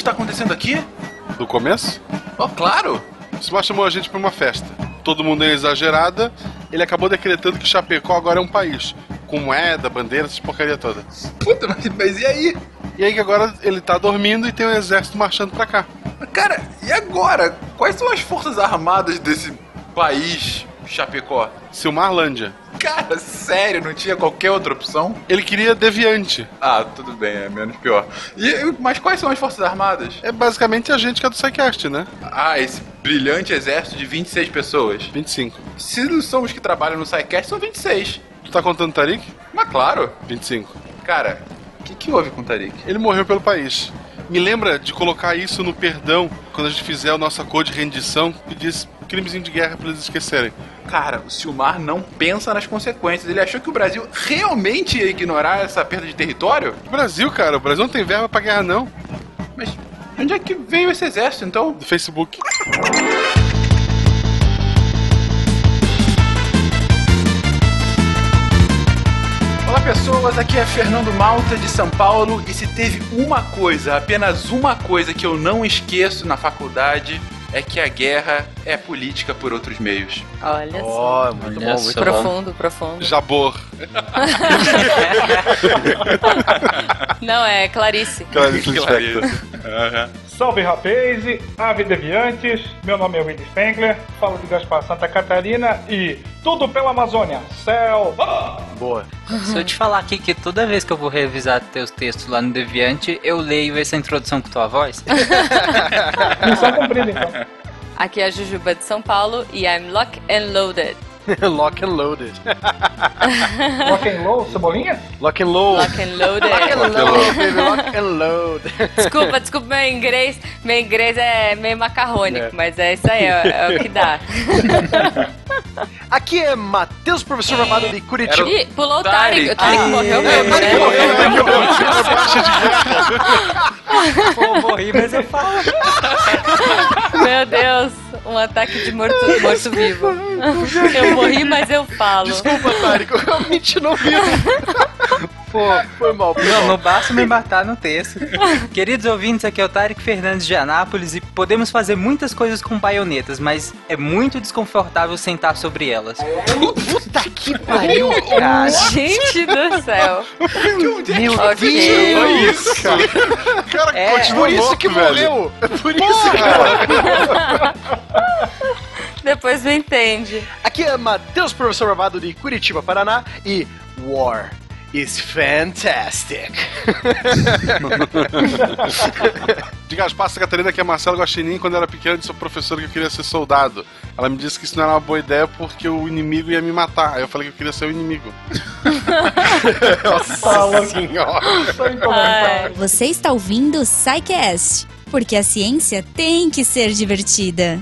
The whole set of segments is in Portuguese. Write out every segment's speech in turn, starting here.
está acontecendo aqui? Do começo? Oh, claro! O Silmar chamou a gente pra uma festa. Todo mundo é exagerada. Ele acabou decretando que Chapecó agora é um país. Com moeda, bandeira, essas porcaria toda. Puta, mas, mas e aí? E aí que agora ele tá dormindo e tem um exército marchando pra cá. Cara, e agora? Quais são as forças armadas desse país, Chapecó? Silmarlândia. Cara, sério, não tinha qualquer outra opção? Ele queria deviante. Ah, tudo bem, é menos pior. E, mas quais são as forças armadas? É basicamente a gente que é do SciCast, né? Ah, esse brilhante exército de 26 pessoas. 25. Se não são os que trabalham no SciCast, são 26. Tu tá contando Tarik? Mas claro. 25. Cara, o que, que houve com o Tarik? Ele morreu pelo país. Me lembra de colocar isso no perdão quando a gente fizer a nossa cor de rendição e diz crimezinho de guerra pra eles esquecerem. Cara, o Silmar não pensa nas consequências. Ele achou que o Brasil realmente ia ignorar essa perda de território? O Brasil, cara, o Brasil não tem verba pra guerra, não. Mas de onde é que veio esse exército, então? Do Facebook. Olá pessoas, aqui é Fernando Malta de São Paulo e se teve uma coisa, apenas uma coisa que eu não esqueço na faculdade é que a guerra é política por outros meios. Olha só. muito Olha bom, muito bom. Profundo, profundo. Jabor. Não, é Clarice. Clarice Lispector. Aham. Salve rapaz, ave deviantes, meu nome é Willy Spengler, falo de Gaspar Santa Catarina e tudo pela Amazônia, céu! Boa. Se eu te falar aqui que toda vez que eu vou revisar teus textos lá no Deviante, eu leio essa introdução com tua voz. missão cumprida então. Aqui é a Jujuba de São Paulo e I'm lock and loaded. Lock and loaded. Lock and low, cebolinha? Lock and load. Lock and loaded. Lock and load, baby. Lock and load. Desculpa, desculpa meu inglês. Meu inglês é meio macarrônico, É. mas é isso aí, é, é o que dá. Aqui é Matheus, professor formado de Curitiba. Ih, pulou o Tarek. O Tarek Ah, morreu é, mesmo, Tarek né? morreu, né? Pô, morri, mas eu falo. Meu Deus, um ataque de morto- eu morri, mas eu falo. Desculpa, Tarek, eu realmente não vi. Pô, foi mal. Foi Não, mal. não basta me matar no texto. Queridos ouvintes, aqui é o Tarek Fernandes de Anápolis e podemos fazer muitas coisas com baionetas, mas é muito desconfortável sentar sobre elas. Puta que pariu, cara. Gente do céu. Meu. Foi isso, cara. O cara É, continua Por isso louco, que velho. morreu. É por isso, cara. Depois me entende. Aqui é Matheus, professor formado de Curitiba, Paraná. E War is fantastic. De Gaspar Santa Catarina, que é Marcelo Guaxinim, quando eu era pequeno, disse ao professor que eu queria ser soldado. Ela me disse que isso não era uma boa ideia porque o inimigo ia me matar. Aí eu falei que eu queria ser o inimigo. Nossa senhora. Ai. Você está ouvindo o SciCast, porque a ciência tem que ser divertida.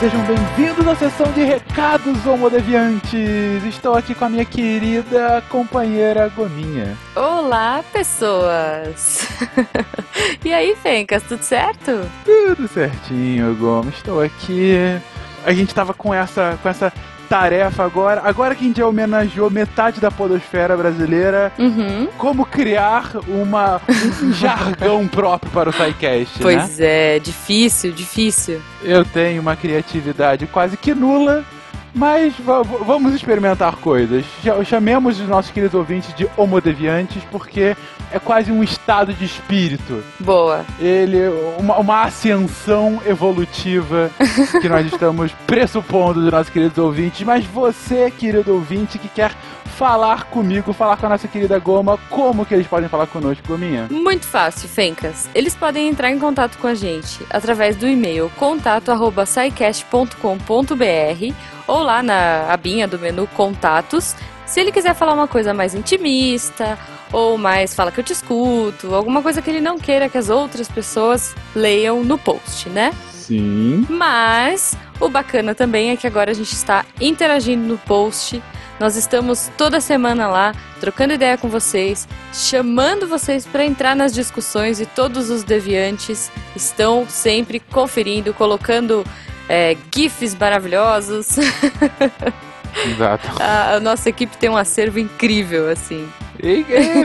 Sejam bem-vindos à sessão de recados homodeviantes. Estou aqui com a minha querida companheira Gominha. Olá, pessoas. e aí, Fencas, tudo certo? Tudo certinho, Gomes. Estou aqui. A gente tava com essa, com essa tarefa agora. Agora que a gente já homenageou metade da podosfera brasileira, Uhum. como criar uma, um jargão próprio para o SciCast, né? Pois é, difícil, difícil. Eu tenho uma criatividade quase que nula, mas va- va- vamos experimentar coisas. Cha- Chamemos os nossos queridos ouvintes de homodeviantes porque é quase um estado de espírito. Boa. Ele uma, uma ascensão evolutiva que nós estamos pressupondo dos nossos queridos ouvintes. Mas você, querido ouvinte, que quer falar comigo, falar com a nossa querida Goma, como que eles podem falar conosco, Gominha? Muito fácil, Fencas. Eles podem entrar em contato com a gente através do e-mail contato@saicast.com.br ou lá na abinha do menu Contatos. Se ele quiser falar uma coisa mais intimista ou mais fala que eu te escuto, alguma coisa que ele não queira que as outras pessoas leiam no post, né? Sim. Mas o bacana também é que agora a gente está interagindo no post. Nós estamos toda semana lá, trocando ideia com vocês, chamando vocês para entrar nas discussões e todos os deviantes estão sempre conferindo, colocando é, GIFs maravilhosos. Exato. A, a nossa equipe tem um acervo incrível, assim.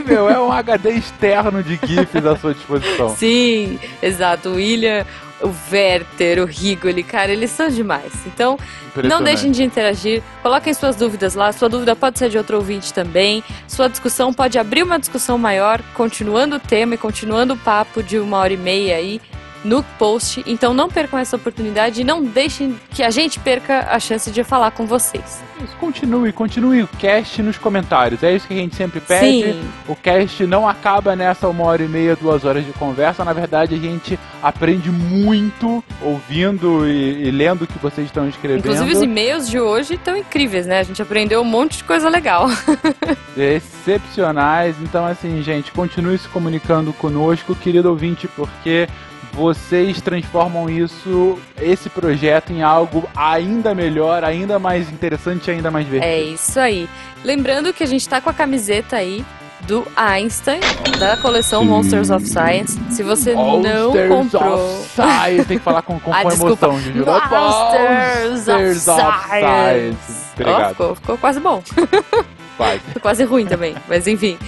Meu, é um HD externo de GIFs à sua disposição. Sim, exato. O William, o Werther, o Rigoli, cara, eles são demais. Então, não deixem de interagir, coloquem suas dúvidas lá. Sua dúvida pode ser de outro ouvinte também. Sua discussão pode abrir uma discussão maior, continuando o tema e continuando o papo de uma hora e meia aí no post. Então não percam essa oportunidade e não deixem que a gente perca a chance de falar com vocês. Isso, continue, continue o cast nos comentários. É isso que a gente sempre pede. Sim. O cast não acaba nessa uma hora e meia, duas horas de conversa. Na verdade, a gente aprende muito ouvindo e, e lendo o que vocês estão escrevendo. Inclusive os e-mails de hoje estão incríveis, né? A gente aprendeu um monte de coisa legal. excepcionais. Então, assim, gente, continue se comunicando conosco, querido ouvinte, porque vocês transformam isso, esse projeto, em algo ainda melhor, ainda mais interessante, ainda mais É divertido. isso aí. Lembrando que a gente tá com a camiseta aí do Einstein, da coleção Sim. Monsters of Science. Se você não Monsters comprou. of Science. Tem que falar com, com, Ah, com emoção, Juju. Monsters of Monsters of Science. Ó, Obrigado. ficou, ficou quase bom. Vai. Quase ruim também, mas enfim.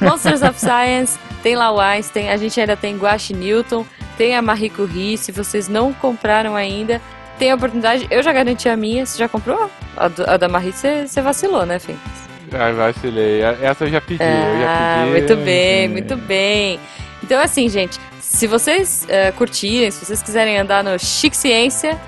Monsters of Science, tem lá o Einstein, a gente ainda tem Guache Newton, tem a Marie Curie, se vocês não compraram ainda, tem a oportunidade, eu já garanti a minha, você já comprou? A, do- a da Marie você você vacilou, né, Fê? Ai, vacilei. Essa eu já pedi, eu já Ah, pedi. muito bem, muito bem. Então, assim, gente, se vocês eh, curtirem, se vocês quiserem andar no Chique Ciência,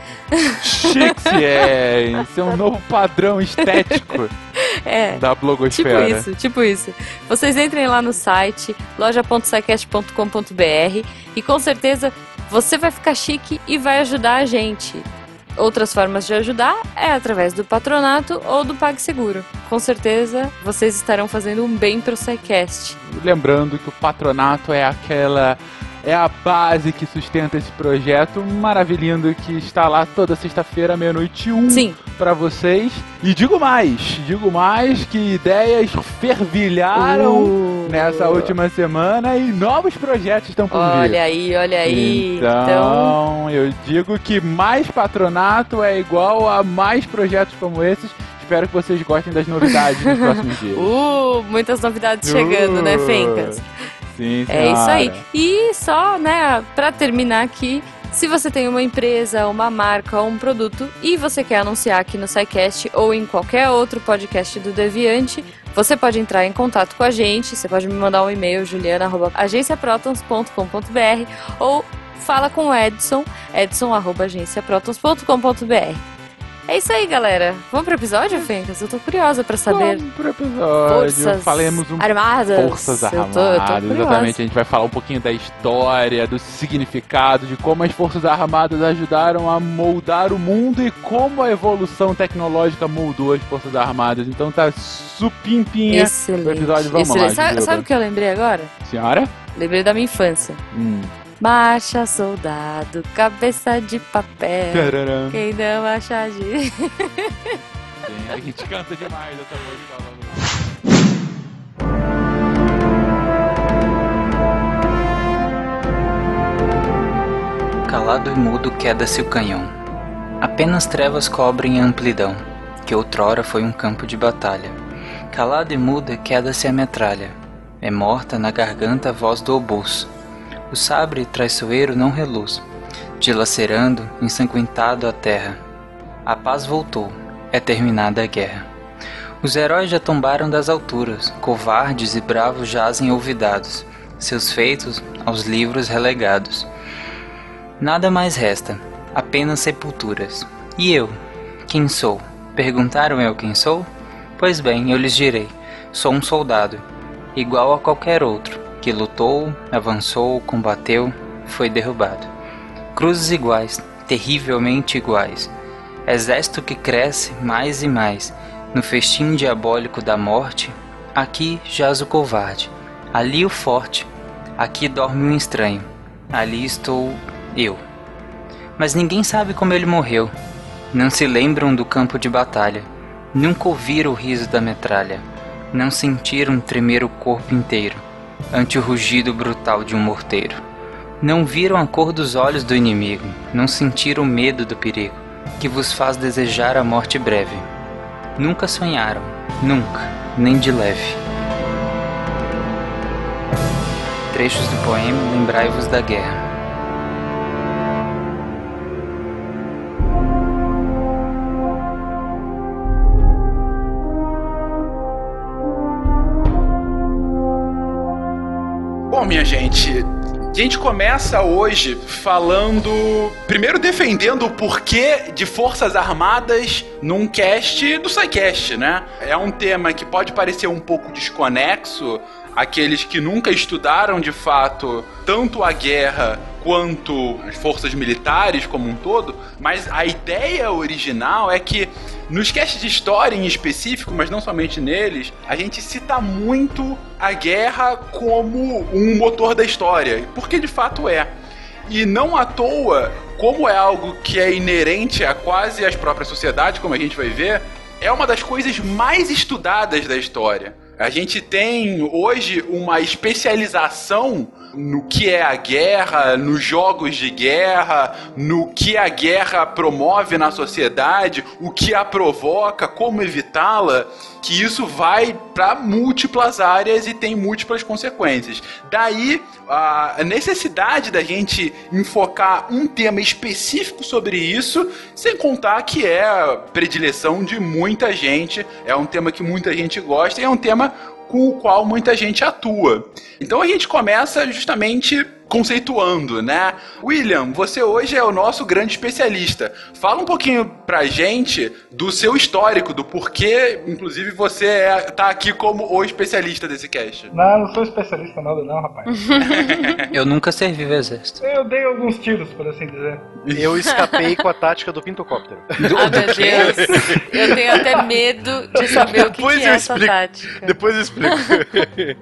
Chique Ciência, é um novo padrão estético é. da Tipo blogosfera. isso, tipo isso. Vocês entrem lá no site loja.sicast.com.br e com certeza você vai ficar chique e vai ajudar a gente. Outras formas de ajudar é através do patronato ou do PagSeguro. Com certeza vocês estarão fazendo um bem pro SciCast. Lembrando que o patronato é aquela. É a base que sustenta esse projeto maravilhoso que está lá toda sexta-feira, meia-noite um, Sim, pra vocês. E digo mais, digo mais que ideias fervilharam Uh. nessa última semana e novos projetos estão por vir. olha aí, olha aí. Então, então eu digo que mais patronato é igual a mais projetos como esses. Espero que vocês gostem das novidades nos próximos dias. Uh, muitas novidades chegando, né, Fencas? Sim, É isso aí. E só, né, pra terminar aqui, se você tem uma empresa, uma marca ou um produto e você quer anunciar aqui no SciCast ou em qualquer outro podcast do Deviante, você pode entrar em contato com a gente, você pode me mandar um e-mail, juliana.agenciaprotons.com.br ou fala com o Edson, edson.agenciaprotons.com.br. É isso aí, galera. Vamos pro episódio, Fencas? Eu tô curiosa pra saber. Vamos pro episódio. Forças Falemos um armadas. Forças Eu Armadas, tô- eu tô curiosa. exatamente. A gente vai falar um pouquinho da história, do significado, de como as Forças Armadas ajudaram a moldar o mundo e como a evolução tecnológica moldou as Forças Armadas. Então tá supimpinha Excelente. o episódio. Vamos Excelente. lá, Sabe, sabe o que eu lembrei agora? Senhora? Lembrei da minha infância. Hum. Marcha, soldado, cabeça de papel. Tararam. Quem não acha de. A gente canta demais essa música. Calado e mudo queda-se o canhão. Apenas trevas cobrem a amplidão, que outrora foi um campo de batalha. Calado e muda queda-se a metralha. É morta na garganta a voz do obus. O sabre traiçoeiro não reluz, dilacerando, ensanguentado a terra. A paz voltou, é terminada a guerra. Os heróis já tombaram das alturas, covardes e bravos jazem olvidados, seus feitos aos livros relegados. Nada mais resta, apenas sepulturas. E eu? Quem sou? Perguntaram eu quem sou? Pois bem, eu lhes direi: sou um soldado, igual a qualquer outro, que lutou, avançou, combateu, foi derrubado. Cruzes iguais, terrivelmente iguais. Exército que cresce mais e mais. No festim diabólico da morte, aqui jaz o covarde, ali o forte, aqui dorme um estranho, ali estou eu. Mas ninguém sabe como ele morreu. Não se lembram do campo de batalha. Nunca ouviram o riso da metralha. Não sentiram tremer o corpo inteiro ante o rugido brutal de um morteiro. Não viram a cor dos olhos do inimigo. Não sentiram medo do perigo que vos faz desejar a morte breve. Nunca sonharam, nunca, nem de leve. Trechos do poema Lembrai-vos da Guerra. Bom, minha gente, a gente começa hoje falando. Primeiro defendendo o porquê de Forças Armadas num cast do SciCast, né? É um tema que pode parecer um pouco desconexo àqueles que nunca estudaram de fato tanto a guerra quanto as forças militares como um todo, mas a ideia original é que nos casts de história em específico, mas não somente neles, a gente cita muito a guerra como um motor da história, porque de fato é. E não à toa, como é algo que é inerente a quase as próprias sociedades, como a gente vai ver, é uma das coisas mais estudadas da história. A gente tem hoje uma especialização no que é a guerra, nos jogos de guerra, no que a guerra promove na sociedade, o que a provoca, como evitá-la, que isso vai para múltiplas áreas e tem múltiplas consequências. Daí a necessidade da gente enfocar um tema específico sobre isso, sem contar que é a predileção de muita gente, é um tema que muita gente gosta e é um tema com o qual muita gente atua. Então a gente começa justamente conceituando, né? William, você hoje é o nosso grande especialista. Fala um pouquinho pra gente do seu histórico, do porquê, inclusive, você é, tá aqui como o especialista desse cast. Não, não sou especialista nada não, rapaz. Eu nunca servi o exército. Eu dei alguns tiros, por assim dizer. Eu escapei com a tática do pintocóptero. Ah, meu Deus. Eu tenho até medo de saber o que, que é essa tática. Depois eu explico.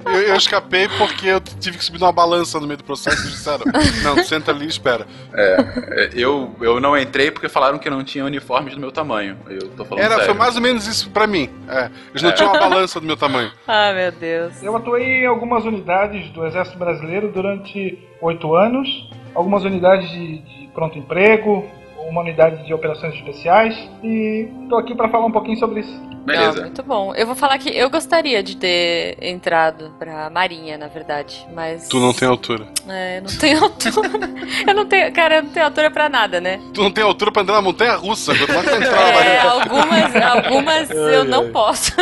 Eu, eu escapei porque eu tive que subir numa balança no meio do processo e disseram: Não, senta ali e espera. É, eu, eu não entrei porque falaram que não tinha uniformes do meu tamanho. Eu tô falando Era, sério. foi mais ou menos isso pra mim. É, eles não tinham uma balança do meu tamanho. Ah, meu Deus. Eu atuei em algumas unidades do Exército Brasileiro durante oito anos, algumas unidades de, de pronto emprego, uma unidade de operações especiais e estou aqui para falar um pouquinho sobre isso. Não, Beleza. muito bom. Eu vou falar que eu gostaria de ter entrado pra Marinha, na verdade, mas. Tu não tem altura. É, eu não tenho altura. eu não tenho. Cara, eu não tenho altura pra nada, né? Tu não tem altura pra andar na montanha russa. Quanto mais tu entrar lá. É, algumas, algumas eu não posso.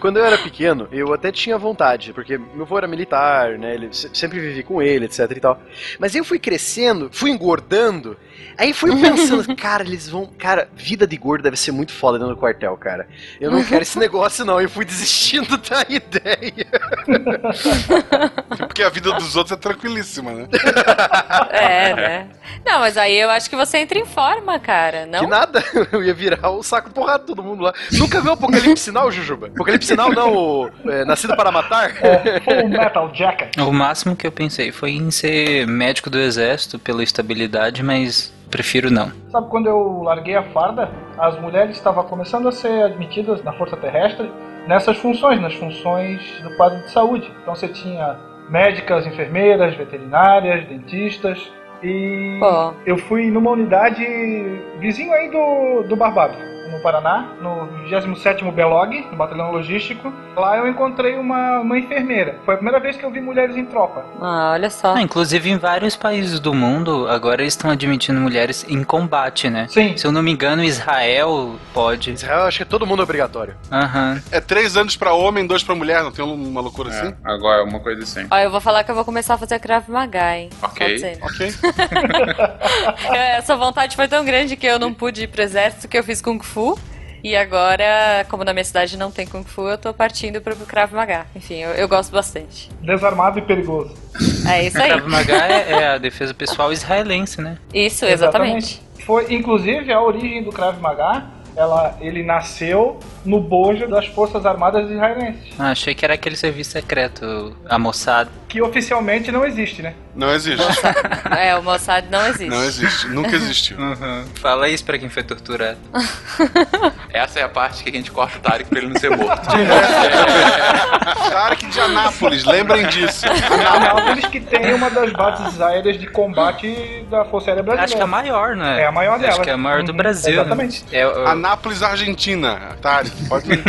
Quando eu era pequeno, eu até tinha vontade, porque meu avô era militar, né? Ele se- sempre vivi com ele, etc e tal. Mas eu fui crescendo, fui engordando, aí fui pensando, cara, eles vão. Cara, vida de gordo deve ser muito foda dentro do quartel, cara. Eu não quero esse negócio, não. Eu fui desistindo da ideia. Porque a vida dos outros é tranquilíssima, né? É, né? Não, mas aí eu acho que você entra em forma, cara, não? Que nada, eu ia virar o saco de todo mundo lá. Nunca viu o Apocalipse Sinal, Jujuba? Apocalipse Sinal não, o é, Nascido para Matar? É, Full Metal Jacket. O máximo que eu pensei foi em ser médico do exército pela estabilidade, mas prefiro não. Sabe quando eu larguei a farda, as mulheres estavam começando a ser admitidas na Força Terrestre nessas funções, nas funções do quadro de saúde. Então você tinha médicas, enfermeiras, veterinárias, dentistas e Pô. eu fui numa unidade vizinho aí do, do Barbado, no Paraná, no 27º Belog, no Batalhão Logístico. Lá eu encontrei uma, uma enfermeira. Foi a primeira vez que eu vi mulheres em tropa. Ah, olha só. Ah, inclusive em vários países do mundo, agora eles estão admitindo mulheres em combate, né? Sim. Se eu não me engano, Israel pode. Israel, acho que é todo mundo obrigatório. Aham. É três anos pra homem, dois pra mulher. Não tem uma loucura assim? agora, uma coisa assim. Ó, eu vou falar que eu vou começar a fazer Krav Maga, hein? Ok. Ok. Essa vontade foi tão grande que eu não pude ir pro exército que eu fiz Kung Fu. E agora, como na minha cidade não tem Kung Fu, eu tô partindo pro Krav Maga. Enfim, eu, eu gosto bastante. Desarmado e perigoso. É isso aí. Krav Maga é, é a defesa pessoal israelense, né? Isso, exatamente. Foi, inclusive, a origem do Krav Maga, ela, ele nasceu no bojo das Forças Armadas israelenses, Ah, achei que era aquele serviço secreto, a moçada. que oficialmente não existe, né? Não existe. É, o Mossad não existe. Não existe. Nunca existiu. Fala isso pra quem foi torturado. Essa é a parte que a gente corta o Tarek pra ele não ser morto. Tarek de Anápolis, lembrem disso. Anápolis que tem uma das bases aéreas de combate da Força Aérea Brasileira. Acho que é a maior, né? É a maior Acho delas. que é a maior do Uhum, Brasil. né? exatamente. É, o- Anápolis, Argentina. Tarek. Pode ir.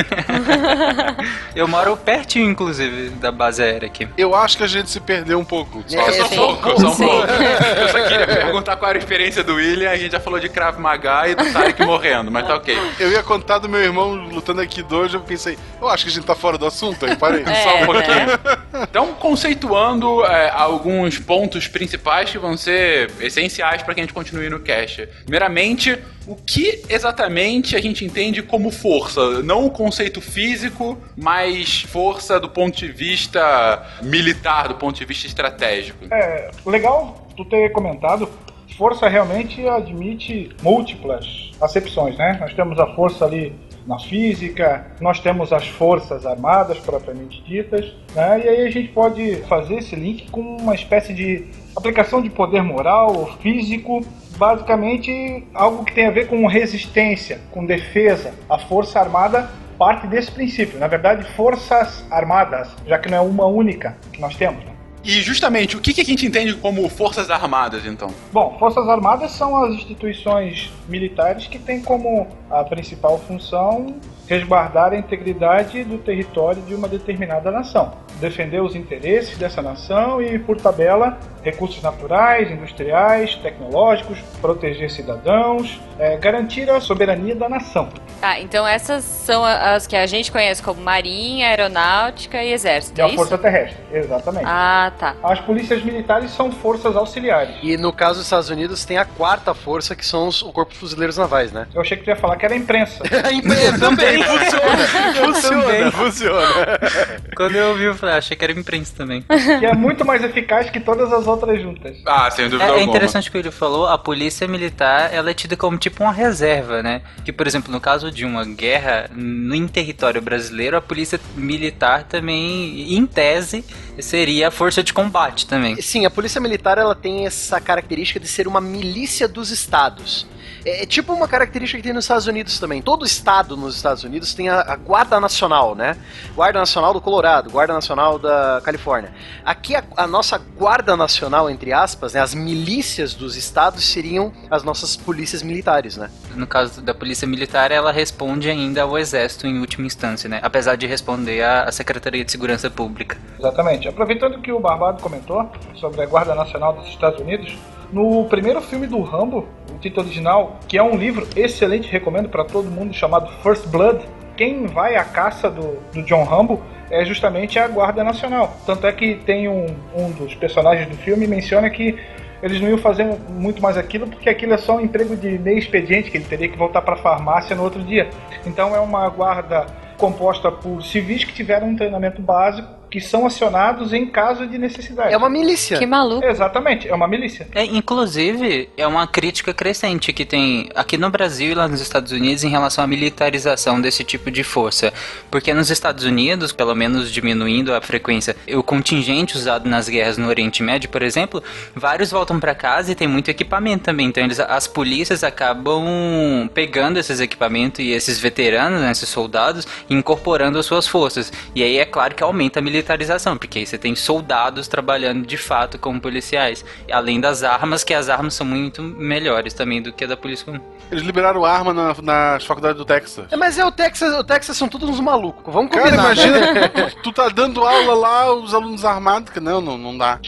Eu moro pertinho, inclusive, da base aérea aqui. Eu acho que a gente se perdeu um pouco. Só, É, Só um sim. Pouco, só um pouco. Eu só queria perguntar qual era a experiência do William. A gente já falou de Krav Maga e do Tarek morrendo, mas tá ok. Eu ia contar do meu irmão lutando aqui dois, eu pensei, eu acho que a gente tá fora do assunto, aí parei. É, Só um pouquinho. Então, conceituando é, alguns pontos principais que vão ser essenciais para que a gente continue no cast. Primeiramente, o que exatamente a gente entende como força? Não o conceito físico, mas força do ponto de vista militar, do ponto de vista estratégico. É, legal tu ter comentado. Força realmente admite múltiplas acepções, né? Nós temos a força ali na física, nós temos as forças armadas propriamente ditas, né? E aí a gente pode fazer esse link com uma espécie de aplicação de poder moral ou físico, basicamente algo que tem a ver com resistência, com defesa. A força armada parte desse princípio. Na verdade, forças armadas, já que não é uma única que nós temos. né? E justamente, o que, que a gente entende como forças armadas, então? Bom, Forças Armadas são as instituições militares que têm como a principal função resguardar a integridade do território de uma determinada nação, defender os interesses dessa nação e, por tabela, recursos naturais, industriais, tecnológicos, proteger cidadãos, eh, garantir a soberania da nação. Tá, então essas são as que a gente conhece como Marinha, Aeronáutica e Exército, E é a isso? Força Terrestre, exatamente. Ah, tá. As polícias militares são forças auxiliares. E no caso dos Estados Unidos tem a quarta força, que são os, o Corpo de Fuzileiros Navais, né? Eu achei que tu ia falar que era a imprensa. A empresa também funciona. funciona, Também. funciona. Quando eu ouvi, eu falei, ah, achei que era imprensa também. que é muito mais eficaz que todas as outras juntas. Ah, sem dúvida É, é alguma. interessante o que ele falou, a polícia militar ela é tida como tipo uma reserva, né? Que, por exemplo, no caso de uma guerra no em território brasileiro, a polícia militar também, em tese, seria a força de combate também. Sim, a polícia militar ela tem essa característica de ser uma milícia dos estados. É, é tipo uma característica que tem nos Estados Unidos também. Todo estado nos Estados Unidos tem a, a Guarda Nacional, né? Guarda Nacional do Colorado, Guarda Nacional da Califórnia. Aqui a, a nossa Guarda Nacional, entre aspas, né, as milícias dos estados seriam as nossas polícias militares, né? No caso da polícia militar, ela responde ainda ao exército em última instância, né? Apesar de responder à à Secretaria de Segurança Pública. Exatamente. Aproveitando que o Barbado comentou sobre a Guarda Nacional dos Estados Unidos, no primeiro filme do Rambo, o título original, que é um livro excelente, recomendo para todo mundo, chamado First Blood, quem vai à caça do, do John Rambo é justamente a Guarda Nacional. Tanto é que tem um, um dos personagens do filme menciona que eles não iam fazer muito mais aquilo porque aquilo é só um emprego de meio expediente que ele teria que voltar para a farmácia no outro dia. Então é uma guarda composta por civis que tiveram um treinamento básico que são acionados em caso de necessidade. É uma milícia. Que maluco. Exatamente, é uma milícia. É, inclusive, é uma crítica crescente que tem aqui no Brasil e lá nos Estados Unidos em relação à militarização desse tipo de força. Porque nos Estados Unidos, pelo menos diminuindo a frequência, o contingente usado nas guerras no Oriente Médio, por exemplo, vários voltam para casa e tem muito equipamento também. Então eles, as polícias acabam pegando esses equipamentos e esses veteranos, né, esses soldados, e incorporando as suas forças. E aí é claro que aumenta a militarização, porque aí você tem soldados trabalhando de fato como policiais. Além das armas, que as armas são muito melhores também do que a da polícia comum. Eles liberaram arma na, nas faculdades do Texas. É, mas é o Texas, o Texas são todos uns malucos. Vamos Cara, combinar. né? imagina, tu, tu tá dando aula lá, os alunos armados, que não, não, não dá.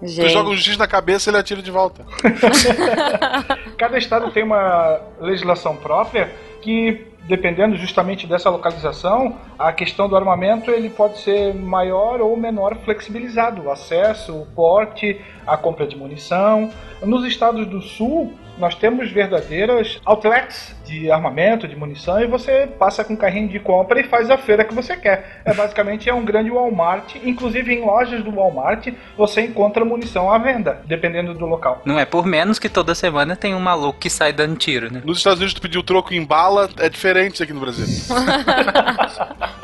Tu joga um Gente. giz na cabeça e ele atira de volta. Cada estado tem uma legislação própria que, dependendo justamente dessa localização, a questão do armamento ele pode ser maior ou menor flexibilizado. O acesso, o porte, a compra de munição. Nos estados do sul, nós temos verdadeiras outlets de armamento, de munição, e você passa com um carrinho de compra e faz a feira que você quer. É basicamente é um grande Walmart. Inclusive em lojas do Walmart você encontra munição à venda, dependendo do local. Não é por menos que toda semana tem um maluco que sai dando tiro, né? Nos Estados Unidos, tu pediu troco em bala, é diferente aqui no Brasil.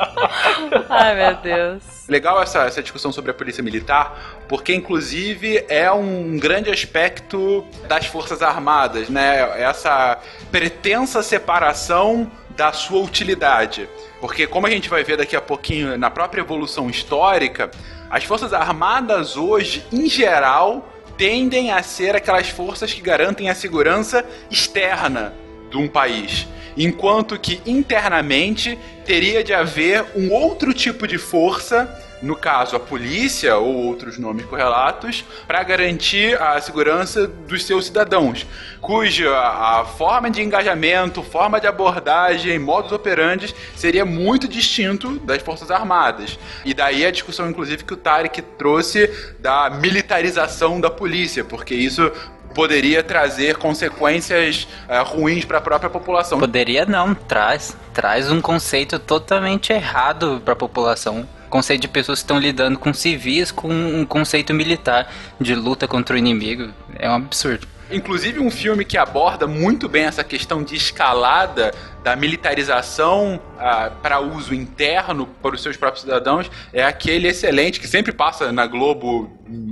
Ai, meu Deus. Legal essa, essa discussão sobre a polícia militar, porque inclusive é um grande aspecto das forças armadas, né? Essa pretensa separação da sua utilidade. Porque como a gente vai ver daqui a pouquinho na própria evolução histórica, as forças armadas hoje, em geral, tendem a ser aquelas forças que garantem a segurança externa de um país. enquanto que internamente teria de haver um outro tipo de força no caso a polícia ou outros nomes correlatos, para garantir a segurança dos seus cidadãos, cuja a forma de engajamento, forma de abordagem, modus operandi seria muito distinto das Forças Armadas. E daí a discussão, inclusive, que o Tarek trouxe da militarização da polícia, porque isso poderia trazer consequências uh, ruins para a própria população. Poderia não, traz, traz um conceito totalmente errado para a população. Conceito de pessoas que estão lidando com civis com um conceito militar de luta contra o inimigo. É um absurdo. Inclusive um filme que aborda muito bem essa questão de escalada da militarização ah, para uso interno para os seus próprios cidadãos é aquele excelente que sempre passa na Globo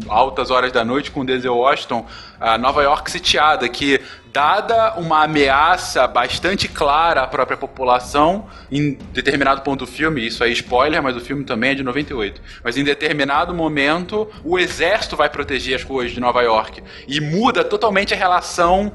altas horas da noite com o Denzel Washington, a Nova York sitiada, que dada uma ameaça bastante clara à própria população, em determinado ponto do filme, isso é spoiler, mas o filme também é de 98, mas em determinado momento o exército vai proteger as ruas de Nova York e muda totalmente a relação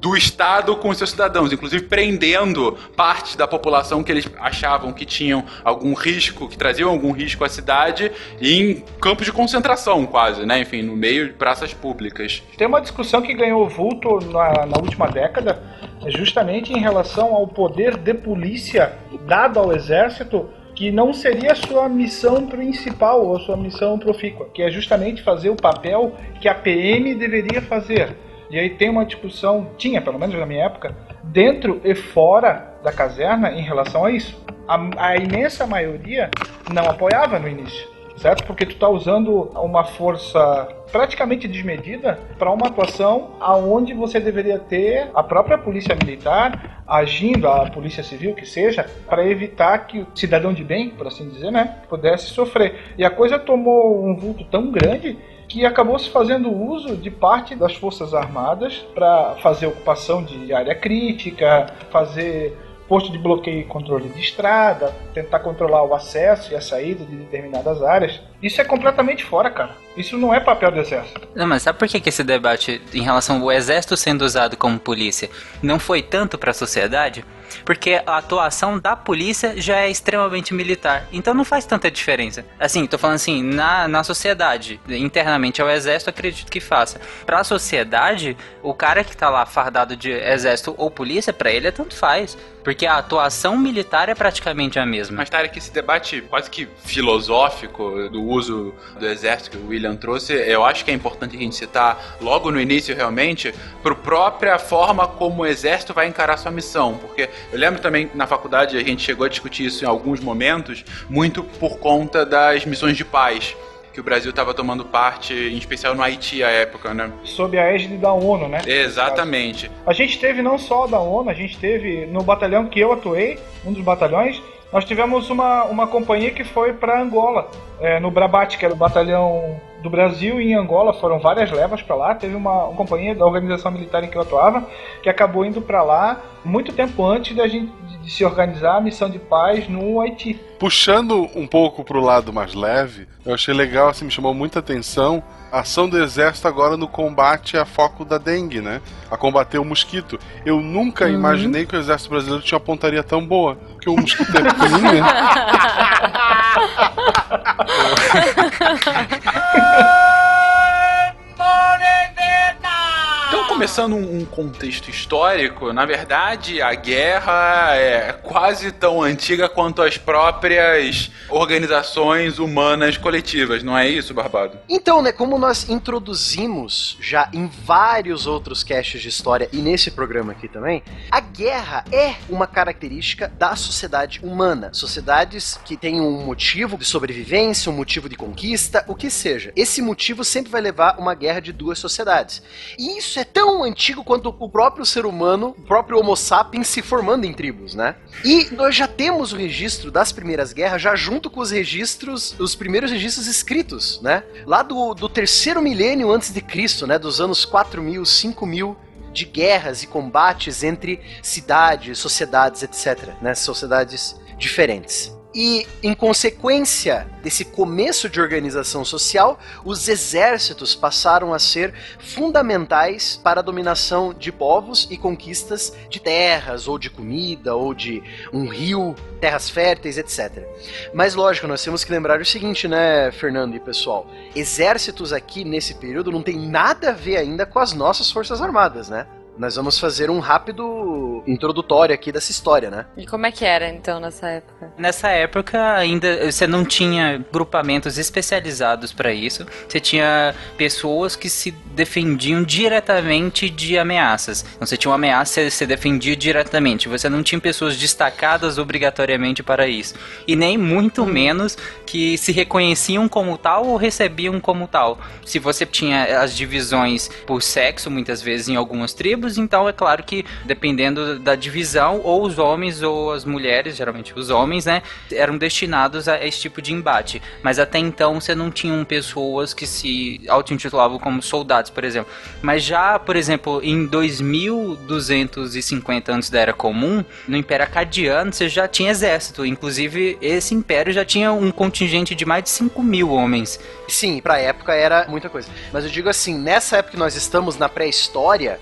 do Estado com seus cidadãos, inclusive prendendo parte da população que eles achavam que tinham algum risco, que traziam algum risco à cidade, em campos de concentração, quase, né? Enfim, no meio de praças públicas. Tem uma discussão que ganhou vulto na, na última década, justamente em relação ao poder de polícia dado ao exército que não seria sua missão principal ou sua missão profícua, que é justamente fazer o papel que a PM deveria fazer e aí tem uma discussão, tinha pelo menos na minha época, dentro e fora da caserna em relação a isso. A, a imensa maioria não apoiava no início, certo? Porque tu está usando uma força praticamente desmedida para uma atuação aonde você deveria ter a própria polícia militar agindo, a polícia civil que seja, para evitar que o cidadão de bem, por assim dizer, né, pudesse sofrer. E a coisa tomou um vulto tão grande que acabou se fazendo uso de parte das Forças Armadas para fazer ocupação de área crítica, fazer posto de bloqueio e controle de estrada, tentar controlar o acesso e a saída de determinadas áreas. Isso é completamente fora, cara. Isso não é papel do exército. Não, mas sabe por que, que esse debate em relação ao exército sendo usado como polícia não foi tanto para a sociedade? Porque a atuação da polícia já é extremamente militar. Então não faz tanta diferença. Assim, tô falando assim, na, na sociedade, internamente ao exército, acredito que faça. Pra sociedade, o cara que tá lá fardado de exército ou polícia, para ele é tanto faz. Porque a atuação militar é praticamente a mesma. Mas, Tarek, esse debate quase que filosófico do uso do exército que o William trouxe, eu acho que é importante a gente citar logo no início, realmente, por própria forma como o exército vai encarar sua missão. Porque eu lembro também na faculdade a gente chegou a discutir isso em alguns momentos, muito por conta das missões de paz que o Brasil estava tomando parte, em especial no Haiti à época, né? Sob a égide da ONU, né? Exatamente. A gente teve não só da ONU, a gente teve no batalhão que eu atuei, um dos batalhões, nós tivemos uma, uma companhia que foi para Angola, é, no Brabate, que era o batalhão do Brasil e em Angola, foram várias levas para lá. Teve uma, uma, companhia da organização militar em que eu atuava que acabou indo para lá muito tempo antes da gente de se organizar a missão de paz no Haiti. Puxando um pouco para o lado mais leve, eu achei legal, assim, me chamou muita atenção ação do exército agora no combate a foco da dengue, né? A combater o mosquito. Eu nunca uhum. imaginei que o exército brasileiro tinha uma pontaria tão boa, porque o mosquito é pequenininho. Então, começando um contexto histórico, na verdade, a guerra é quase tão antiga quanto as próprias organizações humanas coletivas, não é isso, Barbado? Então, né, como nós introduzimos já em vários outros caches de história e nesse programa aqui também, a guerra é uma característica da sociedade humana. Sociedades que têm um motivo de sobrevivência, um motivo de conquista, o que seja. Esse motivo sempre vai levar uma guerra de duas sociedades. E isso é tão antigo quanto o próprio ser humano, o próprio Homo sapiens se formando em tribos, né? E nós já temos o registro das primeiras guerras já junto com os registros, os primeiros registros escritos, né? Lá do, do terceiro milênio antes de Cristo, né? Dos anos 4000, 5000 de guerras e combates entre cidades, sociedades, etc, né? Sociedades diferentes. E, em consequência desse começo de organização social, os exércitos passaram a ser fundamentais para a dominação de povos e conquistas de terras, ou de comida, ou de um rio, terras férteis, etc. Mas, lógico, nós temos que lembrar o seguinte, né, Fernando e pessoal? Exércitos aqui nesse período não tem nada a ver ainda com as nossas Forças Armadas, né? Nós vamos fazer um rápido introdutório aqui dessa história, né? E como é que era então nessa época? Nessa época ainda você não tinha grupamentos especializados para isso. Você tinha pessoas que se defendiam diretamente de ameaças. Então você tinha uma ameaça, você se defendia diretamente. Você não tinha pessoas destacadas obrigatoriamente para isso. E nem muito menos que se reconheciam como tal ou recebiam como tal. Se você tinha as divisões por sexo, muitas vezes em algumas tribos, então é claro que dependendo da divisão, ou os homens ou as mulheres, geralmente os homens, né, eram destinados a esse tipo de embate. Mas até então você não tinha pessoas que se auto-intitulavam como soldados, por exemplo. Mas já, por exemplo, em 2250 antes da Era Comum, no Império Acadiano você já tinha exército. Inclusive, esse império já tinha um contingente de mais de 5 mil homens. Sim, pra época era muita coisa. Mas eu digo assim, nessa época que nós estamos na pré-história,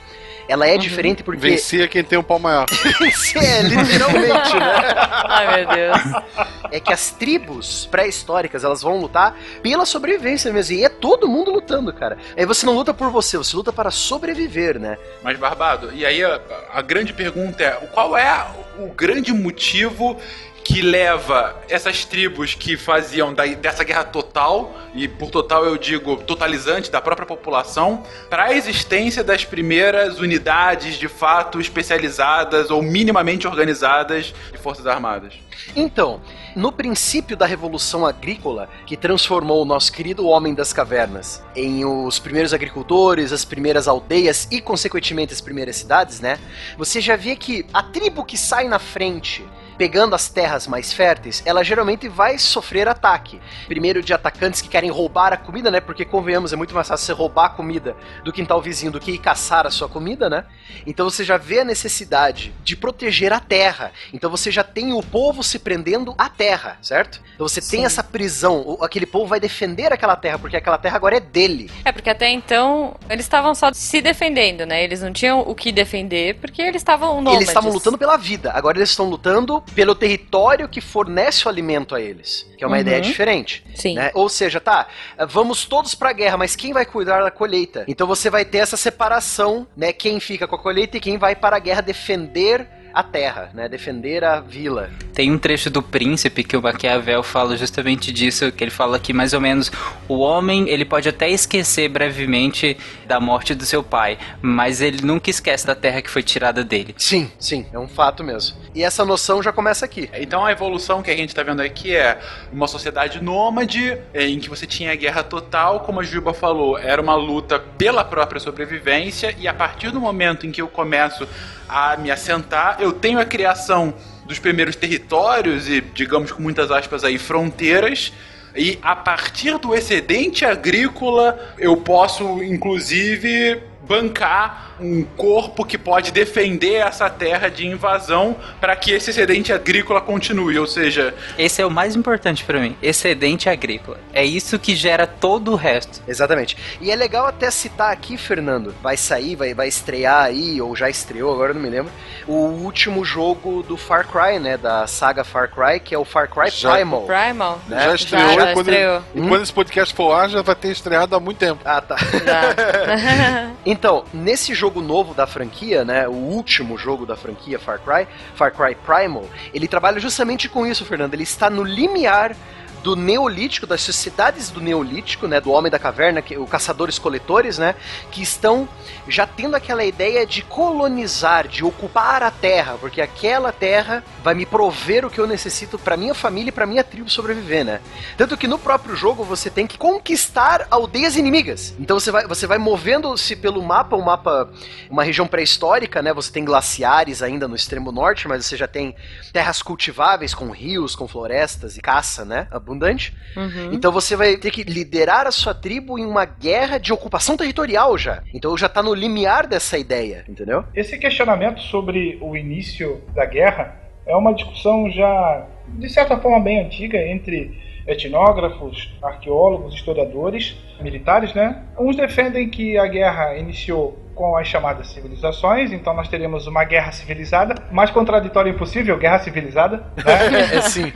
ela é diferente porque. Vencia quem tem um pau maior. é, literalmente, né? Ai, meu Deus. É que as tribos pré-históricas, elas vão lutar pela sobrevivência mesmo. E é todo mundo lutando, cara. Aí você não luta por você, você luta para sobreviver, né? Mas, Barbado, e aí a, a grande pergunta é: qual é o grande motivo que leva essas tribos que faziam da, dessa guerra total, e por total eu digo totalizante da própria população, para a existência das primeiras unidades de fato especializadas ou minimamente organizadas de Forças Armadas. Então, no princípio da Revolução Agrícola, que transformou o nosso querido Homem das Cavernas em os primeiros agricultores, as primeiras aldeias e, consequentemente, as primeiras cidades, né? Você já vê que a tribo que sai na frente pegando as terras mais férteis, ela geralmente vai sofrer ataque. Primeiro de atacantes que querem roubar a comida, né? Porque convenhamos, é muito mais fácil você roubar a comida do quintal vizinho do que ir caçar a sua comida, né? Então você já vê a necessidade de proteger a terra. Então você já tem o povo se prendendo à terra, certo? Então você tem essa prisão, aquele povo vai defender aquela terra porque aquela terra agora é dele. É, porque até então eles estavam só se defendendo, né? Eles não tinham o que defender porque eles estavam nômades. Eles estavam lutando pela vida, agora eles estão lutando pelo território que fornece o alimento a eles, que é uma Uhum. ideia diferente. Sim. né? Ou seja, tá, vamos todos pra guerra, mas quem vai cuidar da colheita? Então você vai ter essa separação, né? Quem fica com a colheita e quem vai para a guerra defender a terra, né? Defender a vila. Tem um trecho do Príncipe que o Maquiavel fala justamente disso, que ele fala que mais ou menos o homem, ele pode até esquecer brevemente da morte do seu pai, mas ele nunca esquece da terra que foi tirada dele. Sim, sim, é um fato mesmo. E essa noção já começa aqui. Então a evolução que a gente está vendo aqui é uma sociedade nômade, em que você tinha a guerra total, como a Juba falou, era uma luta pela própria sobrevivência, e a partir do momento em que eu começo a me assentar, eu tenho a criação dos primeiros territórios e, digamos com muitas aspas aí, fronteiras. E a partir do excedente agrícola, eu posso, inclusive, bancar um corpo que pode defender essa terra de invasão para que esse excedente agrícola continue. Ou seja, Esse é o mais importante pra mim, excedente agrícola. É isso que gera todo o resto. Exatamente. E é legal até citar aqui, Fernando, vai sair, vai, vai estrear aí, ou já estreou, agora eu não me lembro, o último jogo do Far Cry, né? Da saga Far Cry, que é o Far Cry Já- Primal. Primal? Né? Já estreou, já e quando, estreou. e quando esse podcast for ar, já vai ter estreado há muito tempo. Ah, tá. Então, nesse jogo novo da franquia, né, o último jogo da franquia Far Cry, Far Cry Primal, ele trabalha justamente com isso, Fernando. Ele está no limiar do neolítico, das sociedades do neolítico, né, do homem da caverna, que o caçadores-coletores, né, que estão já tendo aquela ideia de colonizar, de ocupar a terra, porque aquela terra vai me prover o que eu necessito para minha família e para minha tribo sobreviver, né? Tanto que no próprio jogo você tem que conquistar aldeias inimigas. Então você vai, você vai movendo-se pelo mapa, um mapa, uma região pré-histórica, né? Você tem glaciares ainda no extremo norte, mas você já tem terras cultiváveis com rios, com florestas e caça, né? Abundante. Uhum. Então você vai ter que liderar a sua tribo em uma guerra de ocupação territorial já. Então já tá no limiar dessa ideia, entendeu? Esse questionamento sobre o início da guerra é uma discussão já de certa forma bem antiga entre etnógrafos, arqueólogos, historiadores, militares, né? Uns defendem que a guerra iniciou com as chamadas civilizações, então nós teríamos uma guerra civilizada, mais contraditória impossível, guerra civilizada, né? É sim.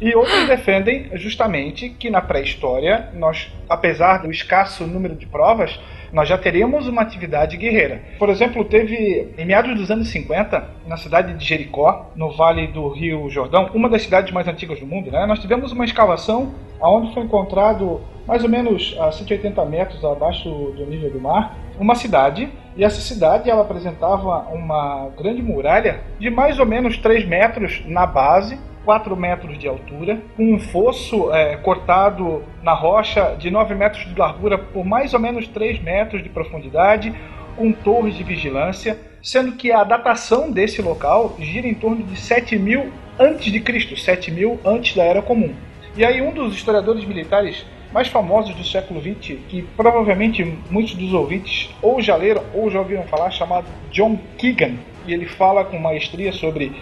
E outros defendem justamente que na pré-história, nós, apesar do escasso número de provas, nós já teríamos uma atividade guerreira. Por exemplo, teve em meados dos anos 50, na cidade de Jericó, no vale do Rio Jordão, uma das cidades mais antigas do mundo, né? Nós tivemos uma escavação onde foi encontrado mais ou menos a 180 metros abaixo do nível do mar, uma cidade, e essa cidade ela apresentava uma grande muralha de mais ou menos 3 metros na base, 4 metros de altura, com um fosso é, cortado na rocha de 9 metros de largura por mais ou menos 3 metros de profundidade, com torres de vigilância, sendo que a datação desse local gira em torno de 7000 antes de Cristo, 7000 antes da Era Comum. E aí um dos historiadores militares mais famosos do século XX, que provavelmente muitos dos ouvintes ou já leram ou já ouviram falar, chamado John Keegan, e ele fala com maestria sobre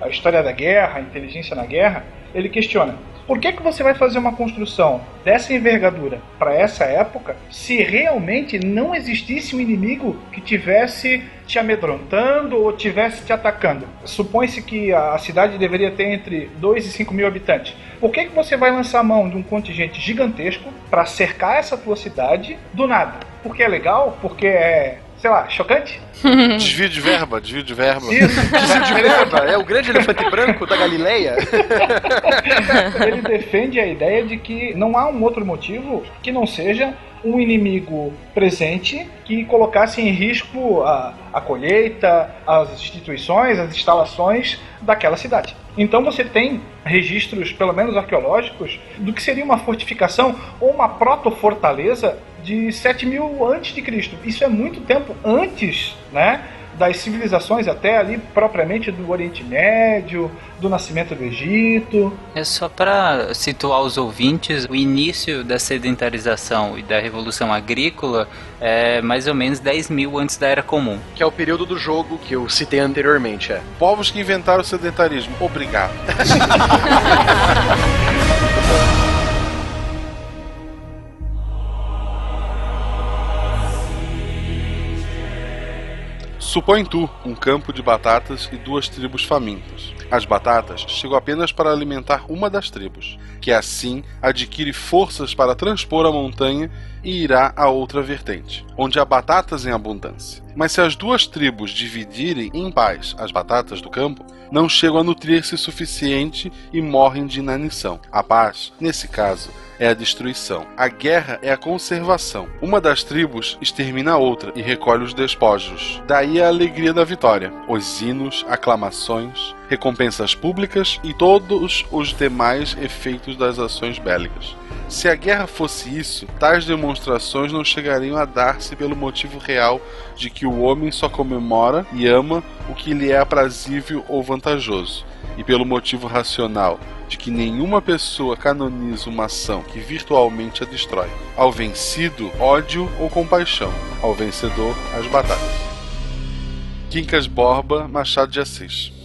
a história da guerra, a inteligência na guerra, ele questiona: por que, que você vai fazer uma construção dessa envergadura para essa época se realmente não existisse um inimigo que tivesse te amedrontando ou tivesse te atacando? Supõe-se que a cidade deveria ter entre 2 e 5 mil habitantes. Por que, que você vai lançar mão de um contingente gigantesco para cercar essa tua cidade do nada? Porque é legal? Porque é sei lá, chocante? Desvio de verba, desvio de verba. Isso, Desvio de verba, é o grande elefante branco da Galileia. ele defende a ideia de que não há um outro motivo que não seja um inimigo presente que colocasse em risco a, a colheita, as instituições, as instalações daquela cidade. Então você tem registros, pelo menos arqueológicos, do que seria uma fortificação ou uma proto-fortaleza de 7 mil antes de Cristo. Isso é muito tempo antes, né? Das civilizações até ali propriamente do Oriente Médio, do nascimento do Egito. É só para situar os ouvintes, o início da sedentarização e da revolução agrícola é mais ou menos 10 mil antes da Era Comum. Que é o período do jogo que eu citei anteriormente, é. Povos que inventaram o sedentarismo. Obrigado. Supõe tu um campo de batatas e duas tribos famintas. As batatas chegam apenas para alimentar uma das tribos, que assim adquire forças para transpor a montanha e irá a outra vertente, onde há batatas em abundância. Mas se as duas tribos dividirem em paz as batatas do campo, não chegam a nutrir-se suficiente e morrem de inanição. A paz, nesse caso, é a destruição. A guerra é a conservação. Uma das tribos extermina a outra e recolhe os despojos. Daí a alegria da vitória. Os hinos, aclamações, recompensas públicas e todos os demais efeitos das ações bélicas. Se a guerra fosse isso, tais demonstrações não chegariam a dar-se pelo motivo real de que o homem só comemora e ama o que lhe é aprazível ou vantajoso, e pelo motivo racional de que nenhuma pessoa canoniza uma ação que virtualmente a destrói. Ao vencido, ódio ou compaixão. Ao vencedor, as batatas. Quincas Borba, Machado de Assis.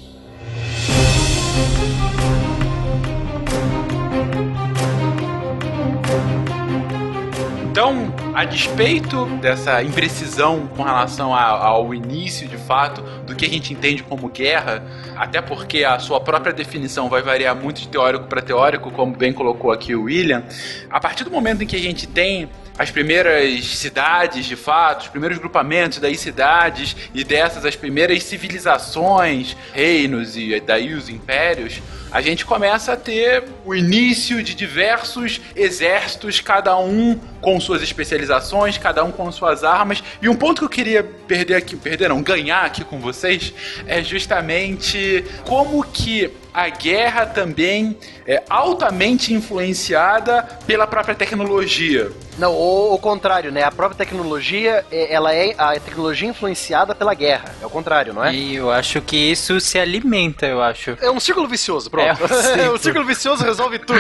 Então, a despeito dessa imprecisão com relação a- ao início, de fato, do que a gente entende como guerra, até porque a sua própria definição vai variar muito de teórico para teórico, como bem colocou aqui o William, a partir do momento em que a gente tem as primeiras cidades, de fato, os primeiros grupamentos, daí cidades, e dessas as primeiras civilizações, reinos e daí os impérios, a gente começa a ter o início de diversos exércitos, cada um com suas especializações, cada um com suas armas. E um ponto que eu queria perder aqui, perder não, ganhar aqui com vocês, é justamente como que a guerra também é altamente influenciada pela própria tecnologia. Não, o, o contrário, né? A própria tecnologia, é- ela é a tecnologia influenciada pela guerra. É o contrário, não é? E eu acho que isso se alimenta, eu acho. É um círculo vicioso, pronto. É um círculo. o círculo vicioso resolve tudo.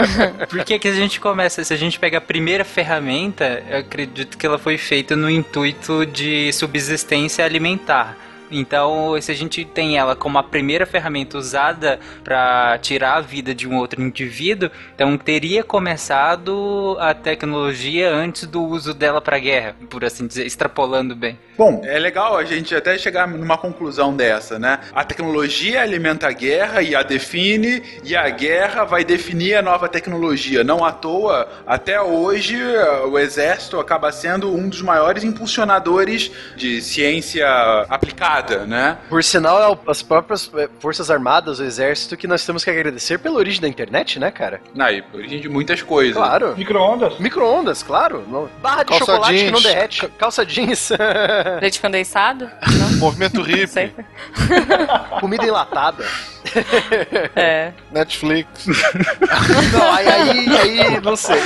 Por que, que a gente começa? Se a gente pega a primeira ferramenta, eu acredito que ela foi feita no intuito de subsistência alimentar. Então, se a gente tem ela como a primeira ferramenta usada para tirar a vida de um outro indivíduo, então teria começado a tecnologia antes do uso dela para guerra, por assim dizer, extrapolando bem. Bom, é legal a gente até chegar numa conclusão dessa, né? A tecnologia alimenta a guerra e a define, e a guerra vai definir a nova tecnologia. Não à toa, até hoje, o exército acaba sendo um dos maiores impulsionadores de ciência aplicada, né? Por sinal, é as próprias é, Forças Armadas, o Exército, que nós temos que agradecer pela origem da internet, né, cara? E origem de muitas coisas. Claro. Micro-ondas. Micro-ondas, claro. Barra de Calça chocolate que jeans. não derrete. Calça jeans. Leite condensado? Movimento hippie, Comida enlatada. É. Netflix. Não, aí, aí, aí não sei.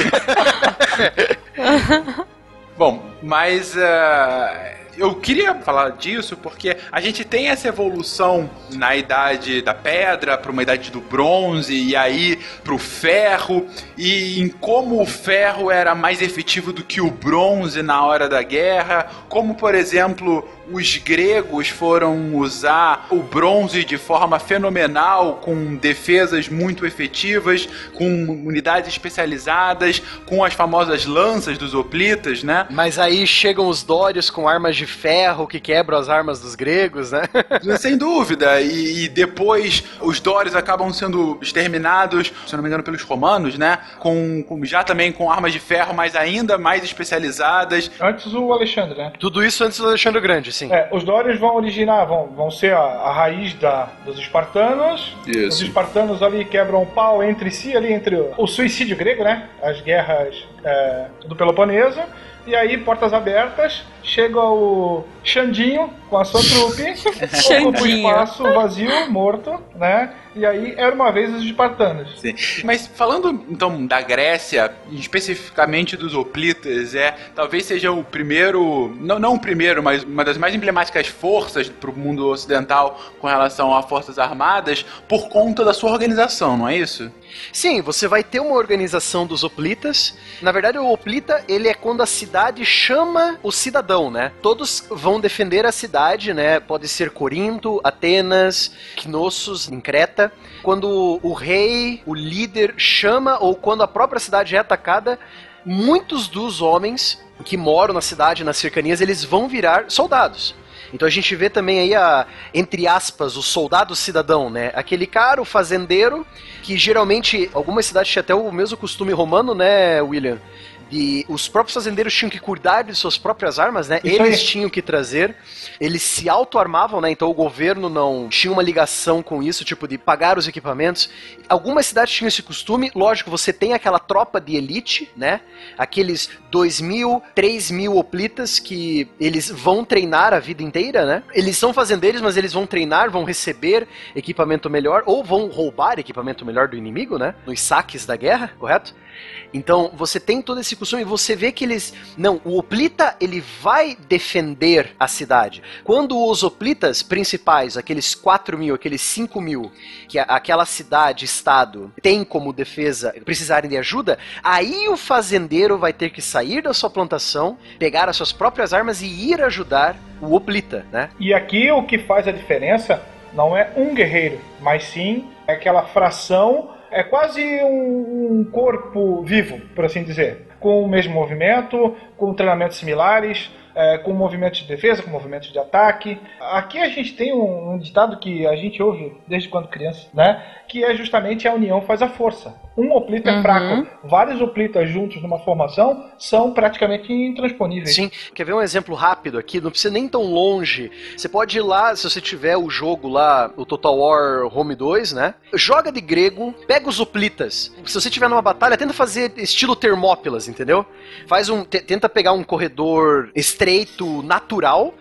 Bom, mas ah, eu queria falar disso porque a gente tem essa evolução na idade da pedra para uma idade do bronze e aí para o ferro e em como o ferro era mais efetivo do que o bronze na hora da guerra, como por exemplo os gregos foram usar o bronze de forma fenomenal, com defesas muito efetivas, com unidades especializadas, com as famosas lanças dos hoplitas, né? Mas aí chegam os dórios com armas de ferro que quebram as armas dos gregos, né? Sem dúvida. E, e depois os dórios acabam sendo exterminados, se não me engano, pelos romanos, né? Com, com- já também com armas de ferro, mas ainda mais especializadas. Antes o Alexandre, né? Tudo isso antes do Alexandre o Grande, sim. É, os Dórios vão originar, vão, vão ser a, a raiz da, dos espartanos. Os Isso. espartanos ali quebram o pau entre si, ali entre o, o suicídio grego, né? As guerras é, do Peloponeso. E aí, portas abertas, chega o Xandinho com a sua trupe, ocupa o espaço vazio, morto, né? E aí, era uma vez os espartanos. Sim. Mas falando então da Grécia, especificamente dos hoplitas, é talvez seja o primeiro, não, não o primeiro, mas uma das mais emblemáticas forças para o mundo ocidental com relação a forças armadas por conta da sua organização, não é isso? Sim, você vai ter uma organização dos hoplitas. Na verdade, o hoplita, ele é quando a cidade chama o cidadão, né? Todos vão defender a cidade, né? Pode ser Corinto, Atenas, Knossos, em Creta. Quando o rei, o líder chama ou quando a própria cidade é atacada, muitos dos homens que moram na cidade, nas cercanias, eles vão virar soldados. Então a gente vê também aí a, entre aspas, o soldado cidadão, né? Aquele cara, o fazendeiro, que geralmente algumas cidades tinham até o mesmo costume romano, né, William? De os próprios fazendeiros tinham que cuidar de suas próprias armas, né? Isso Eles aí. tinham que trazer, eles se auto-armavam, né? Então o governo não tinha uma ligação com isso, tipo de pagar os equipamentos. Algumas cidades tinham esse costume, lógico, você tem aquela tropa de elite, né? Aqueles 2 mil, 3 mil hoplitas que eles vão treinar a vida inteira, né? Eles são fazendeiros, mas eles vão treinar, vão receber equipamento melhor, ou vão roubar equipamento melhor do inimigo, né? Nos saques da guerra, correto? Então, você tem todo esse costume e você vê que eles. Não, o Oplita ele vai defender a cidade. Quando os Oplitas principais, aqueles 4 mil, aqueles 5 mil, que aquela cidade, estado, tem como defesa, precisarem de ajuda, aí o fazendeiro vai ter que sair da sua plantação, pegar as suas próprias armas e ir ajudar o Oplita, né? E aqui o que faz a diferença não é um guerreiro, mas sim aquela fração, é quase um, um corpo vivo, por assim dizer, com o mesmo movimento, com treinamentos similares, é, com movimentos de defesa, com movimentos de ataque. Aqui a gente tem um, um ditado que a gente ouve desde quando criança, né? Que é justamente a união faz a força. Um oplita é Uhum. fraco, vários oplitas juntos numa formação são praticamente intransponíveis. Sim, quer ver um exemplo rápido aqui? Não precisa nem tão longe. Você pode ir lá, se você tiver o jogo lá, o Total War Home 2, né? Joga de grego, pega os hoplitas. Se você tiver numa batalha, tenta fazer estilo Termópilas, entendeu? Faz um, te- tenta pegar um corredor estreito, natural.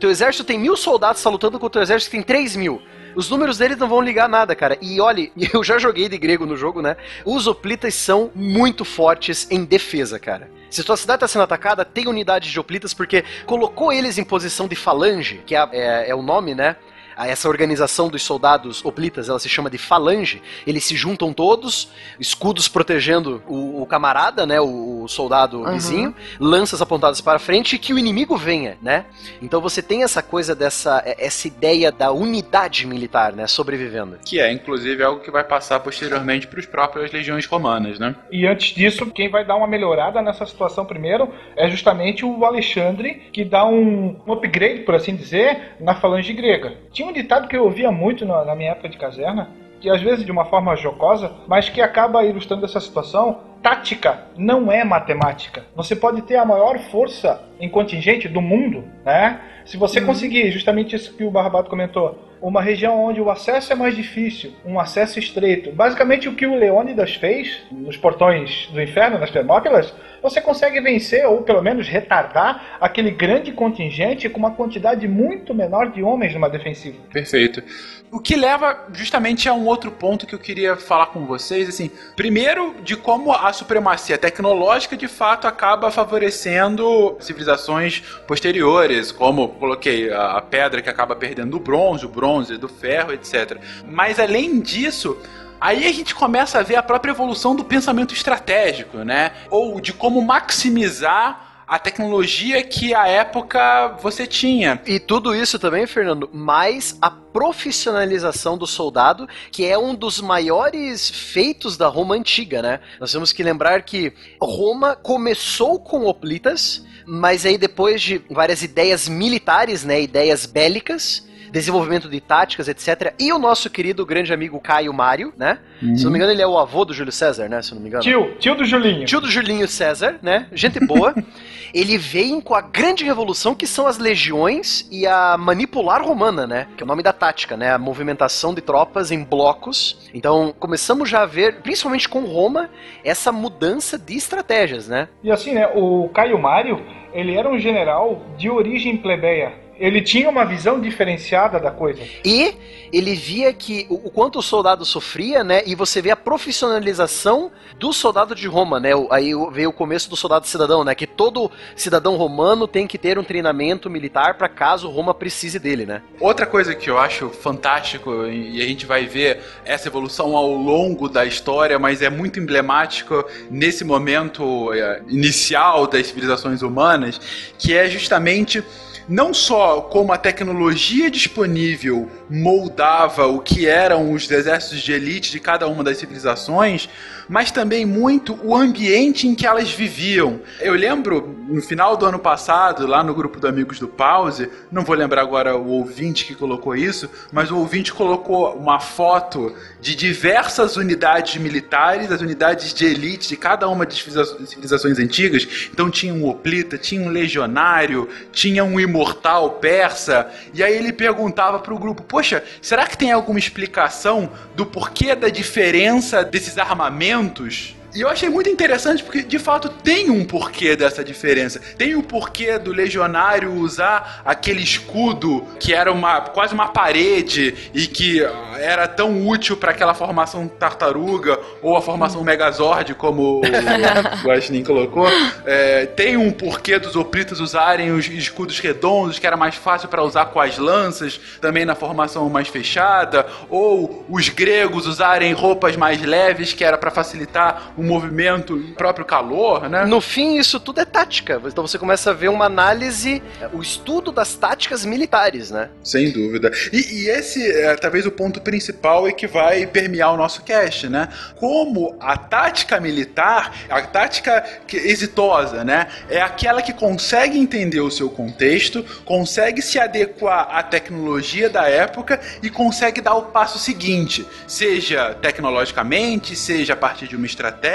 Teu exército tem mil soldados, tá lutando contra o exército que tem três mil. Os números deles não vão ligar nada, cara. E olhe, eu já joguei de grego no jogo, né? Os hoplitas são muito fortes em defesa, cara. Se tua cidade tá sendo atacada, tem unidades de hoplitas, porque colocou eles em posição de falange, que é, é- é o nome, né? Essa organização dos soldados hoplitas, ela se chama de falange. Eles se juntam todos, escudos protegendo o, o camarada, né? O, o soldado Uhum. vizinho, lanças apontadas para frente e que o inimigo venha, né? Então você tem essa coisa dessa essa ideia da unidade militar, né? Sobrevivendo. Que é, inclusive, algo que vai passar posteriormente para os próprias legiões romanas, né? E antes disso, quem vai dar uma melhorada nessa situação primeiro é justamente o Alexandre, que dá um, um upgrade, por assim dizer, na falange grega. Tinha um ditado que eu ouvia muito na, na minha época de caserna, que às vezes de uma forma jocosa, mas que acaba ilustrando essa situação. Tática não é matemática. Você pode ter a maior força em contingente do mundo, né? Se você conseguir, justamente isso que o Barbato comentou, uma região onde o acesso é mais difícil, um acesso estreito. Basicamente o que o Leônidas fez nos portões do inferno, nas Termópilas, você consegue vencer ou pelo menos retardar aquele grande contingente com uma quantidade muito menor de homens numa defensiva. Perfeito. O que leva justamente a um outro ponto que eu queria falar com vocês, assim, primeiro de como a supremacia tecnológica de fato acaba favorecendo civilizações posteriores, como coloquei a pedra que acaba perdendo do bronze, o bronze do ferro, etc. Mas além disso, Aí a gente começa a ver a própria evolução do pensamento estratégico, né? Ou de como maximizar a tecnologia que à época você tinha. E tudo isso também, Fernando, mais a profissionalização do soldado, que é um dos maiores feitos da Roma antiga, né? Nós temos que lembrar que Roma começou com hoplitas, mas aí depois de várias ideias militares, né, ideias bélicas, desenvolvimento de táticas, etc. E o nosso querido grande amigo Caio Mário, né? Se não me engano, ele é o avô do Júlio César, né? Se não me engano. Tio, tio do Julinho. Tio do Julinho César, né? Gente boa. ele veio com a grande revolução que são as legiões e a manipular romana, né? Que é o nome da tática, né? A movimentação de tropas em blocos. Então, começamos já a ver, principalmente com Roma, essa mudança de estratégias, né? E assim, né, o Caio Mário, ele era um general de origem plebeia. Ele tinha uma visão diferenciada da coisa. E ele via que o, o quanto o soldado sofria, né? E você vê a profissionalização do soldado de Roma, né? o- Aí veio o começo do soldado cidadão, né? Que todo cidadão romano tem que ter um treinamento militar para caso Roma precise dele, né? Outra coisa que eu acho fantástico, e a gente vai ver essa evolução ao longo da história, mas é muito emblemático nesse momento eh, inicial das civilizações humanas, que é justamente não só como a tecnologia disponível moldava o que eram os exércitos de elite de cada uma das civilizações, mas também muito o ambiente em que elas viviam. Eu lembro no final do ano passado, lá no grupo do Amigos do Pause, não vou lembrar agora o ouvinte que colocou isso, mas o ouvinte colocou uma foto de diversas unidades militares, as unidades de elite de cada uma das civiliza- civilizações antigas. Então tinha um hoplita, tinha um legionário, tinha um imortal persa, e aí ele perguntava pro grupo: "Poxa, será que tem alguma explicação do porquê da diferença desses armamentos?" E eu achei muito interessante porque, de fato, tem um porquê dessa diferença. Tem o porquê do legionário usar aquele escudo que era uma quase uma parede e que ah, era tão útil para aquela formação tartaruga ou a formação megazord, como o Guaxinim colocou. É, tem um porquê dos oplitas usarem os escudos redondos, que era mais fácil para usar com as lanças, também na formação mais fechada. Ou os gregos usarem roupas mais leves, que era para facilitar o movimento e o próprio calor, né? No fim, isso tudo é tática. Então você começa a ver uma análise, o estudo das táticas militares, né? Sem dúvida. E, e esse é talvez o ponto principal e que vai permear o nosso cast, né? Como a tática militar, a tática que- exitosa, né? É aquela que consegue entender o seu contexto, consegue se adequar à tecnologia da época e consegue dar o passo seguinte, seja tecnologicamente, seja a partir de uma estratégia,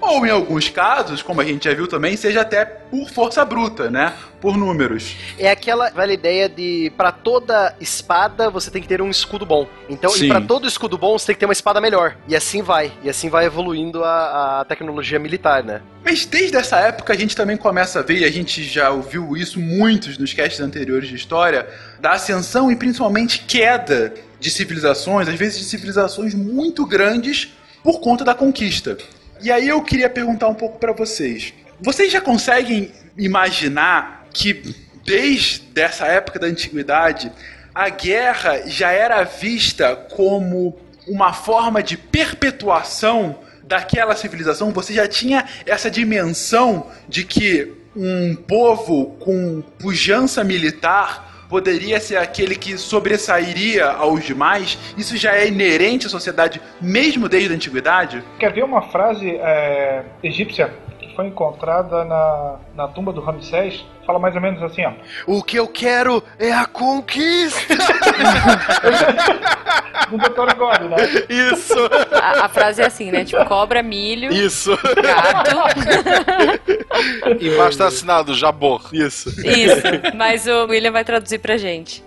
ou em alguns casos, como a gente já viu também, seja até por força bruta, né? Por números. É aquela velha ideia de pra toda espada você tem que ter um escudo bom. Então, Sim. e pra todo escudo bom você tem que ter uma espada melhor. E assim vai. E assim vai evoluindo a, a tecnologia militar, né? Mas desde essa época a gente também começa a ver, e a gente já ouviu isso muitos nos casts anteriores de história, da ascensão e principalmente queda de civilizações, às vezes de civilizações muito grandes por conta da conquista. E aí eu queria perguntar um pouco pra vocês. Vocês já conseguem imaginar que desde essa época da antiguidade a guerra já era vista como uma forma de perpetuação daquela civilização, você já tinha essa dimensão de que um povo com pujança militar poderia ser aquele que sobressairia aos demais? Isso já é inerente à sociedade, mesmo desde a antiguidade? Quer ver uma frase é, egípcia foi encontrada na, na tumba do Ramsés? Fala mais ou menos assim, ó. O que eu quero é a conquista! Do Dr. God, né? Isso! A, a frase é assim, né? Tipo, cobra, milho, Isso! gato. Embaixo tá assinado Jabor. Isso! Isso. Mas o William vai traduzir pra gente.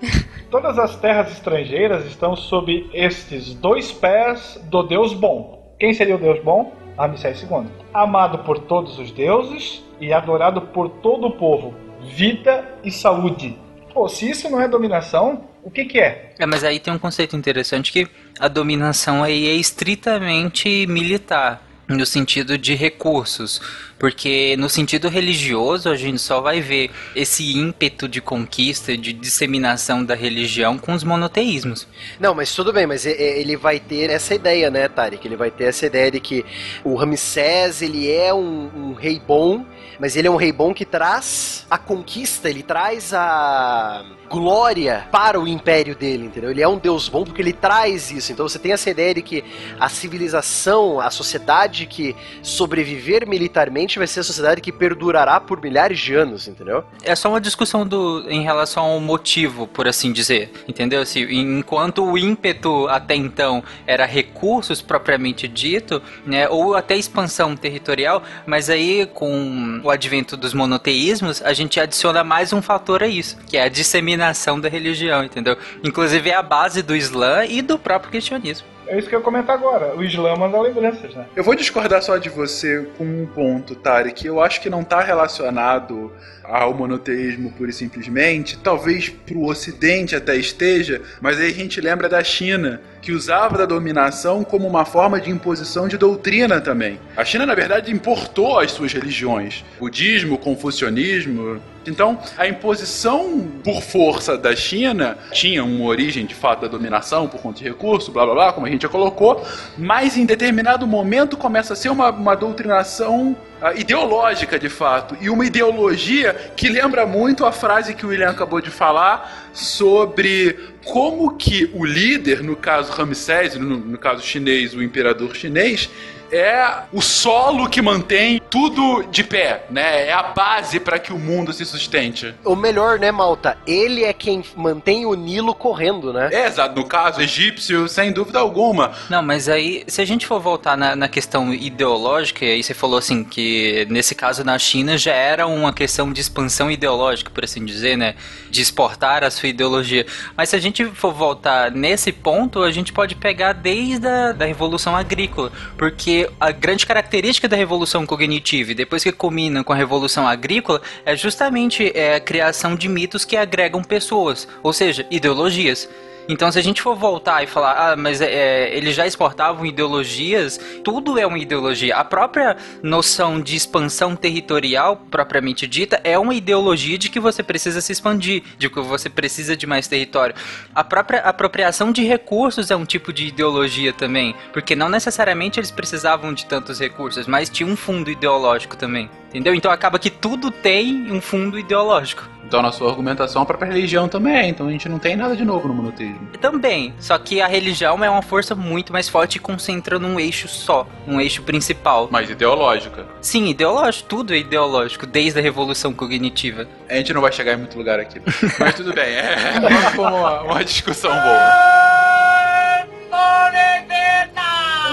Todas as terras estrangeiras estão sob estes dois pés do Deus bom. Quem seria o Deus bom? Ramsés II. Amado por todos os deuses e adorado por todo o povo. Vida e saúde. Pô, se isso não é dominação, o que que é? É, mas aí tem um conceito interessante que a dominação aí é estritamente militar. No sentido de recursos, porque no sentido religioso a gente só vai ver esse ímpeto de conquista, de disseminação da religião com os monoteísmos. Não, mas tudo bem, mas e- e- ele vai ter essa ideia, né, Tarek? Ele vai ter essa ideia de que o Ramsés, ele é um, um rei bom, mas ele é um rei bom que traz a conquista, ele traz a glória para o império dele, entendeu? Ele é um deus bom porque ele traz isso. Então você tem essa ideia de que a civilização, a sociedade que sobreviver militarmente vai ser a sociedade que perdurará por milhares de anos, entendeu? É só uma discussão do, em relação ao motivo, por assim dizer. Entendeu? Assim, enquanto o ímpeto até então era recursos propriamente dito, né, ou até expansão territorial, mas aí com o advento dos monoteísmos, a gente adiciona mais um fator a isso, que é a disseminação da religião, entendeu? Inclusive é a base do Islã e do próprio cristianismo. É isso que eu ia comentar agora. O Islã manda lembranças, né? Eu vou discordar só de você com um ponto, Tarek. Eu acho que não está relacionado ao monoteísmo pura e simplesmente. Talvez para o Ocidente até esteja, mas aí a gente lembra da China, que usava da dominação como uma forma de imposição de doutrina também. A China, na verdade, importou as suas religiões: budismo, confucionismo. Então, a imposição por força da China tinha uma origem de fato da dominação por conta de recurso, blá blá blá, como a gente já colocou, mas em determinado momento começa a ser uma, uma doutrinação ideológica de fato, e uma ideologia que lembra muito a frase que o William acabou de falar sobre como que o líder, no caso Ramsés, no, no caso chinês, o imperador chinês, é o solo que mantém tudo de pé, né? É a base para que o mundo se sustente. O melhor, né, Malta? Ele é quem mantém o Nilo correndo, né? É, exato. No caso egípcio, sem dúvida alguma. Não, mas aí, se a gente for voltar na, na questão ideológica, aí você falou assim que nesse caso na China já era uma questão de expansão ideológica, por assim dizer, né? De exportar a sua ideologia. Mas se a gente for voltar nesse ponto, a gente pode pegar desde a da Revolução Agrícola, porque a grande característica da Revolução Cognitiva, depois que combina com a Revolução Agrícola, é justamente é, a criação de mitos que agregam pessoas, ou seja, ideologias. Então, se a gente for voltar e falar, ah, mas é, eles já exportavam ideologias, tudo é uma ideologia. A própria noção de expansão territorial, propriamente dita, é uma ideologia de que você precisa se expandir, de que você precisa de mais território. A própria apropriação de recursos é um tipo de ideologia também, porque não necessariamente eles precisavam de tantos recursos, mas tinha um fundo ideológico também. Entendeu? Então acaba que tudo tem um fundo ideológico. Então, na sua argumentação, a própria religião também é. Então, a gente não tem nada de novo no monoteísmo. Também, só que a religião é uma força muito mais forte e concentra num eixo só, um eixo principal. Mas ideológica. Sim, ideológico, tudo é ideológico, desde a revolução cognitiva. A gente não vai chegar em muito lugar aqui. Mas tudo bem, é uma, uma discussão boa.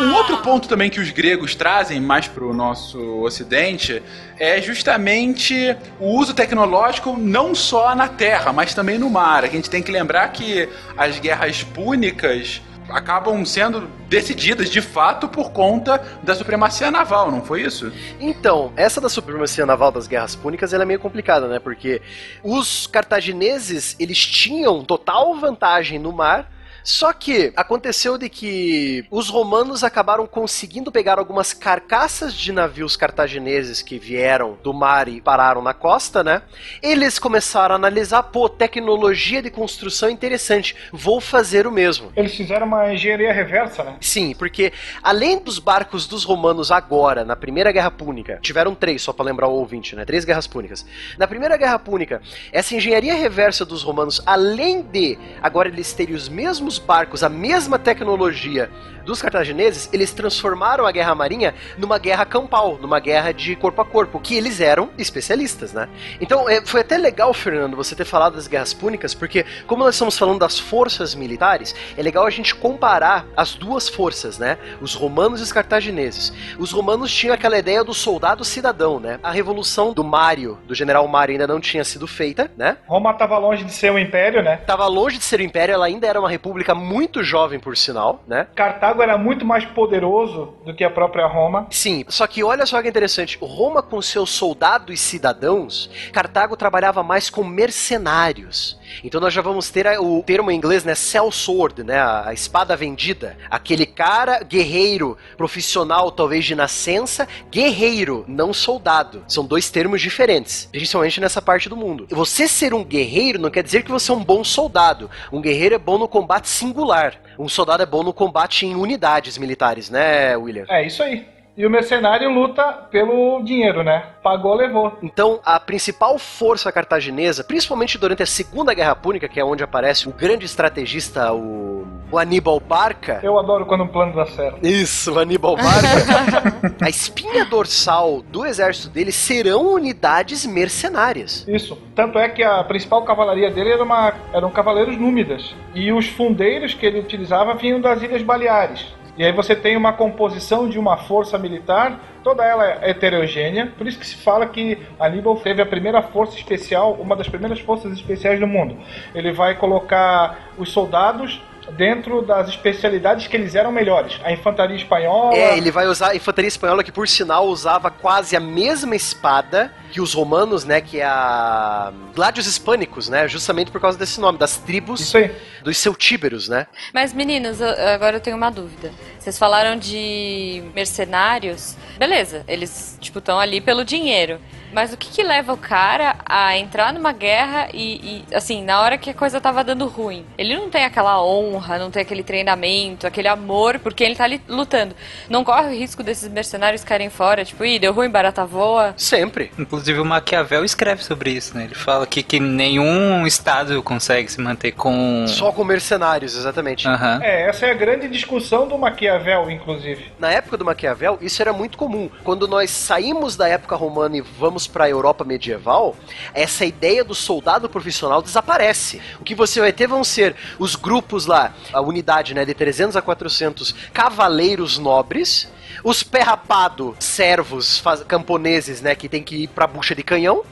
Um outro ponto também que os gregos trazem mais para o nosso ocidente é justamente o uso tecnológico não só na terra, mas também no mar. A gente tem que lembrar que as guerras púnicas acabam sendo decididas de fato por conta da supremacia naval, não foi isso? Então, essa da supremacia naval das guerras púnicas ela é meio complicada, né? Porque os cartagineses, eles tinham total vantagem no mar, Só que aconteceu de que os romanos acabaram conseguindo pegar algumas carcaças de navios cartagineses que vieram do mar e pararam na costa, né? Eles começaram a analisar, pô, tecnologia de construção interessante, vou fazer o mesmo. Eles fizeram uma engenharia reversa, né? Sim, porque além dos barcos dos romanos agora, na Primeira Guerra Púnica, tiveram três, só para lembrar o ouvinte, né? Três guerras púnicas. Na Primeira Guerra Púnica, essa engenharia reversa dos romanos, além de agora eles terem os mesmos barcos, a mesma tecnologia dos cartagineses, eles transformaram a guerra marinha numa guerra campal, numa guerra de corpo a corpo, que eles eram especialistas, né? Então, é, foi até legal, Fernando, você ter falado das guerras púnicas, porque como nós estamos falando das forças militares, é legal a gente comparar as duas forças, né? Os romanos e os cartagineses. Os romanos tinham aquela ideia do soldado cidadão, né? A revolução do Mário, do general Mário ainda não tinha sido feita, né? Roma estava longe de ser um império, né? Tava longe de ser um império, ela ainda era uma república muito jovem, por sinal, né? Cartago era muito mais poderoso do que a própria Roma. Sim, só que olha só que interessante. Roma, com seus soldados e cidadãos, Cartago trabalhava mais com mercenários. Então nós já vamos ter o termo em inglês, né? Sell sword, né? A, a espada vendida. Aquele cara guerreiro, profissional, talvez de nascença, guerreiro, não soldado. São dois termos diferentes, principalmente nessa parte do mundo. Você ser um guerreiro não quer dizer que você é um bom soldado. Um guerreiro é bom no combate singular. Um soldado é bom no combate em unidades militares, né, William? É isso aí. E o mercenário luta pelo dinheiro, né? Pagou, levou. Então, a principal força cartaginesa, principalmente durante a Segunda Guerra Púnica, que é onde aparece o grande estrategista, o, o Aníbal Barca. Eu adoro quando um plano dá certo. Isso, o Aníbal Barca. a espinha dorsal do exército dele serão unidades mercenárias. Isso. Tanto é que a principal cavalaria dele era uma, eram cavaleiros númidas. E os fundeiros que ele utilizava vinham das Ilhas Baleares. E aí você tem uma composição de uma força militar, toda ela heterogênea. Por isso que se fala que Aníbal teve a primeira força especial, uma das primeiras forças especiais do mundo. Ele vai colocar os soldados dentro das especialidades que eles eram melhores. A infantaria espanhola. É, ele vai usar a infantaria espanhola, que por sinal usava quase a mesma espada que os romanos, né? Que é a Gladios Hispânicos, né? Justamente por causa desse nome, das tribos Isso aí. dos celtíberos, né? Mas meninos, eu- agora eu tenho uma dúvida. Vocês falaram de mercenários. Beleza, eles tipo estão ali pelo dinheiro. Mas o que, que leva o cara a entrar numa guerra e, e, assim, na hora que a coisa tava dando ruim? Ele não tem aquela honra, não tem aquele treinamento, aquele amor, porque ele tá ali lutando. Não corre o risco desses mercenários caírem fora, tipo, ih, deu ruim, barata voa. Sempre. Inclusive o Maquiavel escreve sobre isso, né? Ele fala que, que nenhum estado consegue se manter com. Só com mercenários, exatamente. Aham. É, essa é a grande discussão do Maquiavel, inclusive. Na época do Maquiavel, isso era muito comum. Quando nós saímos da época romana e vamos para a Europa medieval, essa ideia do soldado profissional desaparece. O que você vai ter vão ser os grupos lá, a unidade né, de 300 a 400 cavaleiros nobres, os pé servos faz- camponeses né, que tem que ir para bucha de canhão.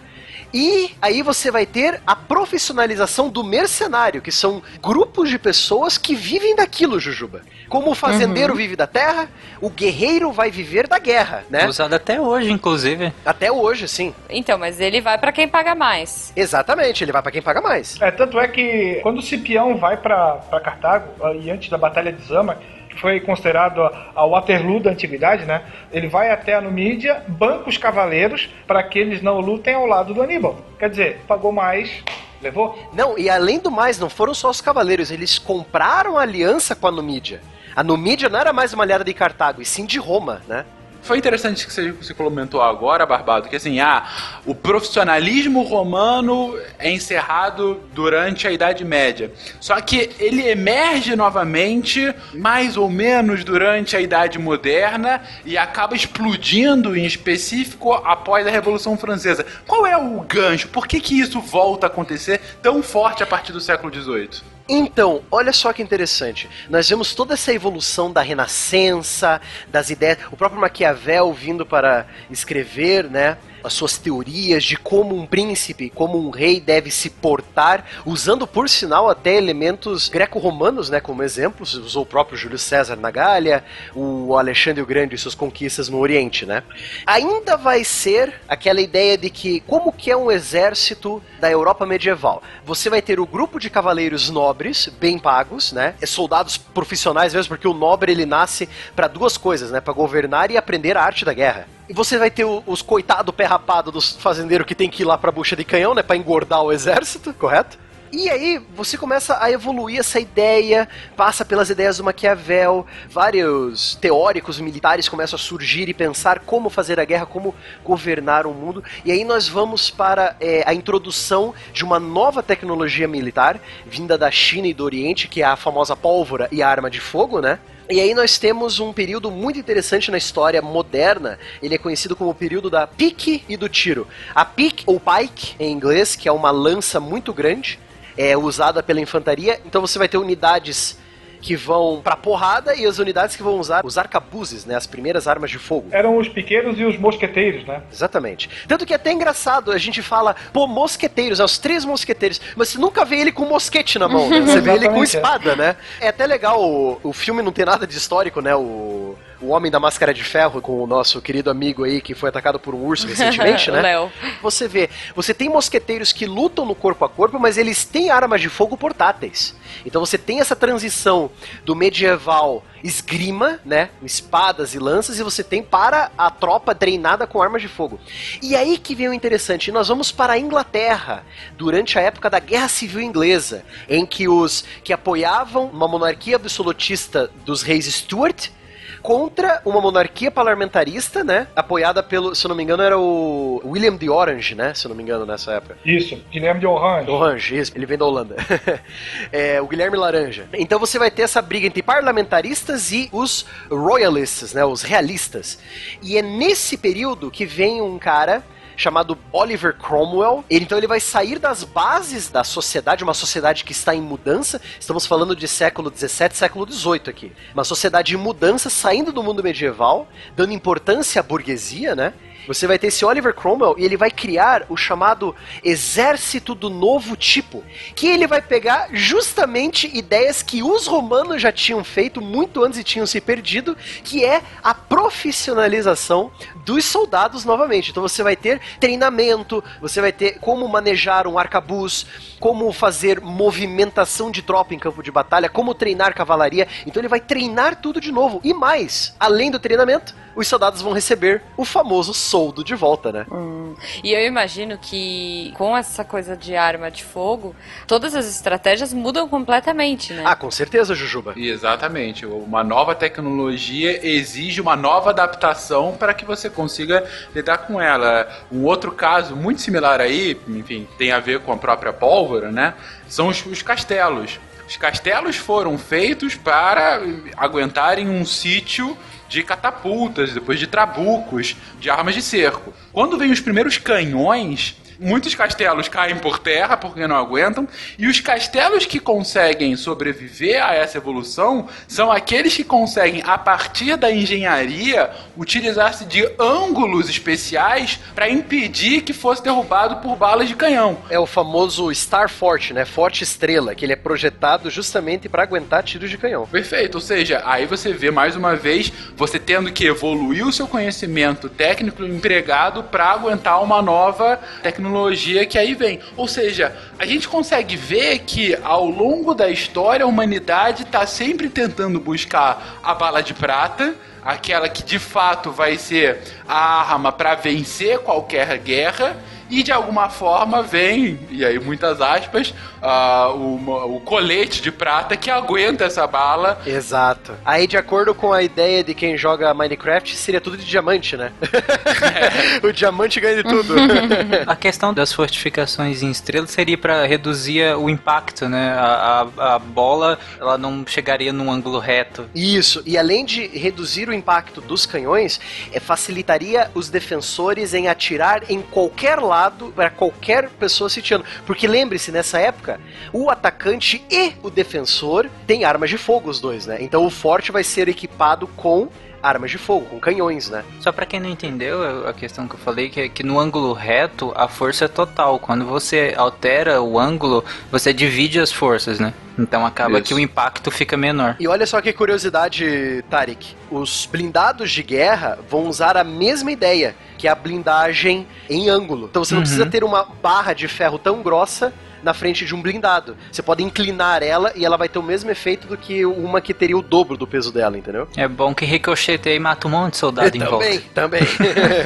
E aí você vai ter a profissionalização do mercenário, que são grupos de pessoas que vivem daquilo, Jujuba. Como o fazendeiro vive da terra, o guerreiro vai viver da guerra, né? Usado até hoje, inclusive. Até hoje, sim. Então, mas ele vai pra quem paga mais. Exatamente, ele vai pra quem paga mais. É, tanto é que quando o Cipião vai pra pra Cartago, ah, e antes da Batalha de Zama, foi considerado a, Waterloo da antiguidade, né? Ele vai até a Numídia, banca os cavaleiros para que eles não lutem ao lado do Aníbal. Quer dizer, pagou mais, levou. Não, e além do mais, não foram só os cavaleiros, eles compraram aliança com a Numídia. A Numídia não era mais uma aliada de Cartago, e sim de Roma, né? Foi interessante que você, comentou agora, Barbado, que assim, ah, o profissionalismo romano é encerrado durante a Idade Média. Só que ele emerge novamente, mais ou menos durante a Idade Moderna, e acaba explodindo em específico após a Revolução Francesa. Qual é o gancho? Por que, que isso volta a acontecer tão forte a partir do século XVIII? Então, olha só que interessante. Nós vemos toda essa evolução da renascença, das ideias, o próprio Maquiavel vindo para escrever, né? As suas teorias de como um príncipe, como um rei deve se portar, usando por sinal até elementos greco-romanos, né, como exemplos, usou o próprio Júlio César na Gália, o Alexandre o Grande e suas conquistas no Oriente, né? Ainda vai ser aquela ideia de que como que é um exército da Europa medieval? Você vai ter o grupo de cavaleiros nobres, bem pagos, né? É soldados profissionais mesmo, porque o nobre ele nasce para duas coisas, né? Para governar e aprender a arte da guerra. Você vai ter os coitados pé rapado dos fazendeiros que tem que ir lá pra bucha de canhão, né? Pra engordar o exército, correto? E aí você começa a evoluir essa ideia, passa pelas ideias do Maquiavel, vários teóricos militares começam a surgir e pensar como fazer a guerra, como governar o mundo. E aí nós vamos para é, a introdução de uma nova tecnologia militar vinda da China e do Oriente, que é a famosa pólvora e a arma de fogo, né? E aí nós temos um período muito interessante na história moderna. Ele é conhecido como o período da pique e do tiro. A pique, ou pike em inglês, que é uma lança muito grande, é usada pela infantaria. Então você vai ter unidades que vão pra porrada e as unidades que vão usar os arcabuzes, né, as primeiras armas de fogo. Eram os piqueiros e os mosqueteiros, né? Exatamente. Tanto que é até engraçado, a gente fala, pô, mosqueteiros, é os três mosqueteiros, mas você nunca vê ele com mosquete na mão, né? Você vê ele com é. espada, né? É até legal, o, o filme não tem nada de histórico, né? O, o Homem da Máscara de Ferro, com o nosso querido amigo aí que foi atacado por um urso recentemente, né? Léo. Você vê, você tem mosqueteiros que lutam no corpo a corpo, mas eles têm armas de fogo portáteis. Então você tem essa transição do medieval esgrima, né, espadas e lanças, e você tem para a tropa treinada com armas de fogo. E aí que vem o interessante, nós vamos para a Inglaterra, durante a época da Guerra Civil Inglesa, em que os que apoiavam uma monarquia absolutista dos reis Stuart contra uma monarquia parlamentarista, né? Apoiada pelo, se eu não me engano, era o William de Orange, né? Se eu não me engano, nessa época. Isso, Guilherme de Orange. Orange, isso, ele vem da Holanda. é, o Guilherme Laranja. Então você vai ter essa briga entre parlamentaristas e os royalists, né? Os realistas. E é nesse período que vem um cara chamado Oliver Cromwell. Ele, então ele vai sair das bases da sociedade, uma sociedade que está em mudança. Estamos falando de século 17, século 18 aqui. Uma sociedade em mudança, saindo do mundo medieval, dando importância à burguesia, né? Você vai ter esse Oliver Cromwell e ele vai criar o chamado Exército do Novo Tipo, que ele vai pegar justamente ideias que os romanos já tinham feito muito antes e tinham se perdido, que é a profissionalização dos soldados novamente. Então você vai ter treinamento, você vai ter como manejar um arcabuz, como fazer movimentação de tropa em campo de batalha, como treinar cavalaria. Então ele vai treinar tudo de novo. E mais, além do treinamento, os soldados vão receber o famoso soldo de volta, né? E eu imagino que com essa coisa de arma de fogo, todas as estratégias mudam completamente, né? Ah, com certeza, Jujuba. Exatamente. Uma nova tecnologia exige uma nova adaptação para que você consiga lidar com ela. Um outro caso muito similar aí, enfim, tem a ver com a própria pólvora, né? São os, os castelos. Os castelos foram feitos para aguentarem um sítio de catapultas, depois de trabucos, de armas de cerco. Quando vem os primeiros canhões, muitos castelos caem por terra porque não aguentam, e os castelos que conseguem sobreviver a essa evolução são aqueles que conseguem, a partir da engenharia, utilizar-se de ângulos especiais para impedir que fosse derrubado por balas de canhão. É o famoso Star Forte, né? Forte estrela, que ele é projetado justamente para aguentar tiros de canhão. Perfeito, ou seja, aí você vê mais uma vez você tendo que evoluir o seu conhecimento técnico empregado para aguentar uma nova tecnologia que aí vem. Ou seja, a gente consegue ver que ao longo da história a humanidade está sempre tentando buscar a bala de prata, aquela que de fato vai ser a arma para vencer qualquer guerra. E de alguma forma vem, e aí muitas aspas, ah, o, o colete de prata que aguenta essa bala. Exato. Aí, de acordo com a ideia de quem joga Minecraft, seria tudo de diamante, né? o diamante ganha de tudo. A questão das fortificações em estrelas seria para reduzir o impacto, né? A, a, a bola ela não chegaria num ângulo reto. Isso, e além de reduzir o impacto dos canhões, é, facilitaria os defensores em atirar em qualquer lado para qualquer pessoa sitiando. Porque lembre-se, nessa época, o atacante e o defensor têm armas de fogo, os dois, né? Então o forte vai ser equipado com armas de fogo, com canhões, né? Só pra quem não entendeu a questão que eu falei, que, é que no ângulo reto a força é total. Quando você altera o ângulo, você divide as forças, né? Então acaba Isso. que o impacto fica menor. E olha só que curiosidade, Tarek. Os blindados de guerra vão usar a mesma ideia, que é a blindagem em ângulo. Então você não Uhum. precisa ter uma barra de ferro tão grossa na frente de um blindado. Você pode inclinar ela e ela vai ter o mesmo efeito do que uma que teria o dobro do peso dela, entendeu? É bom que ricocheteia e mata um monte de soldado em volta. também, também.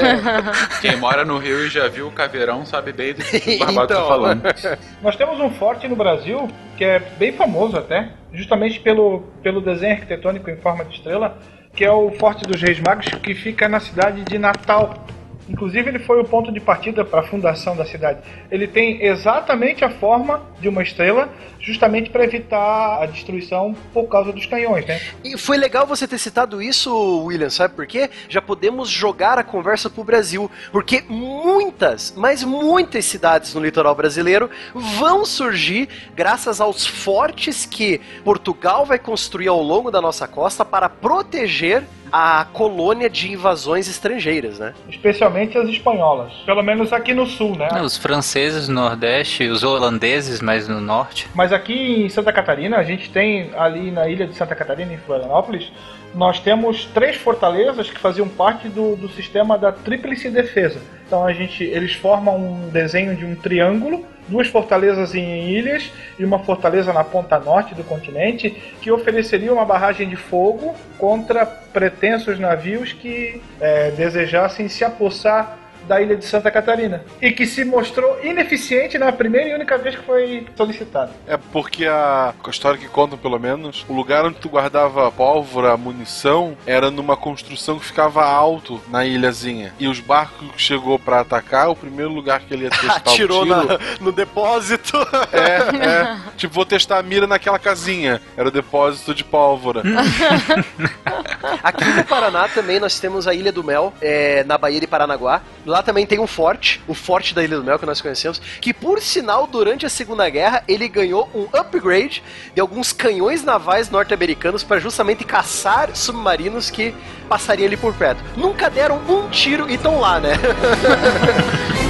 Quem mora no Rio e já viu o caveirão sabe bem do que o Barbado tá Então. falando. Nós temos um forte no Brasil que é bem famoso até, justamente pelo, pelo desenho arquitetônico em forma de estrela, que é o Forte dos Reis Magos, que fica na cidade de Natal. Inclusive, ele foi o ponto de partida para a fundação da cidade. Ele tem exatamente a forma de uma estrela, justamente para evitar a destruição por causa dos canhões, né? E foi legal você ter citado isso, William, sabe por quê? Já podemos jogar a conversa pro Brasil, porque muitas, mas muitas cidades no litoral brasileiro vão surgir graças aos fortes que Portugal vai construir ao longo da nossa costa para proteger a colônia de invasões estrangeiras, né? Especialmente as espanholas. Pelo menos aqui no sul, né? Os franceses no Nordeste, os holandeses mais no Norte. Mas aqui em Santa Catarina, a gente tem ali na ilha de Santa Catarina, em Florianópolis, nós temos três fortalezas que faziam parte do, do sistema da Tríplice Defesa. Então a gente, eles formam um desenho de um triângulo, duas fortalezas em ilhas e uma fortaleza na ponta norte do continente, que ofereceria uma barragem de fogo contra pretensos navios que eh, desejassem se apossar da ilha de Santa Catarina e que se mostrou ineficiente na primeira e única vez que foi solicitado. É porque a, a história que contam, pelo menos, o lugar onde tu guardava pólvora, munição, era numa construção que ficava alto na ilhazinha. E os barcos que chegou pra atacar, o primeiro lugar que ele ia testar Atirou o tiro... na- no depósito. É, é. Tipo, vou testar a mira naquela casinha. Era o depósito de pólvora. Aqui no Paraná também nós temos a Ilha do Mel, é, na Baía de Paranaguá. Lá também tem um forte, o forte da Ilha do Mel que nós conhecemos, que por sinal, durante a Segunda Guerra, ele ganhou um upgrade de alguns canhões navais norte-americanos para justamente caçar submarinos que passariam ali por perto. Nunca deram um tiro e estão lá, né?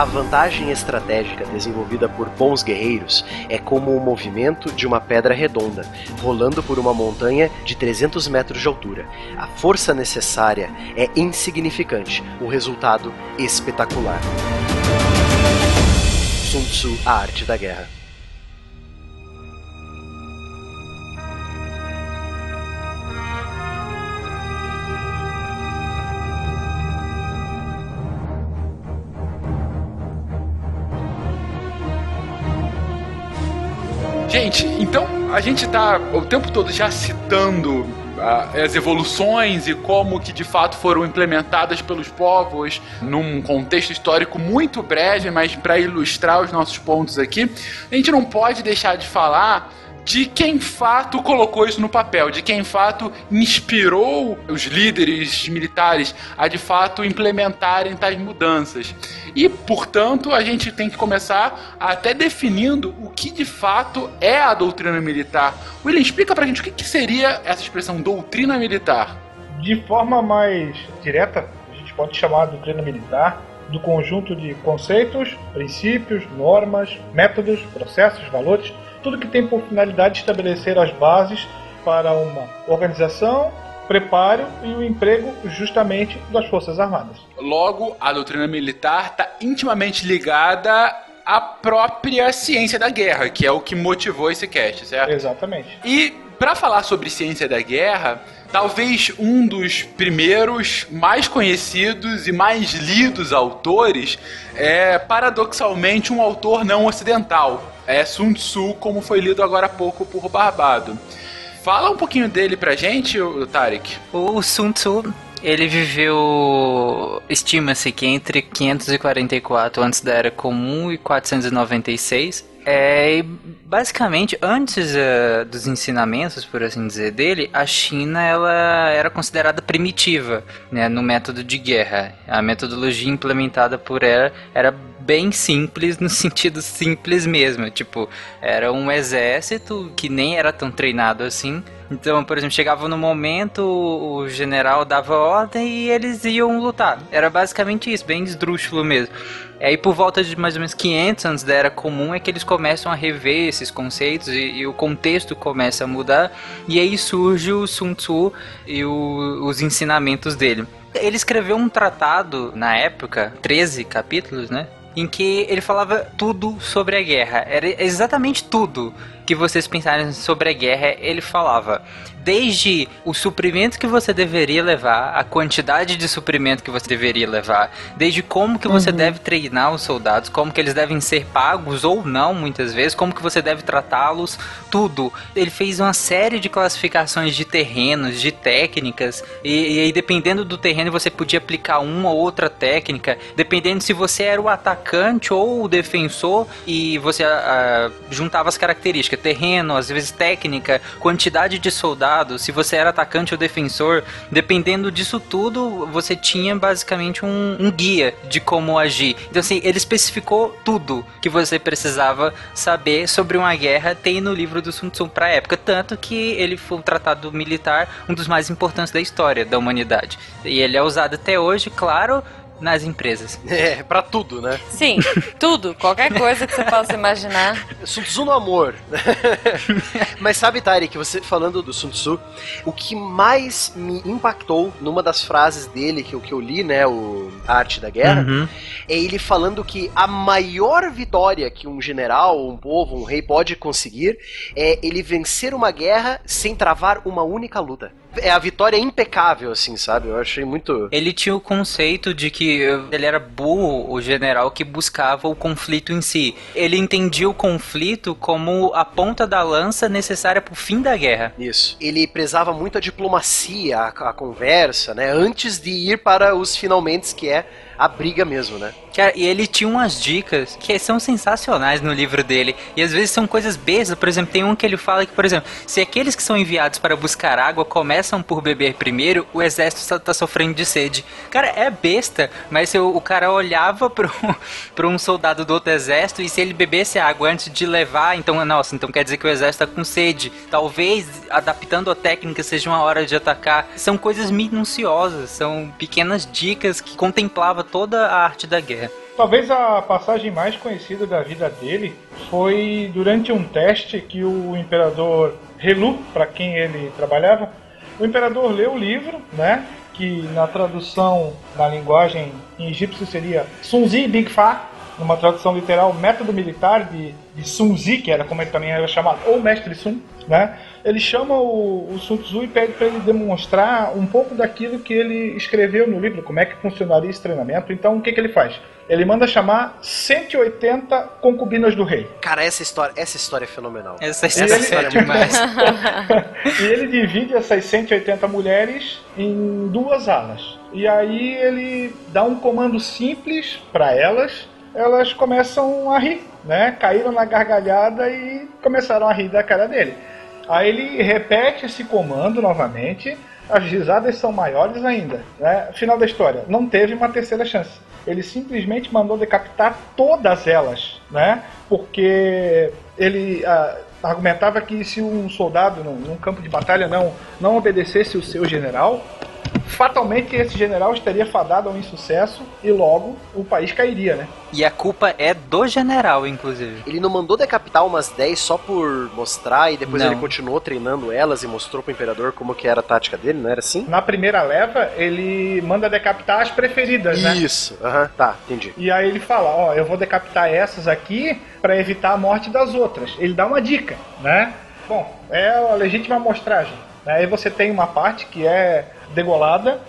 A vantagem estratégica desenvolvida por bons guerreiros é como o movimento de uma pedra redonda, rolando por uma montanha de 300 metros de altura. A força necessária é insignificante, o resultado espetacular. Sun Tzu, a arte da guerra. A gente tá o tempo todo já citando ah, as evoluções e como que de fato foram implementadas pelos povos num contexto histórico muito breve, mas para ilustrar os nossos pontos aqui, a gente não pode deixar de falar de quem fato colocou isso no papel, de quem fato inspirou os líderes militares a de fato implementarem tais mudanças. E, portanto, a gente tem que começar até definindo o que de fato é a doutrina militar. William, explica pra gente o que, seria essa expressão doutrina militar. De forma mais direta, a gente pode chamar a doutrina militar do conjunto de conceitos, princípios, normas, métodos, processos, valores, tudo que tem por finalidade estabelecer as bases para uma organização, preparo e o emprego justamente das Forças Armadas. Logo, a doutrina militar está intimamente ligada à própria ciência da guerra, que é o que motivou esse cast, certo? Exatamente. E para falar sobre ciência da guerra, talvez um dos primeiros mais conhecidos e mais lidos autores é paradoxalmente um autor não ocidental. É Sun Tzu, como foi lido agora há pouco por Barbado. Fala um pouquinho dele pra gente, Tarek. O Sun Tzu, ele viveu, estima-se que entre 544 antes da Era Comum e 496, É, e basicamente, antes eh, dos ensinamentos, por assim dizer, dele, a China ela era considerada primitiva né, no método de guerra. A metodologia implementada por ela era bem simples, no sentido simples mesmo. Tipo, era um exército que nem era tão treinado assim. Então, por exemplo, chegava no momento, o general dava ordem e eles iam lutar. Era basicamente isso, bem esdrúxulo mesmo. Aí por volta de mais ou menos 500 anos da Era Comum é que eles começam a rever esses conceitos e, e o contexto começa a mudar. E aí surge o Sun Tzu e o, os ensinamentos dele. Ele escreveu um tratado na época, 13 capítulos, né? Em que ele falava tudo sobre a guerra. Era exatamente tudo que vocês pensarem sobre a guerra, ele falava desde o suprimento que você deveria levar, a quantidade de suprimento que você deveria levar, desde como que você uhum. deve treinar os soldados, como que eles devem ser pagos ou não, muitas vezes, como que você deve tratá-los, tudo. Ele fez uma série de classificações de terrenos, de técnicas, e, e aí dependendo do terreno você podia aplicar uma ou outra técnica, dependendo se você era o atacante ou o defensor, e você uh, juntava as características, terreno, às vezes técnica, quantidade de soldados, se você era atacante ou defensor, dependendo disso tudo, você tinha basicamente um, um guia de como agir. Então, assim, ele especificou tudo que você precisava saber sobre uma guerra, tem no livro do Sun Tzu para a época, tanto que ele foi um tratado militar, um dos mais importantes da história da humanidade. E ele é usado até hoje, claro, nas empresas. É, pra tudo, né? Sim, tudo. Qualquer coisa que você possa imaginar. Sun Tzu no amor. Mas sabe, Tari, que você falando do Sun Tzu, o que mais me impactou numa das frases dele que, que eu li, né, o a Arte da Guerra, uhum. é ele falando que a maior vitória que um general, um povo, um rei pode conseguir é ele vencer uma guerra sem travar uma única luta é a vitória impecável, assim, sabe? Eu achei muito. Ele tinha o conceito de que ele era burro, o general que buscava o conflito em si. Ele entendia o conflito como a ponta da lança necessária pro fim da guerra. Isso. Ele prezava muito a diplomacia, a, a conversa, né? Antes de ir para os finalmente, que é a briga mesmo, né? Cara, e ele tinha umas dicas que são sensacionais no livro dele. E às vezes são coisas bestas. Por exemplo, tem um que ele fala que, por exemplo, se aqueles que são enviados para buscar água começam por beber primeiro, o exército está tá sofrendo de sede. Cara, é besta, mas se o, cara olhava para um, um soldado do outro exército e se ele bebesse água antes de levar, então, nossa, então quer dizer que o exército está com sede. Talvez, adaptando a técnica, seja uma hora de atacar. São coisas minuciosas, são pequenas dicas que contemplava toda a arte da guerra. Talvez a passagem mais conhecida da vida dele foi durante um teste que o imperador Helu, para quem ele trabalhava, o imperador leu o livro, né? Que na tradução na linguagem em egípcio seria Sunzi Big Fa, numa tradução literal, método militar de, de Sun que era como ele também era chamado, ou mestre Sun, né? Ele chama o, o Sun Tzu e pede para ele demonstrar um pouco daquilo que ele escreveu no livro, como é que funcionaria esse treinamento. Então, o que, que ele faz? Ele manda chamar 180 concubinas do rei. Cara, essa história, essa história é fenomenal. Essa, essa ele, história é demais. e ele divide essas 180 mulheres em duas alas. E aí ele dá um comando simples para elas elas começam a rir, né? Caíram na gargalhada e começaram a rir da cara dele. Aí ele repete esse comando novamente, as risadas são maiores ainda. Né? Final da história, não teve uma terceira chance. Ele simplesmente mandou decapitar todas elas, né? Porque ele ah, argumentava que se um soldado num, num campo de batalha não, não obedecesse o seu general, fatalmente esse general estaria fadado ao insucesso e logo o país cairia, né? E a culpa é do general, inclusive. Ele não mandou decapitar umas 10 só por mostrar e depois não. ele continuou treinando elas e mostrou pro imperador como que era a tática dele, não era assim? Na primeira leva, ele manda decapitar as preferidas, Isso. né? Isso, aham, uhum. tá, entendi. E aí ele fala, ó, eu vou decapitar essas aqui para evitar a morte das outras. Ele dá uma dica, né? Bom, é a legítima amostragem. Aí você tem uma parte que é degolada.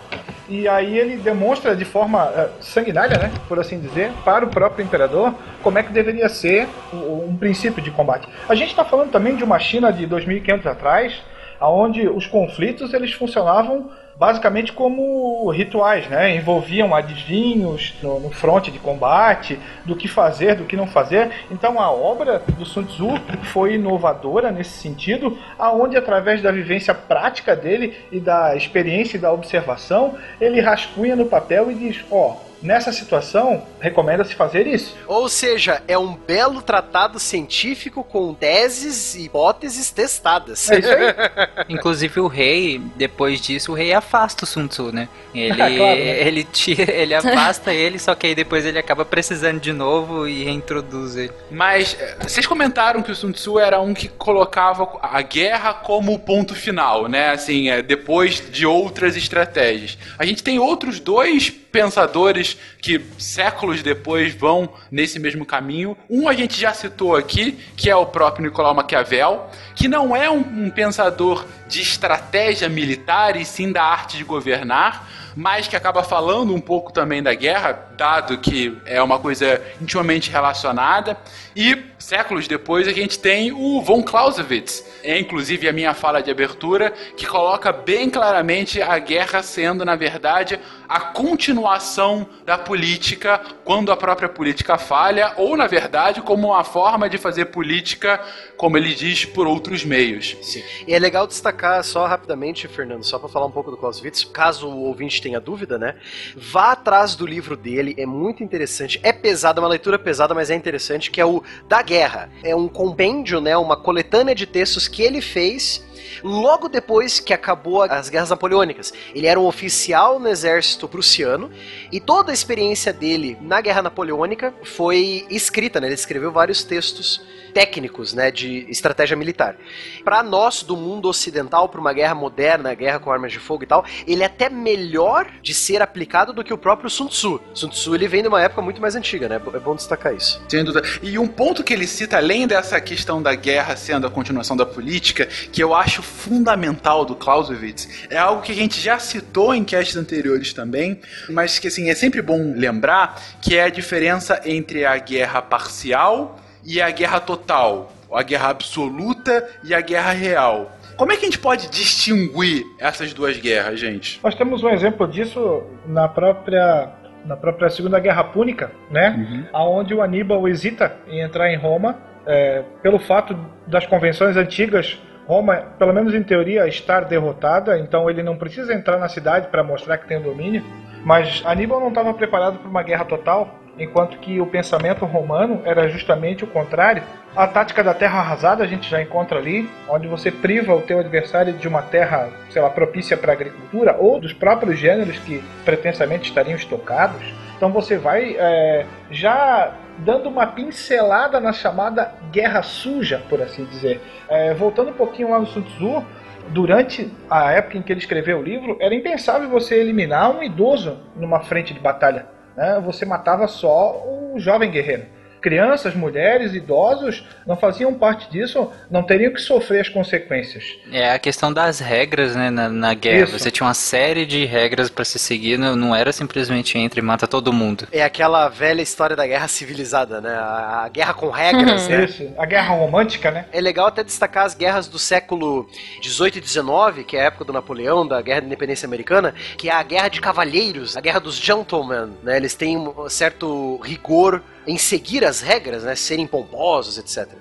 E aí ele demonstra de forma uh, sanguinária, né, por assim dizer, para o próprio imperador, como é que deveria ser um, um princípio de combate. A gente está falando também de uma China de 2.500 atrás, onde os conflitos eles funcionavam basicamente como rituais, né? Envolviam adivinhos no, no fronte de combate, do que fazer, do que não fazer. Então a obra do Sun Tzu foi inovadora nesse sentido, aonde através da vivência prática dele e da experiência e da observação, ele rascunha no papel e diz: ó, oh, Nessa situação, recomenda-se fazer isso. Ou seja, é um belo tratado científico com teses e hipóteses testadas. É isso aí. Inclusive o rei, depois disso, o rei afasta o Sun Tzu, né? Ele, claro, né? ele, tira, ele afasta ele, só que aí depois ele acaba precisando de novo e reintroduz ele. Mas eh, vocês comentaram que o Sun Tzu era um que colocava a guerra como o ponto final, né? Assim, é, depois de outras estratégias. A gente tem outros dois pensadores que séculos depois vão nesse mesmo caminho. Um a gente já citou aqui, que é o próprio Nicolau Maquiavel, que não é um, um pensador de estratégia militar e sim da arte de governar, mas que acaba falando um pouco também da guerra, dado que é uma coisa intimamente relacionada. E séculos depois a gente tem o von Clausewitz, é inclusive a minha fala de abertura, que coloca bem claramente a guerra sendo, na verdade, a continuação da política quando a própria política falha, ou na verdade, como uma forma de fazer política, como ele diz, por outros meios. Sim. E é legal destacar só rapidamente, Fernando, só para falar um pouco do Clausewitz, caso o ouvinte tenha dúvida, né? Vá atrás do livro dele, é muito interessante. É pesado, é uma leitura pesada, mas é interessante, que é o Da Guerra. É um compêndio, né, uma coletânea de textos que ele fez logo depois que acabou as guerras napoleônicas. Ele era um oficial no exército prussiano e toda a experiência dele na guerra napoleônica foi escrita, né? Ele escreveu vários textos técnicos, né, de estratégia militar. Para nós do mundo ocidental, para uma guerra moderna, guerra com armas de fogo e tal, ele é até melhor de ser aplicado do que o próprio Sun Tzu. Sun Tzu ele vem de uma época muito mais antiga, né? É bom destacar isso. Sem dúvida. E um ponto que ele cita, além dessa questão da guerra sendo a continuação da política, que eu acho fundamental do Clausewitz, é algo que a gente já citou em castes anteriores também, mas que assim, é sempre bom lembrar, que é a diferença entre a guerra parcial e a guerra total, a guerra absoluta e a guerra real. Como é que a gente pode distinguir essas duas guerras, gente? Nós temos um exemplo disso na própria na própria Segunda Guerra Púnica, né? Uhum. Aonde o Aníbal hesita em entrar em Roma é, pelo fato das convenções antigas. Roma, pelo menos em teoria, estar derrotada, então ele não precisa entrar na cidade para mostrar que tem domínio. Mas Aníbal não estava preparado para uma guerra total, enquanto que o pensamento romano era justamente o contrário. A tática da terra arrasada a gente já encontra ali, onde você priva o teu adversário de uma terra, sei lá, propícia para agricultura ou dos próprios gêneros que pretensamente estariam estocados. Então você vai é, já dando uma pincelada na chamada guerra suja, por assim dizer. É, voltando um pouquinho lá no Sun Tzu, durante a época em que ele escreveu o livro, era impensável você eliminar um idoso numa frente de batalha. Né? Você matava só o jovem guerreiro crianças, mulheres, idosos não faziam parte disso, não teriam que sofrer as consequências. É a questão das regras, né, na, na guerra. Isso. Você tinha uma série de regras para se seguir, não, não era simplesmente entre e mata todo mundo. É aquela velha história da guerra civilizada, né? A, a guerra com regras, né? Isso, a guerra romântica, né? É legal até destacar as guerras do século 18 e 19, que é a época do Napoleão, da Guerra da Independência Americana, que é a guerra de cavalheiros, a guerra dos gentlemen, né? Eles têm um certo rigor em seguir as regras, né? Serem pomposos, etc.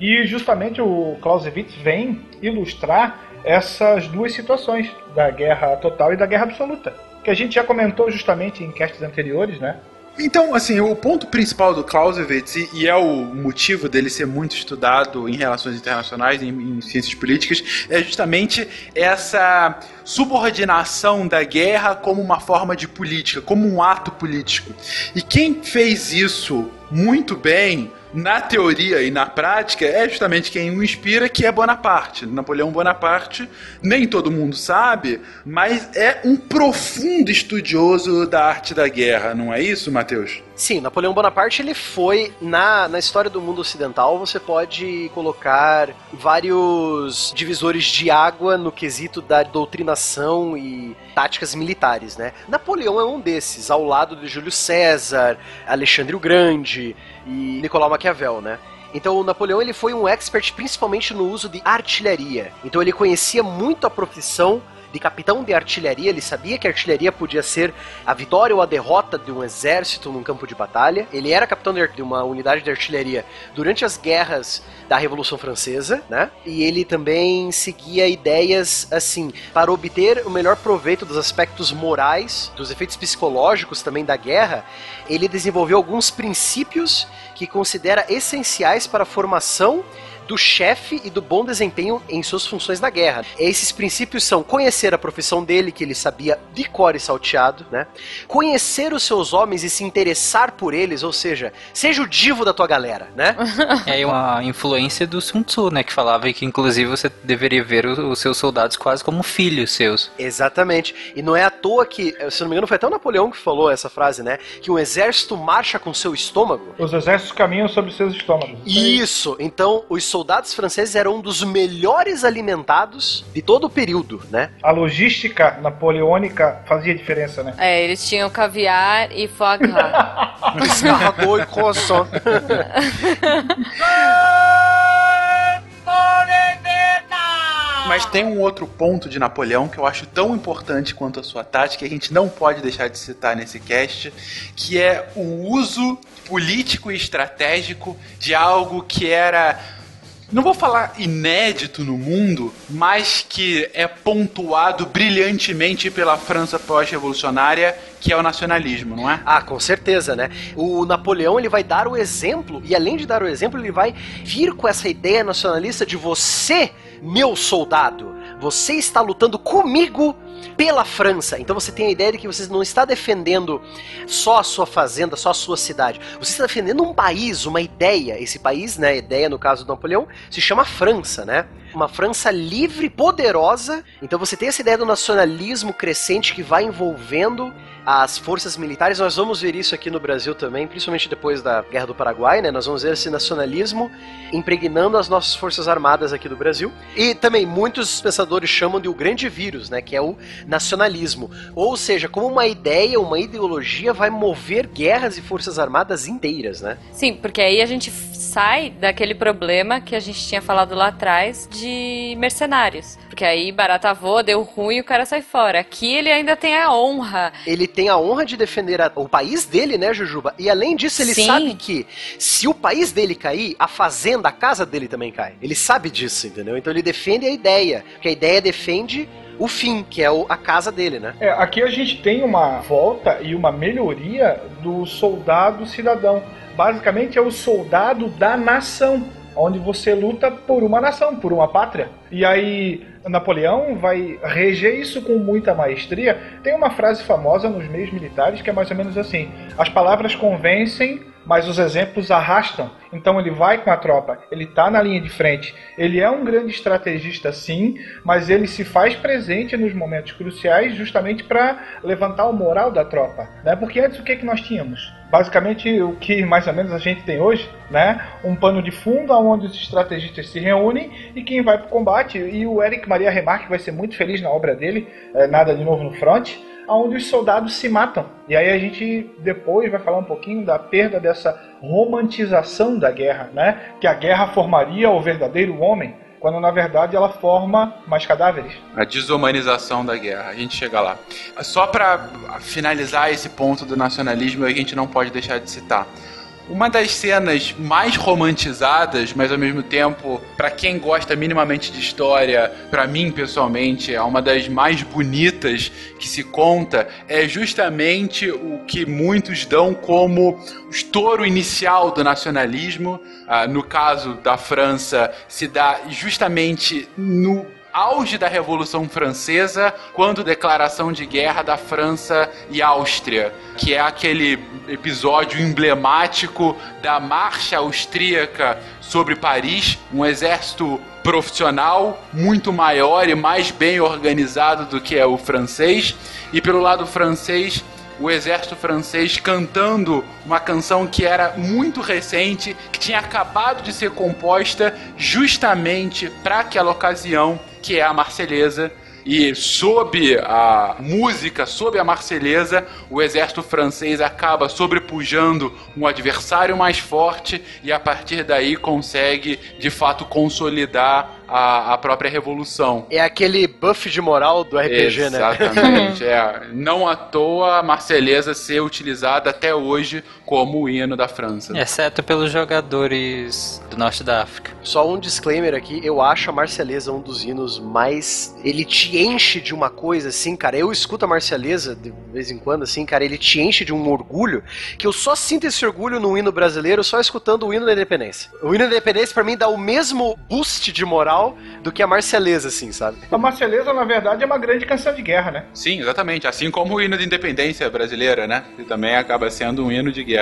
E justamente o Clausewitz vem ilustrar essas duas situações, da guerra total e da guerra absoluta. Que a gente já comentou justamente em castes anteriores, né? Então, assim, o ponto principal do Clausewitz, e, é o motivo dele ser muito estudado em relações internacionais, em, em ciências políticas, é justamente essa subordinação da guerra como uma forma de política, como um ato político. E quem fez isso muito bem na teoria e na prática é justamente quem o inspira, que é Bonaparte. Napoleão Bonaparte, nem todo mundo sabe, mas é um profundo estudioso da arte da guerra, não é isso, Matheus? Sim, Napoleão Bonaparte ele foi na, na história do mundo ocidental. Você pode colocar vários divisores de água no quesito da doutrinação e táticas militares, né? Napoleão é um desses, ao lado de Júlio César, Alexandre o Grande e Nicolau Maquiavel, né? Então o Napoleão ele foi um expert principalmente no uso de artilharia. Então ele conhecia muito a profissão de capitão de artilharia, ele sabia que a artilharia podia ser a vitória ou a derrota de um exército num campo de batalha. Ele era capitão de uma unidade de artilharia durante as guerras da Revolução Francesa, né? E ele também seguia ideias assim, para obter o melhor proveito dos aspectos morais, dos efeitos psicológicos também da guerra, ele desenvolveu alguns princípios que considera essenciais para a formação do chefe e do bom desempenho em suas funções na guerra. Esses princípios são conhecer a profissão dele, que ele sabia de cor e salteado, né? Conhecer os seus homens e se interessar por eles, ou seja, seja o divo da tua galera, né? É uma influência do Sun Tzu, né? Que falava que inclusive você deveria ver os seus soldados quase como filhos seus. Exatamente. E não é à toa que, se não me engano, foi até o Napoleão que falou essa frase, né? Que um exército marcha com seu estômago. Os exércitos caminham sobre seus estômagos. Isso. Então, os soldados franceses eram um dos melhores alimentados de todo o período, né? A logística napoleônica fazia diferença, né? É, eles tinham caviar e foie gras. E croissant. Mas tem um outro ponto de Napoleão que eu acho tão importante quanto a sua tática, que a gente não pode deixar de citar nesse cast, que é o uso político e estratégico de algo que era não vou falar inédito no mundo, mas que é pontuado brilhantemente pela França pós-revolucionária, que é o nacionalismo, não é? Ah, com certeza, né? O Napoleão ele vai dar o exemplo e além de dar o exemplo, ele vai vir com essa ideia nacionalista de você, meu soldado, você está lutando comigo pela França. Então você tem a ideia de que você não está defendendo só a sua fazenda, só a sua cidade. Você está defendendo um país, uma ideia. Esse país, né, ideia no caso do Napoleão, se chama França, né? Uma França livre, poderosa. Então você tem essa ideia do nacionalismo crescente que vai envolvendo as forças militares. Nós vamos ver isso aqui no Brasil também, principalmente depois da Guerra do Paraguai, né? Nós vamos ver esse nacionalismo impregnando as nossas forças armadas aqui do Brasil. E também muitos pensadores chamam de o grande vírus, né? Que é o nacionalismo. Ou seja, como uma ideia, uma ideologia vai mover guerras e forças armadas inteiras, né? Sim, porque aí a gente sai daquele problema que a gente tinha falado lá atrás de mercenários. Porque aí barata voa, deu ruim e o cara sai fora. Aqui ele ainda tem a honra. Ele tem a honra de defender a, o país dele, né, Jujuba? E além disso, ele Sim. sabe que se o país dele cair, a fazenda, a casa dele também cai. Ele sabe disso, entendeu? Então ele defende a ideia. Porque a ideia defende o fim, que é o- a casa dele, né? É, aqui a gente tem uma volta e uma melhoria do soldado cidadão. Basicamente é o soldado da nação, onde você luta por uma nação, por uma pátria. E aí Napoleão vai reger isso com muita maestria. Tem uma frase famosa nos meios militares que é mais ou menos assim: as palavras convencem, mas os exemplos arrastam. Então ele vai com a tropa, ele tá na linha de frente. Ele é um grande estrategista, sim, mas ele se faz presente nos momentos cruciais justamente para levantar o moral da tropa, né? Porque antes o que que nós tínhamos? Basicamente o que mais ou menos a gente tem hoje, né? Um pano de fundo onde os estrategistas se reúnem e quem vai para o combate. E o Eric Maria Remarque vai ser muito feliz na obra dele, é, Nada de Novo no Front, onde os soldados se matam. E aí a gente depois vai falar um pouquinho da perda dessa romantização da guerra, né? Que a guerra formaria o verdadeiro homem, quando na verdade ela forma mais cadáveres. A desumanização da guerra. A gente chega lá. Só para finalizar esse ponto do nacionalismo, a gente não pode deixar de citar. Uma das cenas mais romantizadas, mas ao mesmo tempo, para quem gosta minimamente de história, para mim pessoalmente, é uma das mais bonitas que se conta, é justamente o que muitos dão como o estouro inicial do nacionalismo. Ah, no caso da França, se dá justamente no auge da Revolução Francesa, quando declaração de guerra da França e Áustria, que é aquele episódio emblemático da marcha austríaca sobre Paris, um exército profissional muito maior e mais bem organizado do que é o francês, e pelo lado francês o exército francês cantando uma canção que era muito recente, que tinha acabado de ser composta justamente para aquela ocasião, que é a Marselhesa. E sob a música, sob a Marselhesa, o exército francês acaba sobrepujando um adversário mais forte e a partir daí consegue de fato consolidar a, a própria revolução. É aquele buff de moral do RPG, né? Exatamente. é. Não à toa a Marselhesa ser utilizada até hoje como o hino da França. Exceto pelos jogadores do norte da África. Só um disclaimer aqui, eu acho a Marcialesa um dos hinos mais. Ele te enche de uma coisa assim, cara. Eu escuto a Marcialesa de vez em quando, assim, cara. Ele te enche de um orgulho que eu só sinto esse orgulho no hino brasileiro só escutando o hino da independência. O hino da independência, pra mim, dá o mesmo boost de moral do que a Marcialesa, assim, sabe? A Marceleza, na verdade, é uma grande canção de guerra, né? Sim, exatamente. Assim como o hino de independência brasileira, né? Que também acaba sendo um hino de guerra.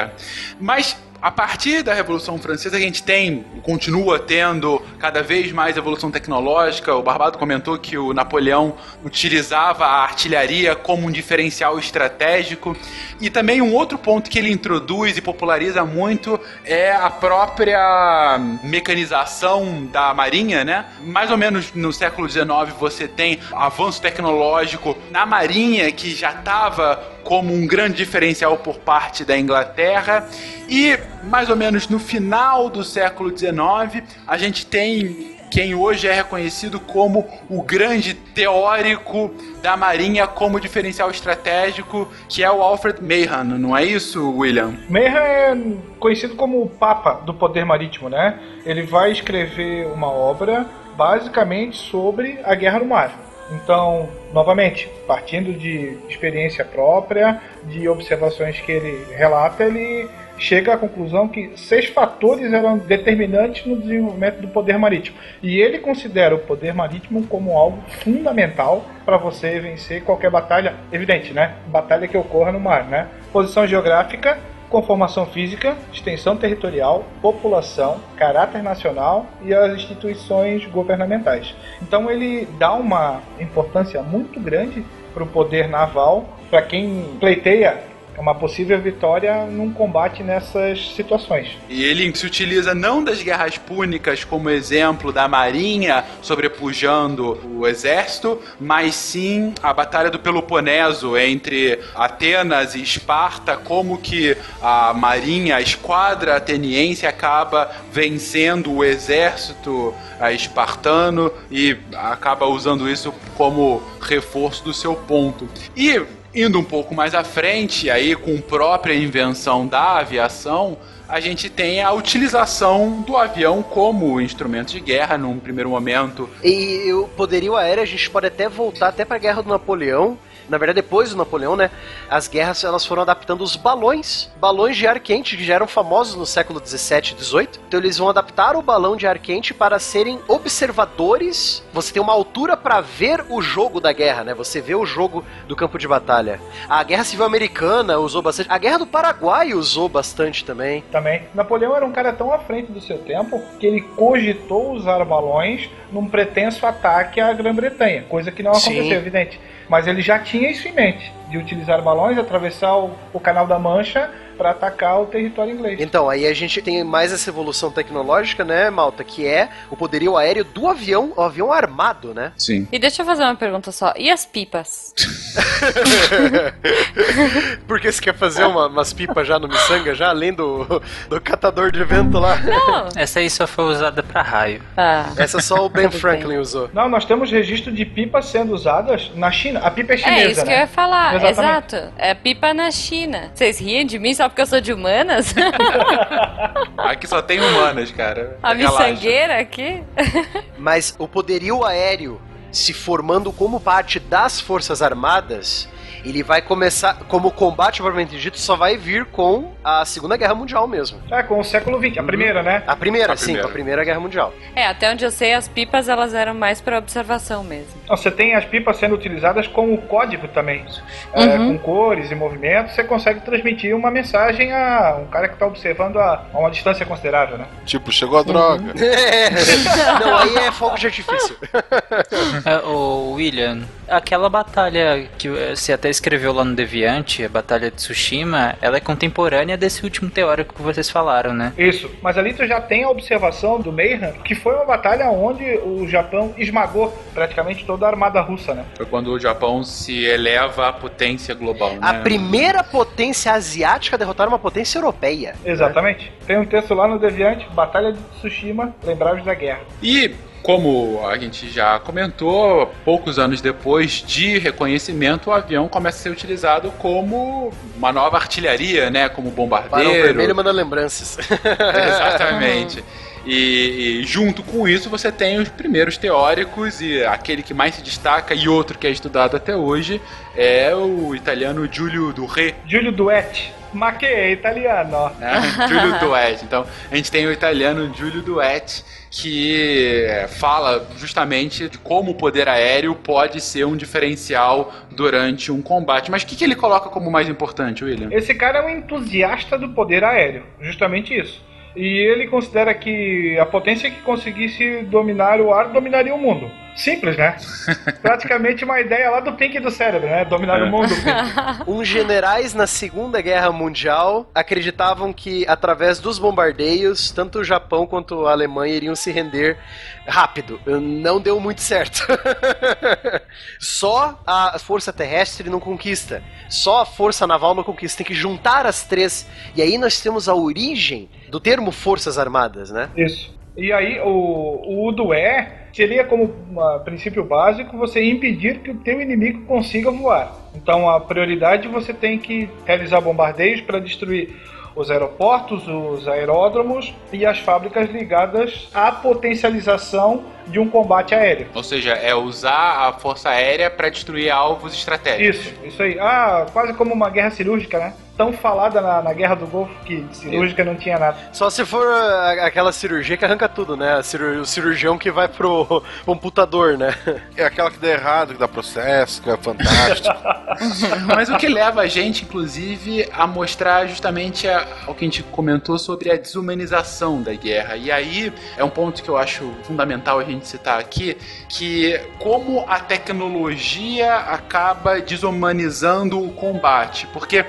Mas a partir da Revolução Francesa, a gente tem, continua tendo cada vez mais evolução tecnológica. O Barbado comentou que o Napoleão utilizava a artilharia como um diferencial estratégico. E também um outro ponto que ele introduz e populariza muito é a própria mecanização da marinha, né? Mais ou menos no século XIX você tem avanço tecnológico na marinha que já estava como um grande diferencial por parte da Inglaterra. E mais ou menos no final do século XIX, a gente tem quem hoje é reconhecido como o grande teórico da Marinha como diferencial estratégico, que é o Alfred Mahan, não é isso, William? Mahan é conhecido como o Papa do Poder Marítimo, né? Ele vai escrever uma obra basicamente sobre a guerra no mar. Então, novamente, partindo de experiência própria, de observações que ele relata, ele chega à conclusão que seis fatores eram determinantes no desenvolvimento do poder marítimo. E ele considera o poder marítimo como algo fundamental para você vencer qualquer batalha, evidente, né? Batalha que ocorra no mar, né? Posição geográfica, conformação física, extensão territorial, população, caráter nacional e as instituições governamentais. Então ele dá uma importância muito grande para o poder naval, para quem pleiteia uma possível vitória num combate nessas situações. E ele se utiliza não das guerras púnicas como exemplo da marinha sobrepujando o exército, mas sim a batalha do Peloponeso entre Atenas e Esparta, como que a marinha, a esquadra ateniense acaba vencendo o exército espartano e acaba usando isso como reforço do seu ponto. E Indo um pouco mais à frente, aí com própria invenção da aviação, a gente tem a utilização do avião como instrumento de guerra num primeiro momento. E o poderio aéreo, a gente pode até voltar até para a Guerra do Napoleão, na verdade, depois do Napoleão, né, as guerras elas foram adaptando os balões, balões de ar quente que já eram famosos no século 17 e 18. Então eles vão adaptar o balão de ar quente para serem observadores. Você tem uma altura para ver o jogo da guerra, né? Você vê o jogo do campo de batalha. A Guerra Civil Americana usou bastante. A Guerra do Paraguai usou bastante também. Também. Napoleão era um cara tão à frente do seu tempo que ele cogitou usar balões num pretenso ataque à Grã-Bretanha, coisa que não aconteceu, Sim. evidente. Mas ele já tinha isso em mente, de utilizar balões, atravessar o, o Canal da Mancha para atacar o território inglês. Então, aí a gente tem mais essa evolução tecnológica, né, Malta, que é o poderio aéreo do avião, o avião armado, né? Sim. E deixa eu fazer uma pergunta só. E as pipas? Porque você quer fazer uma- umas pipas já no miçanga, já além do, do catador de vento lá? Não. Essa aí só foi usada pra raio. Ah. Essa só o Ben Franklin usou. Não, nós temos registro de pipas sendo usadas na China. A pipa é chinesa, É isso que né? eu ia falar, Exatamente. exato. É pipa na China. Vocês riem de mim só porque eu sou de humanas? Aqui só tem humanas, cara. A miçangueira aqui? Mas o poderio aéreo se formando como parte das Forças Armadas, ele vai começar, como combate propriamente dito, só vai vir com a Segunda Guerra Mundial mesmo. É, com o século XX, a primeira, né? A primeira, A sim, primeira. a Primeira Guerra Mundial. É, até onde eu sei, as pipas elas eram mais pra observação mesmo. Então, Você tem as pipas sendo utilizadas como código também. É, Uhum. com cores e movimentos, você consegue transmitir uma mensagem a um cara que está observando a, a uma distância considerável, né? Tipo, chegou a droga. Não, aí é fogo de artifício. É, o William, aquela batalha que você até escreveu lá no Deviante, a Batalha de Tsushima, ela é contemporânea desse último teórico que vocês falaram, né? Isso. Mas ali tu já tem a observação do Mayhem, que foi uma batalha onde o Japão esmagou praticamente toda a armada russa, né? Foi quando o Japão se eleva à potência global, né? A primeira potência asiática a derrotar uma potência europeia. Exatamente. Tem um texto lá no Deviante, Batalha de Tsushima, Lembrados da Guerra. E como a gente já comentou, poucos anos depois de reconhecimento, o avião começa a ser utilizado como uma nova artilharia, né? Como Barão bombardeiro. Vermelho manda lembranças. Exatamente. E, e junto com isso você tem os primeiros teóricos e aquele que mais se destaca e outro que é estudado até hoje é o italiano Giulio Duré, Giulio Duetti. Ma che è italiano? né? Giulio Duetti. Então a gente tem o italiano Giulio Duetti que é, fala justamente de como o poder aéreo pode ser um diferencial durante um combate. Mas o que, que ele coloca como mais importante, William? Esse cara é um entusiasta do poder aéreo, justamente isso. E ele considera que a potência que conseguisse dominar o ar dominaria o mundo. Simples, né? Praticamente uma ideia lá do Pink do cérebro, né? Dominar É. o mundo. Uns generais na Segunda Guerra Mundial acreditavam que, através dos bombardeios, tanto o Japão quanto a Alemanha iriam se render rápido. Não deu muito certo. Só a força terrestre não conquista. Só a força naval não conquista. Tem que juntar as três. E aí nós temos a origem do termo Forças Armadas, né? Isso. E aí, o, o Udué seria como um princípio básico você impedir que o teu inimigo consiga voar. Então, a prioridade você tem que realizar bombardeios para destruir os aeroportos, os aeródromos e as fábricas ligadas à potencialização de um combate aéreo. Ou seja, é usar a força aérea para destruir alvos estratégicos. Isso, isso aí. Ah, quase como uma guerra cirúrgica, né? Tão falada na, na Guerra do Golfo que cirúrgica não tinha nada. Só se for a- aquela cirurgia que arranca tudo, né? O cirurgião que vai pro computador, né? É aquela que dá errado, que dá processo, que é fantástico. Mas o que leva a gente, inclusive, a mostrar justamente a- o que a gente comentou sobre a desumanização da guerra. E aí é um ponto que eu acho fundamental a gente citar aqui, que como a tecnologia acaba desumanizando o combate. Porque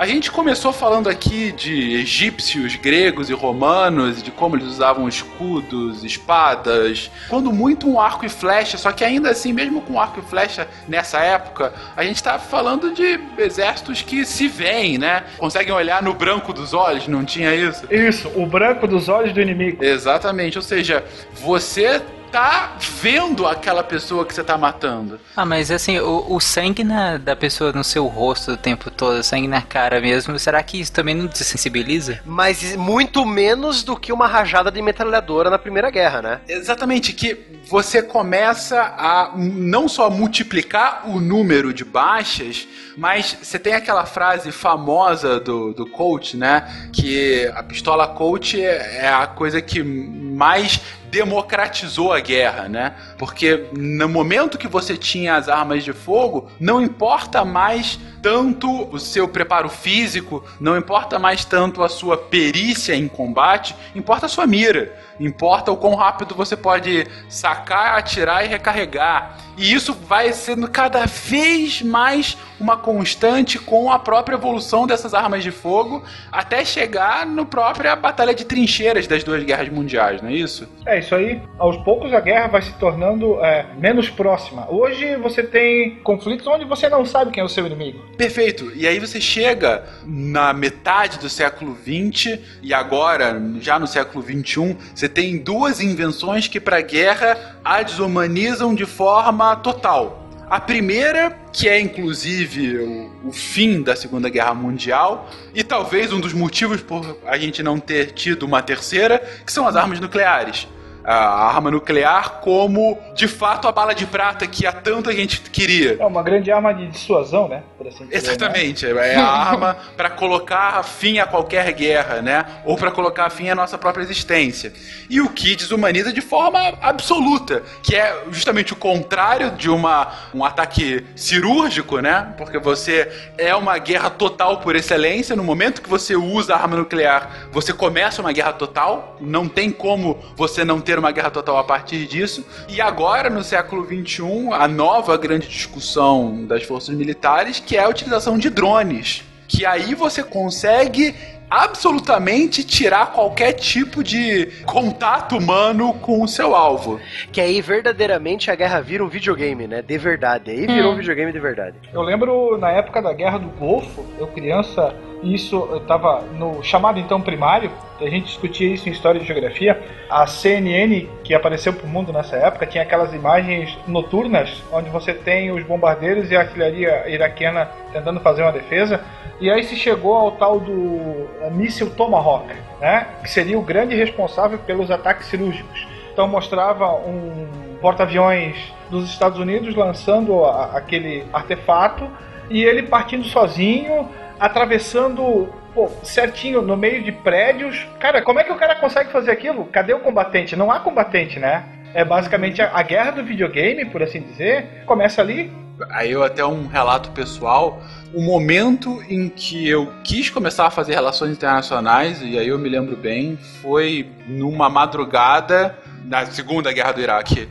a gente começou falando aqui de egípcios, gregos e romanos, de como eles usavam escudos, espadas, quando muito um arco e flecha, só que ainda assim, mesmo com arco e flecha nessa época, a gente tá falando de exércitos que se veem, né? Conseguem olhar no branco dos olhos, não tinha isso? Isso, o branco dos olhos do inimigo. Exatamente, ou seja, você tá vendo aquela pessoa que você tá matando. Ah, mas assim, o, o sangue na- da pessoa no seu rosto o tempo todo, o sangue na cara mesmo, será que isso também não desensibiliza? Mas muito menos do que uma rajada de metralhadora na Primeira Guerra, né? Exatamente, que você começa a não só multiplicar o número de baixas, mas você tem aquela frase famosa do, do coach, né? Que a pistola coach é a coisa que mais democratizou a guerra, né? Porque no momento que você tinha as armas de fogo, não importa mais tanto o seu preparo físico, não importa mais tanto a sua perícia em combate, importa a sua mira. Importa o quão rápido você pode sacar, atirar e recarregar. E isso vai sendo cada vez mais uma constante com a própria evolução dessas armas de fogo, até chegar no própria batalha de trincheiras das duas guerras mundiais, não é isso? É isso aí. Aos poucos a guerra vai se tornando é, menos próxima. Hoje você tem conflitos onde você não sabe quem é o seu inimigo. Perfeito. E aí você chega na metade do século XX e agora, já no século XXI, você tem duas invenções que para a guerra a desumanizam de forma total. A primeira, que é inclusive o, o fim da Segunda Guerra Mundial, e talvez um dos motivos por a gente não ter tido uma terceira, que são as armas nucleares. A arma nuclear como, de fato, a bala de prata que há tanta gente queria. É uma grande arma de dissuasão, né? Por assim dizer, né? Exatamente, é a arma para colocar fim a qualquer guerra, né? Ou para colocar fim à nossa própria existência. E o que desumaniza de forma absoluta, que é justamente o contrário de uma, um ataque cirúrgico, né? Porque você é uma guerra total por excelência. No momento que você usa a arma nuclear, você começa uma guerra total. Não tem como você não ter uma guerra total a partir disso. E agora, no século XXI, a nova grande discussão das forças militares, que é a utilização de drones. Que aí você consegue absolutamente tirar qualquer tipo de contato humano com o seu alvo. Que aí verdadeiramente a guerra vira um videogame, né? De verdade. Aí virou um videogame de verdade. Eu lembro na época da Guerra do Golfo, eu criança Isso estava no chamado então primário, a gente discutia isso em História e Geografia. A CNN, que apareceu para o mundo nessa época, tinha aquelas imagens noturnas, onde você tem os bombardeiros e a artilharia iraquiana tentando fazer uma defesa. E aí se chegou ao tal do míssil Tomahawk, né? que seria o grande responsável pelos ataques cirúrgicos. Então mostrava um porta-aviões dos Estados Unidos lançando aquele artefato e ele partindo sozinho, atravessando pô, certinho no meio de prédios. Cara, como é que o cara consegue fazer aquilo? Cadê o combatente? Não há combatente, né? É basicamente a, a guerra do videogame, por assim dizer, começa ali. Aí eu até um relato pessoal o momento em que eu quis começar a fazer relações internacionais, e aí eu me lembro bem, foi numa madrugada na Segunda Guerra do Iraque.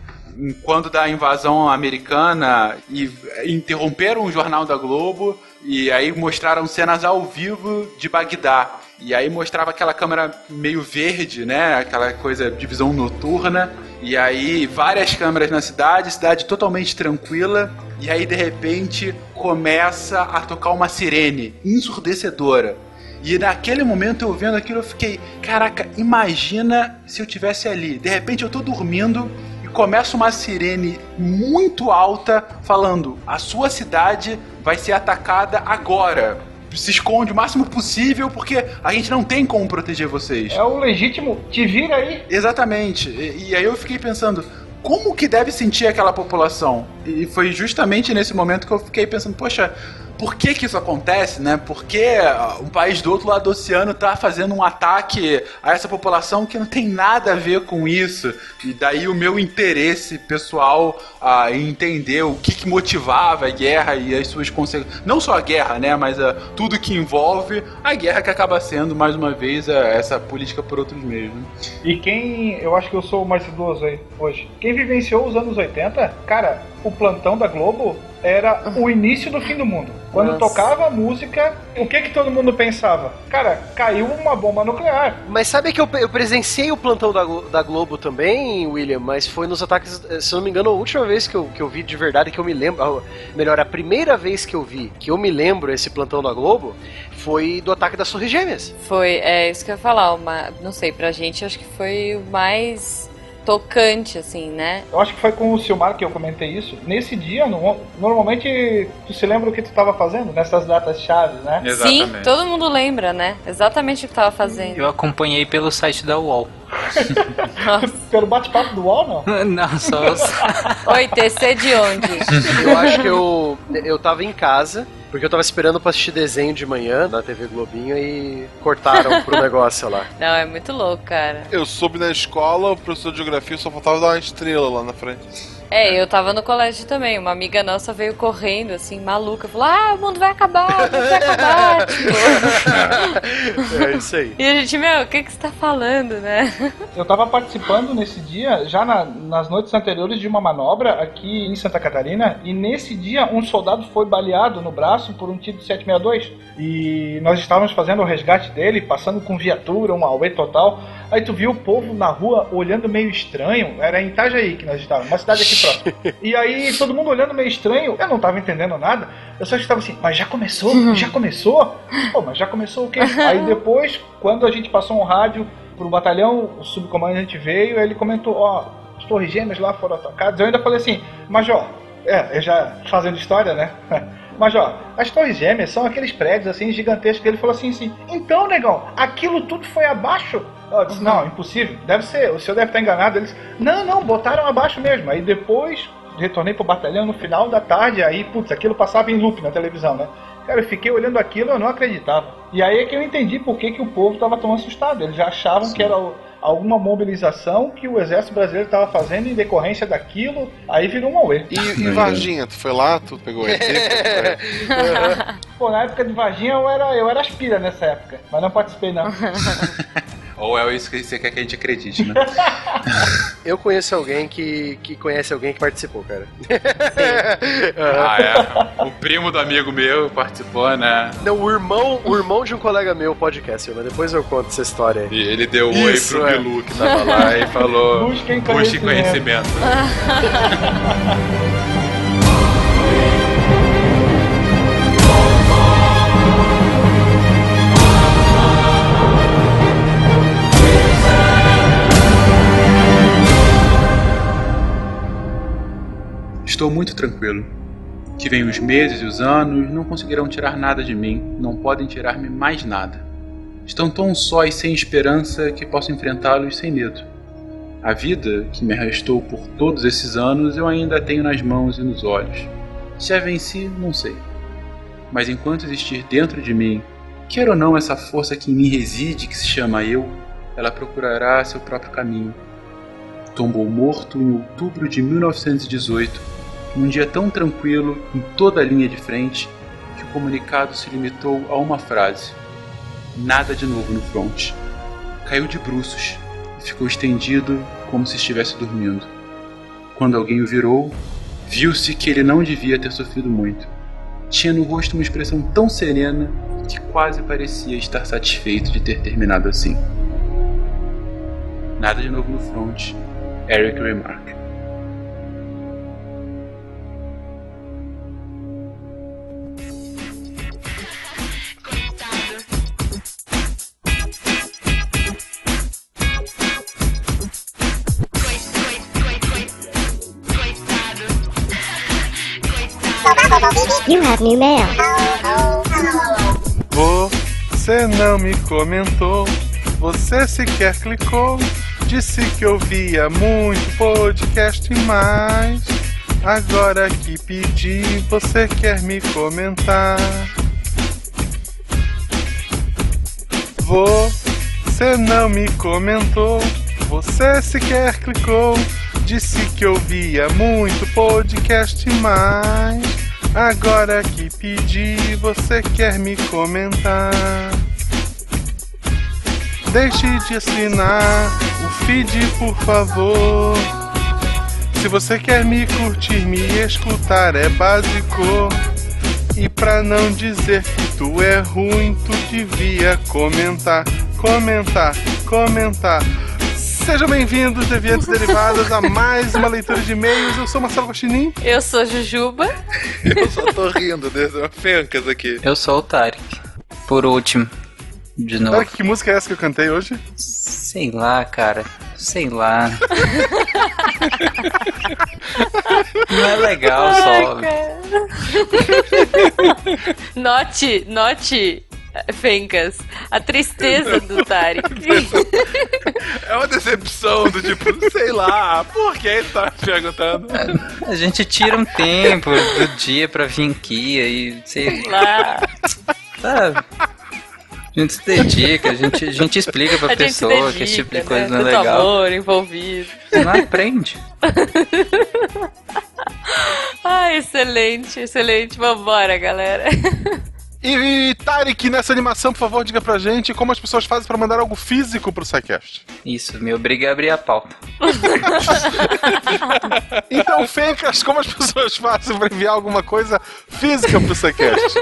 Quando da invasão americana e interromperam o jornal da Globo e aí mostraram cenas ao vivo de Bagdá. E aí mostrava aquela câmera meio verde, né? Aquela coisa de visão noturna. E aí várias câmeras na cidade, cidade totalmente tranquila. E aí de repente começa a tocar uma sirene ensurdecedora. E naquele momento eu vendo aquilo eu fiquei, caraca, imagina se eu tivesse ali. De repente eu tô dormindo começa uma sirene muito alta falando: "A sua cidade vai ser atacada agora" se esconde o máximo possível porque a gente não tem como proteger vocês. É o legítimo, te vira aí. Exatamente. E, e, aí eu fiquei pensando, como que deve sentir aquela população? E foi justamente nesse momento que eu fiquei pensando, poxa, por que que isso acontece, né? Por que um país do outro lado do oceano está fazendo um ataque a essa população que não tem nada a ver com isso? E daí o meu interesse pessoal a entender o que, que motivava a guerra e as suas consequências. Não só a guerra, né? Mas uh, tudo que envolve a guerra que acaba sendo, mais uma vez, essa política por outros meios. Né? E quem. Eu acho que eu sou o mais idoso aí hoje. Quem vivenciou os anos 80, cara, o plantão da Globo era o início do fim do mundo. Quando Nossa. tocava a música, o que que todo mundo pensava? Cara, caiu uma bomba nuclear. Mas sabe que eu, eu presenciei o plantão da, da Globo também, William, mas foi nos ataques, se eu não me engano, a última vez que eu, que eu vi de verdade, que eu me lembro, melhor, a primeira vez que eu vi, que eu me lembro esse plantão da Globo, foi do ataque das Torres Gêmeas. Foi, é isso que eu ia falar, uma, não sei, pra gente acho que foi o mais tocante, assim, né? Eu acho que foi com o Silmar que eu comentei isso. Nesse dia, no, normalmente, tu se lembra o que tu estava fazendo nessas datas chaves, né? Exatamente. Sim, todo mundo lembra, né? Exatamente o que tava fazendo. Eu acompanhei pelo site da UOL. Pelo bate-papo do UOL, não? Não, só... Oi, TC de onde? Eu acho que eu, eu tava em casa porque eu tava esperando pra assistir desenho de manhã na TV Globinho e cortaram pro negócio lá. Não, é muito louco, cara. Eu soube na escola, o professor de geografia só faltava dar uma estrela lá na frente. É, eu tava no colégio também. Uma amiga nossa veio correndo, assim, maluca. Falou: Ah, o mundo vai acabar, o mundo vai acabar. tipo... É isso aí. E a gente, meu, o que, que você tá falando, né? Eu tava participando nesse dia, já na, nas noites anteriores, de uma manobra aqui em Santa Catarina. E nesse dia, um soldado foi baleado no braço por um tiro de 762. E nós estávamos fazendo o resgate dele, passando com viatura, um auê total. Aí tu viu o povo na rua olhando meio estranho. Era em Itajaí que nós estávamos, uma cidade aqui E aí todo mundo olhando meio estranho. Eu não tava entendendo nada. Eu só estava assim, mas já começou? Já começou? Pô, mas já começou o quê? Aí depois, quando a gente passou um rádio pro batalhão, o subcomandante veio, ele comentou, ó, as torres gêmeas lá foram atacadas. Eu ainda falei assim, major, é, eu já fazendo história, né? Mas ó, as torres gêmeas são aqueles prédios assim gigantescos. Ele falou assim, assim, então, negão, aquilo tudo foi abaixo? Eu disse, não, impossível, deve ser, o senhor deve estar enganado. Eles, não, não, botaram abaixo mesmo. Aí depois retornei pro batalhão no final da tarde, aí, putz, aquilo passava em loop na televisão, né? Cara, eu fiquei olhando aquilo, eu não acreditava. E aí é que eu entendi por que, que o povo estava tão assustado. Eles já achavam Sim. que era alguma mobilização que o exército brasileiro estava fazendo em decorrência daquilo, aí virou um auê. E, e Varginha, tu foi lá, tu pegou ET? Pô, na época de Varginha eu era, eu era aspira nessa época, mas não participei não. Ou é isso que você quer que a gente acredite, né? Eu conheço alguém que, que conhece alguém que participou, cara. ah, é. O primo do amigo meu participou, né? Não, o irmão, o irmão de um colega meu podcast, mas depois eu conto essa história aí. E ele deu um oi pro é. Bilu que tava lá e falou: Busquem conhecimento. Busque conhecimento. Estou muito tranquilo. Que vem os meses e os anos, não conseguirão tirar nada de mim, não podem tirar-me mais nada. Estão tão só e sem esperança que posso enfrentá-los sem medo. A vida que me arrastou por todos esses anos eu ainda tenho nas mãos e nos olhos. Se a venci, não sei. Mas enquanto existir dentro de mim, quer ou não essa força que em mim reside, que se chama eu, ela procurará seu próprio caminho. Tombou morto em outubro de 1918, num dia tão tranquilo em toda a linha de frente que o comunicado se limitou a uma frase: Nada de novo no fronte. Caiu de bruços e ficou estendido como se estivesse dormindo. Quando alguém o virou, viu-se que ele não devia ter sofrido muito. Tinha no rosto uma expressão tão serena que quase parecia estar satisfeito de ter terminado assim. Nada de novo no front. Eric Remark. You have new mail. Você não me comentou, você sequer clicou. Disse que ouvia muito podcast, mas agora que pedi, você quer me comentar. Você não me comentou, você sequer clicou. Disse que ouvia muito podcast, mas agora que pedi, você quer me comentar. Deixe de assinar o feed, por favor. Se você quer me curtir, me escutar é básico. E pra não dizer que tu é ruim, tu devia comentar, comentar, comentar. Sejam bem-vindos, Deviantes Derivados, a mais uma leitura de e-mails. Eu sou Marcelo Guaxinim. Eu sou Jujuba. Eu só tô rindo dessas fencas aqui. Eu sou o Tarek. Por último. De novo. Olha que música é essa que eu cantei hoje? Sei lá, cara. Sei lá. Não é legal só. Note, note, Fencas, a tristeza do Tarek. É uma decepção do tipo, sei lá, por que ele tá perguntando? A gente tira um tempo do dia pra vir aqui aí, sei lá. Sabe? A gente se dedica, a gente, a gente explica pra A pessoa que esse tipo de dedica, coisa né? não é Tanto legal. amor envolvido. Você não aprende. Ah, excelente, excelente. Vambora, galera. E, Tarek, nessa animação, por favor, diga pra gente como as pessoas fazem pra mandar algo físico pro SciCast. Isso, me obriga a abrir a pauta. Então, Fencas, como as pessoas fazem pra enviar alguma coisa física pro SciCast?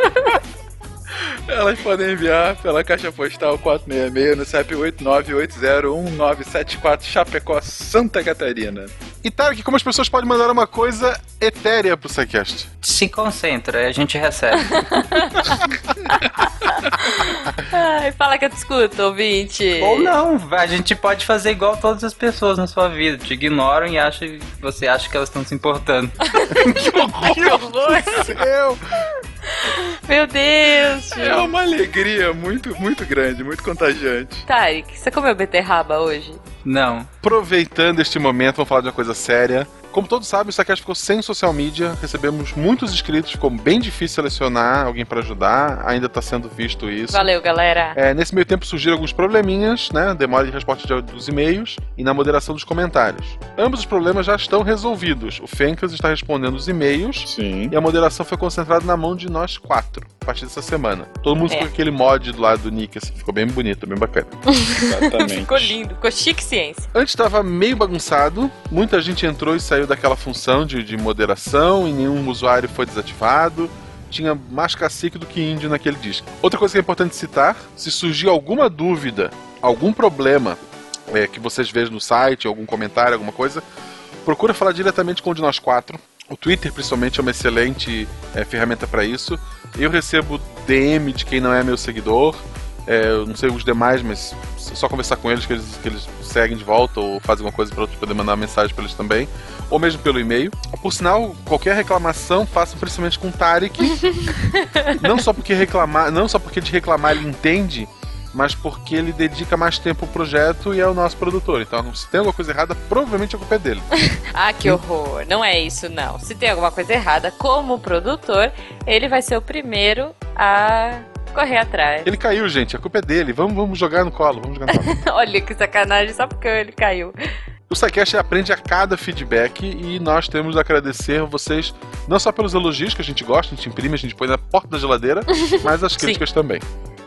Elas podem enviar pela caixa postal 466 no CEP 89801974 Chapecó, Santa Catarina. E Tarek, como as pessoas podem mandar uma coisa etérea pro SciCast? Se concentra, aí a gente recebe. Ai, fala que eu te escuto, ouvinte. Ou não, a gente pode fazer igual todas as pessoas na sua vida. Te ignoram e acha, você acha que elas estão se importando. Que horror. Eu, Meu Deus, É uma alegria muito, muito grande, muito contagiante. Tarek, você comeu beterraba hoje? Não. aproveitando este momento, vamos falar de uma coisa séria. Como todos sabem, o SciCast ficou sem social media, recebemos muitos inscritos, ficou bem difícil selecionar alguém pra ajudar, ainda tá sendo visto isso. Valeu, galera. É, nesse meio tempo surgiram alguns probleminhas, né? Demora de resposta dos e-mails e na moderação dos comentários. Ambos os problemas já estão resolvidos. O Fencas está respondendo os e-mails Sim. e a moderação foi concentrada na mão de nós quatro, partir dessa semana. Todo mundo É. ficou com aquele mod do lado do Nick, assim, ficou bem bonito, bem bacana. Exatamente. Ficou lindo, ficou chique ciência. Antes estava meio bagunçado, muita gente entrou e saiu daquela função de, de moderação e nenhum usuário foi desativado. Tinha mais cacique do que índio naquele disco. Outra coisa que é importante citar: se surgir alguma dúvida, algum problema é, que vocês vejam no site, algum comentário, alguma coisa, procura falar diretamente com um de nós quatro. O Twitter, principalmente, é uma excelente é, ferramenta para isso. Eu recebo DM de quem não é meu seguidor. É, eu não sei os demais, mas é só conversar com eles que eles, que eles seguem de volta ou fazem alguma coisa para outros poder mandar uma mensagem para eles também. Ou mesmo pelo e-mail. Por sinal, qualquer reclamação faça principalmente com o Tarek. não só porque reclamar, não só porque de reclamar ele entende, mas porque ele dedica mais tempo ao projeto e é o nosso produtor. Então, se tem alguma coisa errada, provavelmente a culpa é dele. Ah, que horror. Não é isso, não. Se tem alguma coisa errada, como produtor, ele vai ser o primeiro a correr atrás. Ele caiu, gente, a culpa é dele. Vamos, vamos jogar no colo, vamos jogar no colo. Olha que sacanagem, só porque ele caiu. O SciCast aprende a cada feedback e nós temos a agradecer vocês, não só pelos elogios que a gente gosta, a gente imprime, a gente põe na porta da geladeira, mas as críticas também.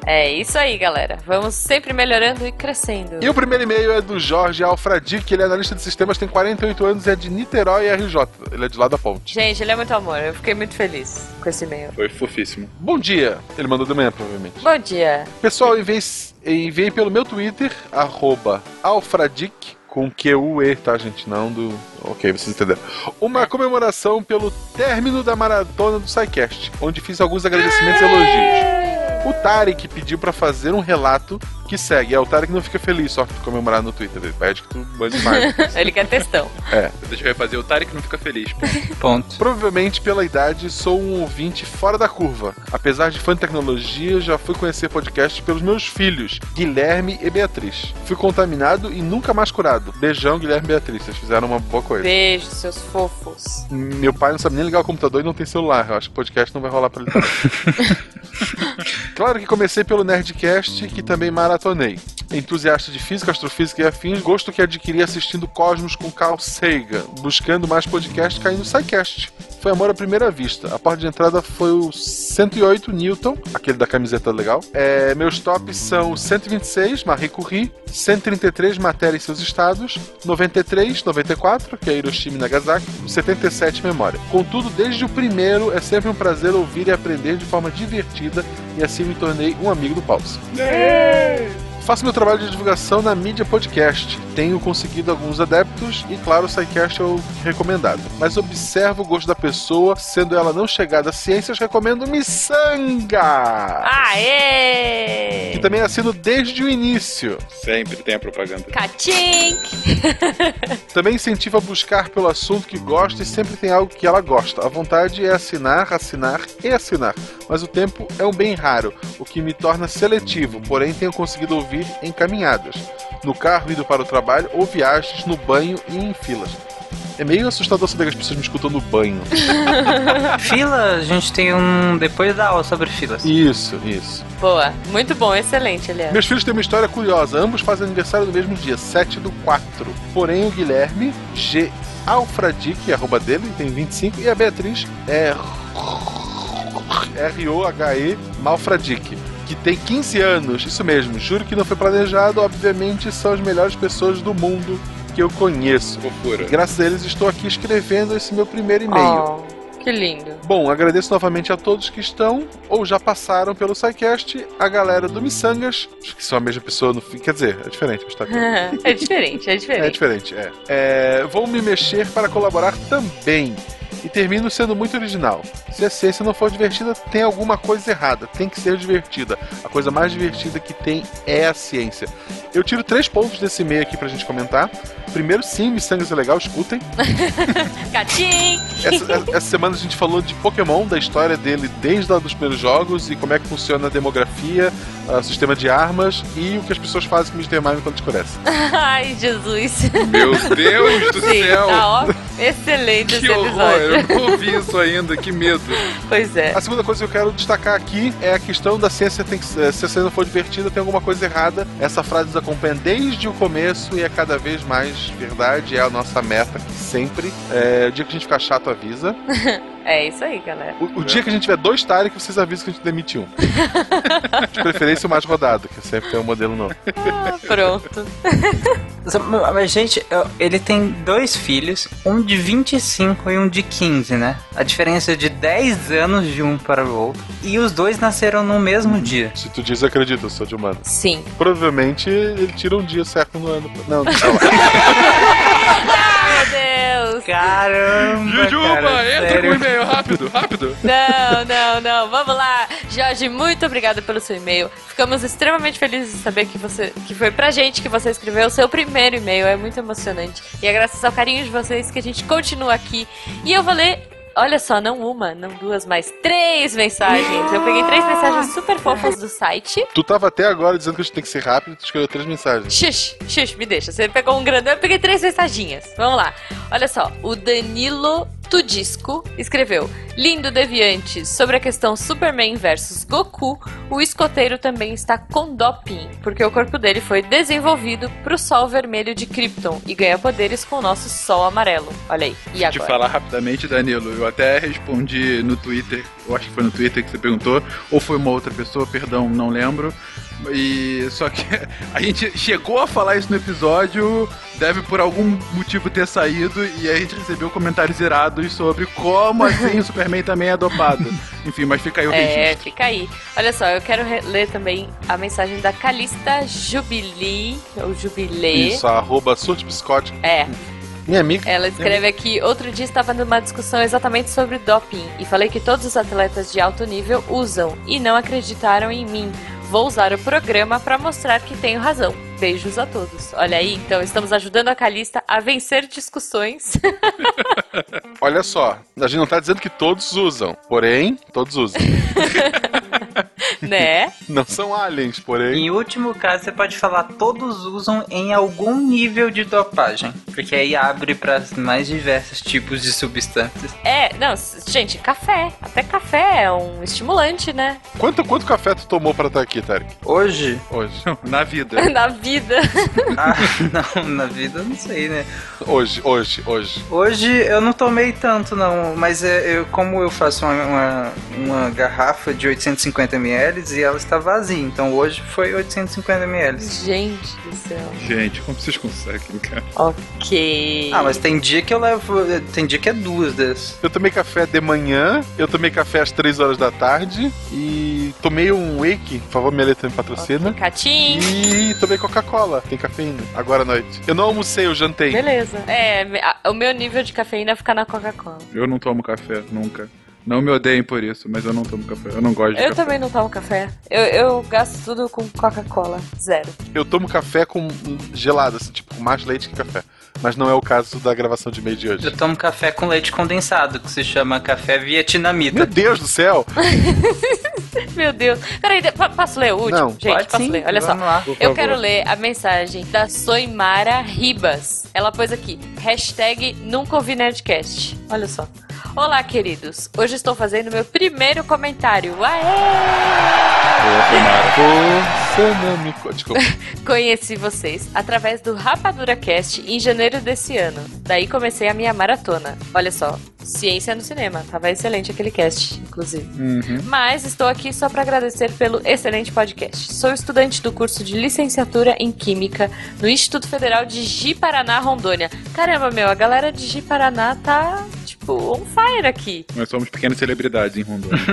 É isso aí, galera. Vamos sempre melhorando e crescendo. E o primeiro e-mail é do Jorge Alfradic, ele é analista de sistemas, tem 48 anos e é de Niterói RJ. Ele é de lá da ponte. Gente, ele é muito amor. Eu fiquei muito feliz com esse e-mail. Foi fofíssimo. Bom dia. Ele mandou de manhã, provavelmente. Bom dia. Pessoal, enviei, enviei pelo meu Twitter, arroba alfradic, com Q-U-E, tá, gente? Não do. Ok, vocês entenderam. Uma comemoração pelo término da maratona do SciCast, onde fiz alguns agradecimentos e elogios. O Tarek pediu pra fazer um relato que segue. É, o Tarek não fica feliz só de comemorar no Twitter. Ele pede que tu mande mais. ele quer textão. É. Deixa eu fazer. O Tarek não fica feliz. Ponto. Provavelmente pela idade sou um ouvinte fora da curva. Apesar de fã de tecnologia, já fui conhecer podcast pelos meus filhos, Guilherme e Beatriz. Fui contaminado e nunca mais curado. Beijão, Guilherme e Beatriz. Vocês fizeram uma boa coisa. Beijo, seus fofos. Meu pai não sabe nem ligar o computador e não tem celular. Eu acho que o podcast não vai rolar pra ele. claro que comecei pelo Nerdcast, que também maratonei. Entusiasta de física, astrofísica e afins, gosto que adquiri assistindo Cosmos com Carl Sagan, buscando mais podcast caindo no SciCast. Foi amor à primeira vista. A porta de entrada foi o 108 Newton, aquele da camiseta legal. É, meus tops são 126, Marie Curie, 133, Matéria e seus estados, 93, 94, que é Hiroshima e Nagasaki, 77, Memória. Contudo, desde o primeiro, é sempre um prazer ouvir e aprender de forma divertida e assim me tornei um amigo do Pause. Faço meu trabalho de divulgação na mídia podcast. Tenho conseguido alguns adeptos e, claro, o SciCast é o recomendado. Mas observo o gosto da pessoa, sendo ela não chegada a ciências, recomendo Missanga! Aê! Que também assino desde o início. Sempre tem a propaganda. Cachink! Também incentiva a buscar pelo assunto que gosta e sempre tem algo que ela gosta. A vontade é assinar, assinar e assinar. Mas o tempo é um bem raro, o que me torna seletivo, porém tenho conseguido ouvir em caminhadas, no carro indo para o trabalho ou viagens no banho e em filas. É meio assustador saber que as pessoas me escutam no banho. Fila, a gente tem um depois da aula sobre filas. Isso, isso. Boa. Muito bom, excelente, aliás. Meus filhos têm uma história curiosa. Ambos fazem aniversário no mesmo dia, 7 do 4. Porém, o Guilherme, G. Alfradic, arroba dele, tem 25, e a Beatriz é R-O-H-E Malfradic, que tem 15 anos. Isso mesmo, juro que não foi planejado. Obviamente, são as melhores pessoas do mundo que eu conheço. Fofura. Graças a eles, estou aqui escrevendo esse meu primeiro e-mail. Oh, que lindo. Bom, agradeço novamente a todos que estão ou já passaram pelo SciCast, a galera do Missangas, acho que são a mesma pessoa no fim. Quer dizer, é diferente, mas tá é diferente, é diferente. É diferente, é. é. Vou me mexer para colaborar também. E termino sendo muito original. Se a ciência não for divertida, tem alguma coisa errada. Tem que ser divertida. A coisa mais divertida que tem é a ciência. Eu tiro três pontos desse e-mail aqui pra gente comentar. Primeiro, sim, Missangas é legal, escutem. Cachim! Essa, essa, semana a gente falou de Pokémon, da história dele desde lá dos primeiros jogos e como é que funciona a demografia, o sistema de armas e o que as pessoas fazem com o Mr. Mime quando escurece. Ai, Jesus. Meu Deus do Sim, céu! tá ó, excelente Que esse horror! Eu não ouvi isso ainda, que medo. Pois é. A segunda coisa que eu quero destacar aqui é a questão da ciência tem que ser, se a ciência não for divertida, tem alguma coisa errada. Essa frase nos acompanha desde o começo e é cada vez mais verdade, é a nossa meta aqui sempre. É, o dia que a gente ficar chato, avisa. É isso aí, galera. O, o dia que a gente tiver dois Tarek, vocês avisam que a gente demite um. De preferência o mais rodado, que sempre tem um modelo novo. Ah, pronto. Mas, gente, ele tem dois filhos, um de 25 e um de 15, né? A diferença é de 10 anos de um para o outro. E os dois nasceram no mesmo dia. Se tu diz, eu sou de humano. Sim. Provavelmente ele tira um dia certo no ano. Não, não. Deus! Caramba! Jujuba, cara, entra sério. com o e-mail, rápido, rápido. Não, não, não. Vamos lá. Jorge, muito obrigada pelo seu e-mail. Ficamos extremamente felizes de saber que você que foi pra gente que você escreveu o seu primeiro e-mail. É muito emocionante. E é graças ao carinho de vocês que a gente continua aqui. E eu vou ler. Olha só, não uma, não duas, mas três mensagens. Eu peguei três mensagens super fofas do site. Tu tava até agora dizendo que a gente tem que ser rápido, tu escreveu três mensagens. Xuxa, xuxa, me deixa. Você pegou um grandão, eu peguei três mensaginhas. Vamos lá. Olha só, o Danilo Tudisco escreveu: Lindo Deviante, sobre a questão Superman versus Goku, o escoteiro também está com doping, porque o corpo dele foi desenvolvido pro sol vermelho de Krypton e ganha poderes com o nosso sol amarelo. Olha aí. E Te agora? falar rapidamente, Danilo, eu até respondi no Twitter, eu acho que foi no Twitter que você perguntou, ou foi uma outra pessoa, perdão, não lembro. E só que a gente chegou a falar isso no episódio, deve por algum motivo ter saído e a gente recebeu comentários irados sobre como assim o Superman também é dopado. Enfim, mas fica aí o É, registro. fica aí. Olha só, eu quero ler também a mensagem da Calista Jubilee, ou Jubilê. Isso, arroba Surte Biscote. É, Minha amiga. Ela escreve aqui: outro dia estava numa discussão exatamente sobre doping e falei que todos os atletas de alto nível usam e não acreditaram em mim. Vou usar o programa para mostrar que tenho razão. Beijos a todos. Olha aí, então estamos ajudando a Calista a vencer discussões. Olha só, a gente não tá dizendo que todos usam, porém, todos usam. né? Não são aliens, porém. Em último caso, você pode falar todos usam em algum nível de dopagem, porque aí abre para mais diversos tipos de substâncias. É, não, gente, café. Até café é um estimulante, né? Quanto, quanto café tu tomou pra estar aqui, Tarek? Hoje, Hoje. Na vida. Na vida. ah, não, na vida eu não sei, né? Hoje, hoje, hoje. Hoje eu não tomei tanto, não, mas é, eu, como eu faço uma, uma, uma garrafa de 850 ml e ela está vazia, então hoje foi 850 ml. Gente do céu. Gente, como vocês conseguem, cara? Ok. Ah, mas tem dia que eu levo. Tem dia que é duas dessas. Eu tomei café de manhã, eu tomei café às 3 horas da tarde e tomei um wake, por favor, minha letra me patrocina. Catim. E tomei Coca-Cola, tem cafeína, agora à noite. Eu não almocei, eu jantei. Beleza. É, o meu nível de cafeína fica na Coca-Cola. Eu não tomo café, nunca. Não me odeiem por isso, mas eu não tomo café. Eu não gosto de Eu café. também não tomo café. Eu, eu gasto tudo com Coca-Cola. Zero. Eu tomo café com gelado, assim, tipo, com mais leite que café. Mas não é o caso da gravação de meio de hoje. Eu tomo café com leite condensado, que se chama café vietnamita. Meu Deus do céu! Meu Deus. Peraí, posso ler o último? Não. Gente, Pode posso sim, ler? Olha só. vamos lá. Por Eu quero ler a mensagem da Soimara Ribas. Ela pôs aqui, hashtag nunca ouvi Nerdcast. Olha só. Olá, queridos. Hoje estou fazendo meu primeiro comentário. Aê! Você não me... co- Desculpa. Conheci vocês através do Rapadura Cast em janeiro desse ano. Daí comecei a minha maratona. Olha só, ciência no cinema. Tava excelente aquele cast, inclusive. Mas estou aqui só para agradecer pelo excelente podcast. Sou estudante do curso de licenciatura em Química no Instituto Federal de Ji-Paraná, Rondônia. Caramba, meu, a galera de Ji-Paraná tá, tipo, on fire aqui. Nós somos pequenas celebridades em Rondônia.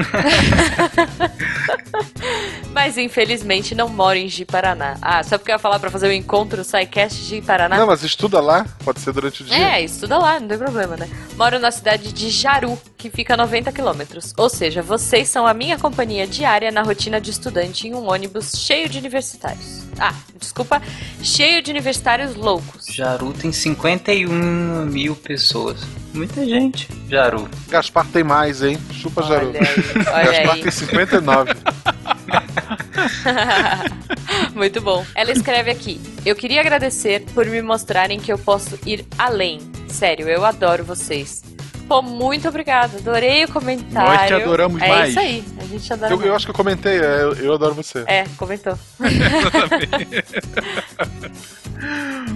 Mas infelizmente não moro em Ji-Paraná. Ah, só porque eu ia falar para fazer o encontro SciCast Ji-Paraná? Não, mas estuda lá, pode ser durante o dia. É, estuda lá, não tem problema, né? Moro na cidade de Jaru, que fica a 90 quilômetros. Ou seja, vocês são a minha companhia diária na rotina de estudante em um ônibus cheio de universitários. Ah, desculpa, cheio de universitários loucos. Jaru tem 51 mil pessoas. Muita gente. Jaru. Gaspar tem mais, hein? Chupa, Jaru. Olha aí, olha Gaspar aí. tem 59. Muito bom. Ela escreve aqui: Eu queria agradecer por me mostrarem que eu posso ir além. Sério, eu adoro vocês. Pô, muito obrigada. Adorei o comentário. Nós te adoramos é mais. isso aí. A gente adora Eu, mais. eu acho que eu comentei, é, eu, eu adoro você. É, comentou.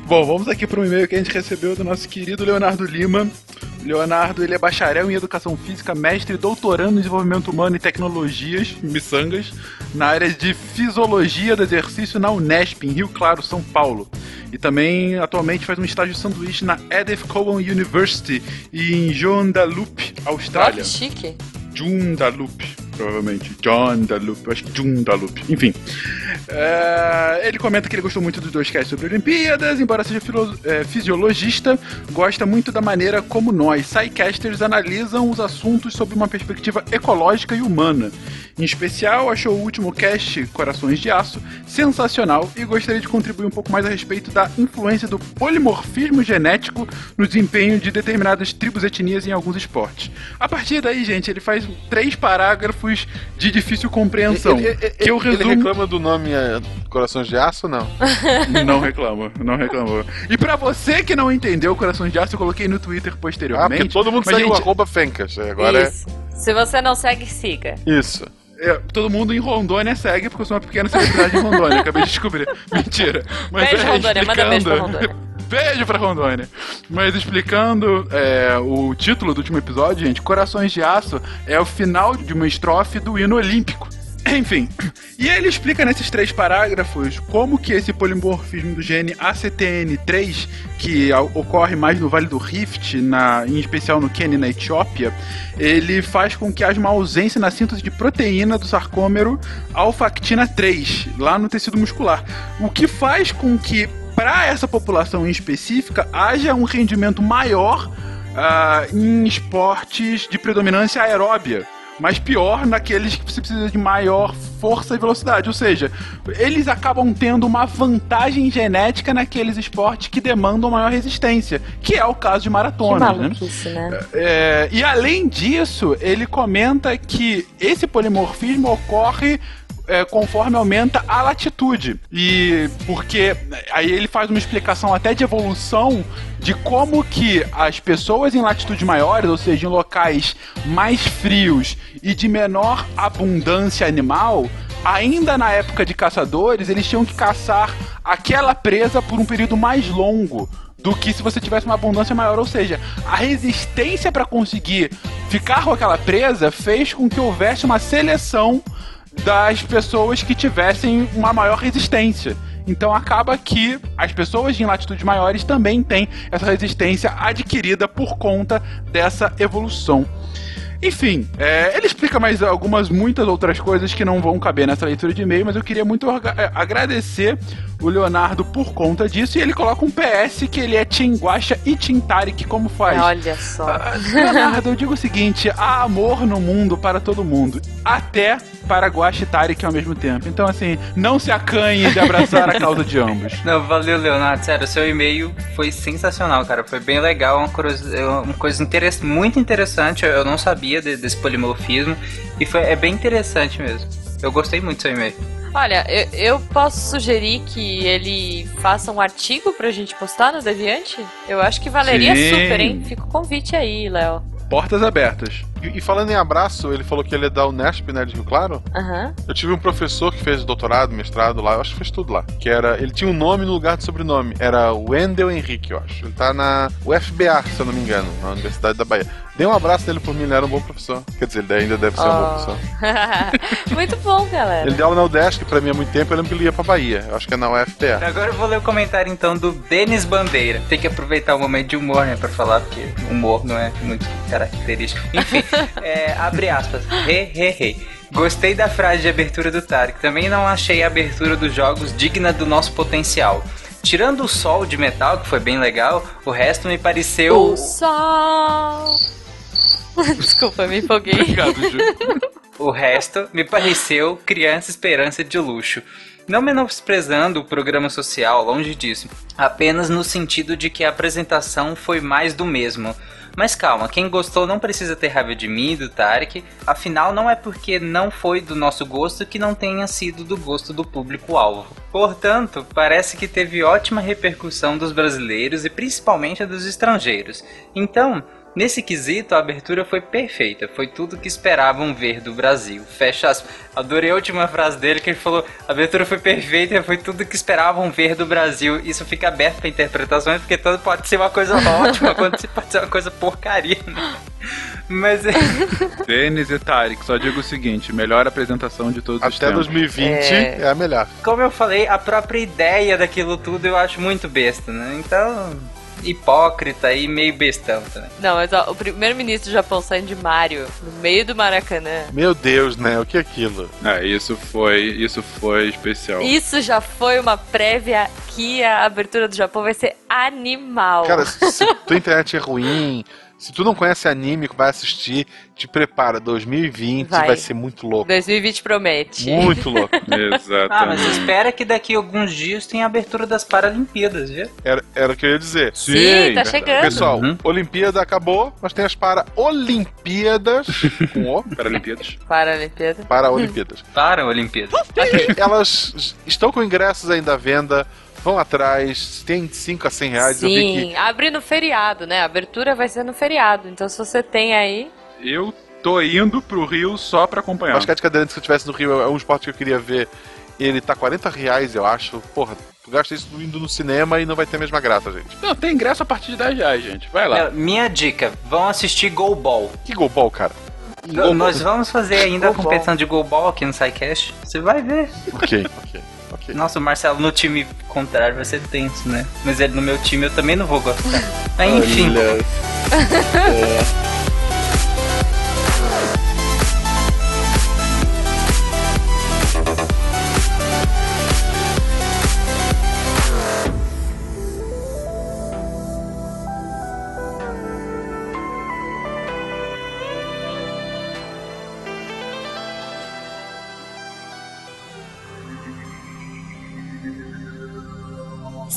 Bom, vamos aqui para um e-mail que a gente recebeu do nosso querido Leonardo Lima. Leonardo, ele é bacharel em Educação Física, mestre e doutorando em Desenvolvimento Humano e Tecnologias, miçangas, na área de Fisiologia do Exercício na Unesp, em Rio Claro, São Paulo. E também, atualmente, faz um estágio de sanduíche na Edith Cowan University, em Joondalup, Austrália. que chique. Joondalup, provavelmente. John Dalup, acho que Joondalup. Enfim. É, ele comenta que ele gostou muito dos dois casts sobre Olimpíadas, embora seja filo- é, fisiologista, gosta muito da maneira como nós, Psycasters, analisam os assuntos sob uma perspectiva ecológica e humana. Em especial, achou o último cast, Corações de Aço, sensacional e gostaria de contribuir um pouco mais a respeito da influência do polimorfismo genético no desempenho de determinadas tribos etnias em alguns esportes. A partir daí, gente, ele faz três parágrafos de difícil compreensão. Ele, ele- que eu ele resumo... reclama do nome é, Corações de Aço não? Não reclama, não reclamou. E pra você que não entendeu Corações de Aço, eu coloquei no Twitter Ah, posteriormente. porque todo mundo segue o gente, arroba Fencas. Agora Isso. Se você não segue, siga. é isso. É, todo mundo em Rondônia segue, porque eu sou uma pequena celebridade em Rondônia, acabei de descobrir. Mentira. Mas Beijo, é, Rondônia, manda beijo pra explicando- Rondônia. Beijo pra Rondônia. Mas explicando é, o título do último episódio, gente, Corações de Aço é o final de uma estrofe do hino olímpico. Enfim, e ele explica nesses três parágrafos como que esse polimorfismo do gene ACTN3, que ocorre mais no Vale do Rift, na, em especial no Quênia e na Etiópia, ele faz com que haja uma ausência na síntese de proteína do sarcômero alfactina 3, lá no tecido muscular. O que faz com que, para essa população em específica, haja um rendimento maior ah, em esportes de predominância aeróbia. Mas pior naqueles que você precisa de maior força e velocidade. Ou seja, eles acabam tendo uma vantagem genética naqueles esportes que demandam maior resistência, que é o caso de Que maratonas, né? né? É, e além disso, ele comenta que esse polimorfismo ocorre é, conforme aumenta a latitude. E porque aí ele faz uma explicação até de evolução de como que as pessoas em latitudes maiores, ou seja, em locais mais frios e de menor abundância animal, ainda na época de caçadores, eles tinham que caçar aquela presa por um período mais longo do que se você tivesse uma abundância maior. Ou seja, a resistência para conseguir ficar com aquela presa fez com que houvesse uma seleção das pessoas que tivessem uma maior resistência. Então acaba que as pessoas em latitudes maiores também têm essa resistência adquirida por conta dessa evolução. Enfim, é, ele explica mais algumas, muitas outras coisas que não vão caber nessa leitura de e-mail, mas eu queria muito é, agradecer o Leonardo por conta disso. E ele coloca um PS que ele é Guaxa e Tarek, como faz? Olha só. Ah, Leonardo, eu digo o seguinte: há amor no mundo para todo mundo. Até para Guaxa e Tarek ao mesmo tempo. Então, assim, não se acanhe de abraçar a causa de ambos. Não, valeu, Leonardo. Sério, seu e-mail foi sensacional, cara. Foi bem legal, uma coisa, uma coisa interess- muito interessante. Eu não sabia de- desse polimorfismo. E foi, é bem interessante mesmo. Eu gostei muito do seu e-mail. Olha, eu, eu posso sugerir que ele faça um artigo pra gente postar no Deviante? Eu acho que valeria Sim. super, hein? Fica o convite aí, Léo. Portas abertas. E, e falando em abraço, ele falou que ele é da Unesp, né, de Rio Claro. Aham. Eu tive um professor que fez doutorado, mestrado lá, eu acho que fez tudo lá. Que era. Ele tinha um nome no lugar de sobrenome. Era Wendel Henrique, eu acho. Ele tá na UFBA, se eu não me engano, na Universidade da Bahia. Dê um abraço dele por mim, ele era um bom professor. Quer dizer, ele ainda deve ser um bom Oh. professor. Muito bom, galera. Ele deu aula na UDESC pra mim há muito tempo, eu lembro que ele ia pra Bahia. Eu acho que é na UFBA. Agora eu vou ler o comentário então do Denis Bandeira. Tem que aproveitar o momento de humor, né, pra falar, porque humor não é muito característico. Enfim, é, abre aspas. He, he, he. Gostei da frase de abertura do Tarek. Também não achei a abertura dos jogos digna do nosso potencial. Tirando o sol de metal, que foi bem legal, o resto me pareceu. O sol. Desculpa, me empolguei. Obrigado, Ju. O resto me pareceu criança esperança de luxo. Não menosprezando o programa social, longe disso. Apenas no sentido de que a apresentação foi mais do mesmo. Mas calma, quem gostou não precisa ter raiva de mim e do Tarek. Afinal, não é porque não foi do nosso gosto que não tenha sido do gosto do público-alvo. Portanto, parece que teve ótima repercussão dos brasileiros e principalmente dos estrangeiros. Então, Nesse quesito, a abertura foi perfeita, foi tudo que esperavam ver do Brasil. Fecha aspas. Adorei a última frase dele que ele falou: a abertura foi perfeita, foi tudo que esperavam ver do Brasil. Isso fica aberto para interpretações, porque tanto pode ser uma coisa ótima quanto pode ser uma coisa porcaria. Né? Mas é. Denis e Tarek, só digo o seguinte: melhor apresentação de todos os Até tempos. 2020 É. é... a melhor. Como eu falei, a própria ideia daquilo tudo eu acho muito besta, né? Então. Hipócrita e meio bestão também. Não, mas ó, o primeiro-ministro do Japão saindo de Mario no meio do Maracanã. Meu Deus, né? O que é aquilo? É, isso foi, isso foi especial. Isso já foi uma prévia que a abertura do Japão vai ser animal. Cara, se tua internet é ruim, se tu não conhece anime que vai assistir, te prepara. 2020 vai, Vai. ser muito louco. 2020 promete. Muito louco. Ah, mas Exatamente. espera que daqui a alguns dias tenha a abertura das Paralimpíadas, viu? Era, era o que eu ia dizer. Sim, tá verdade. chegando. Pessoal, Uhum. Olimpíada acabou, mas tem as Para-Olimpíadas. com O, Paralimpíadas. Paralimpíada. Para-Olimpíadas. Para a Olimpíada. Elas estão com ingressos ainda à venda. Vão atrás, tem 5 a 100 reais. Eu vi que Sim, abre no feriado, né? A abertura vai ser no feriado. Então se você tem aí. Eu tô indo pro Rio só pra acompanhar. Basquete cadeirante, se eu estivesse no Rio, é um esporte que eu queria ver. Ele tá 40 reais, eu acho. Porra, tu gasta isso indo no cinema e não vai ter a mesma graça, gente. Não, tem ingresso a partir de 10 reais, gente. Vai lá. É, Minha dica, vão assistir Go Ball. Que golbol, cara. Nós vamos fazer ainda a Go competição de Go Ball aqui no SciCast. Você vai ver. Ok, ok. Nossa, o Marcelo no time contrário vai ser tenso, né? Mas ele no meu time eu também não vou gostar. Mas enfim.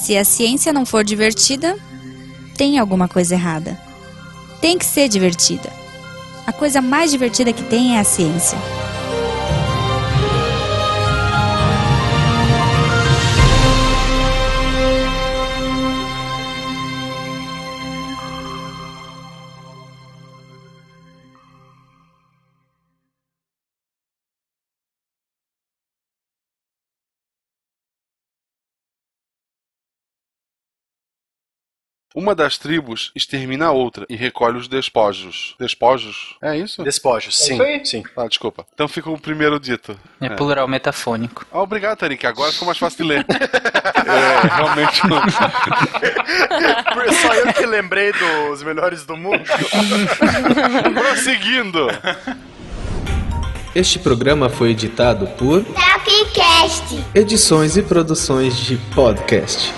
Se a ciência não for divertida, tem alguma coisa errada. Tem que ser divertida. A coisa mais divertida que tem é a ciência. Uma das tribos extermina a outra e recolhe os despojos. Despojos? É isso? Despojos, sim, isso aí. sim. Ah, desculpa. Então fica o primeiro dito. É plural metafônico. Ah, obrigado, Tarik. Agora ficou mais fácil de ler. é, realmente não. Só eu que lembrei dos melhores do mundo. Prosseguindo. Este programa foi editado por Tapcast. Edições e Produções de Podcast.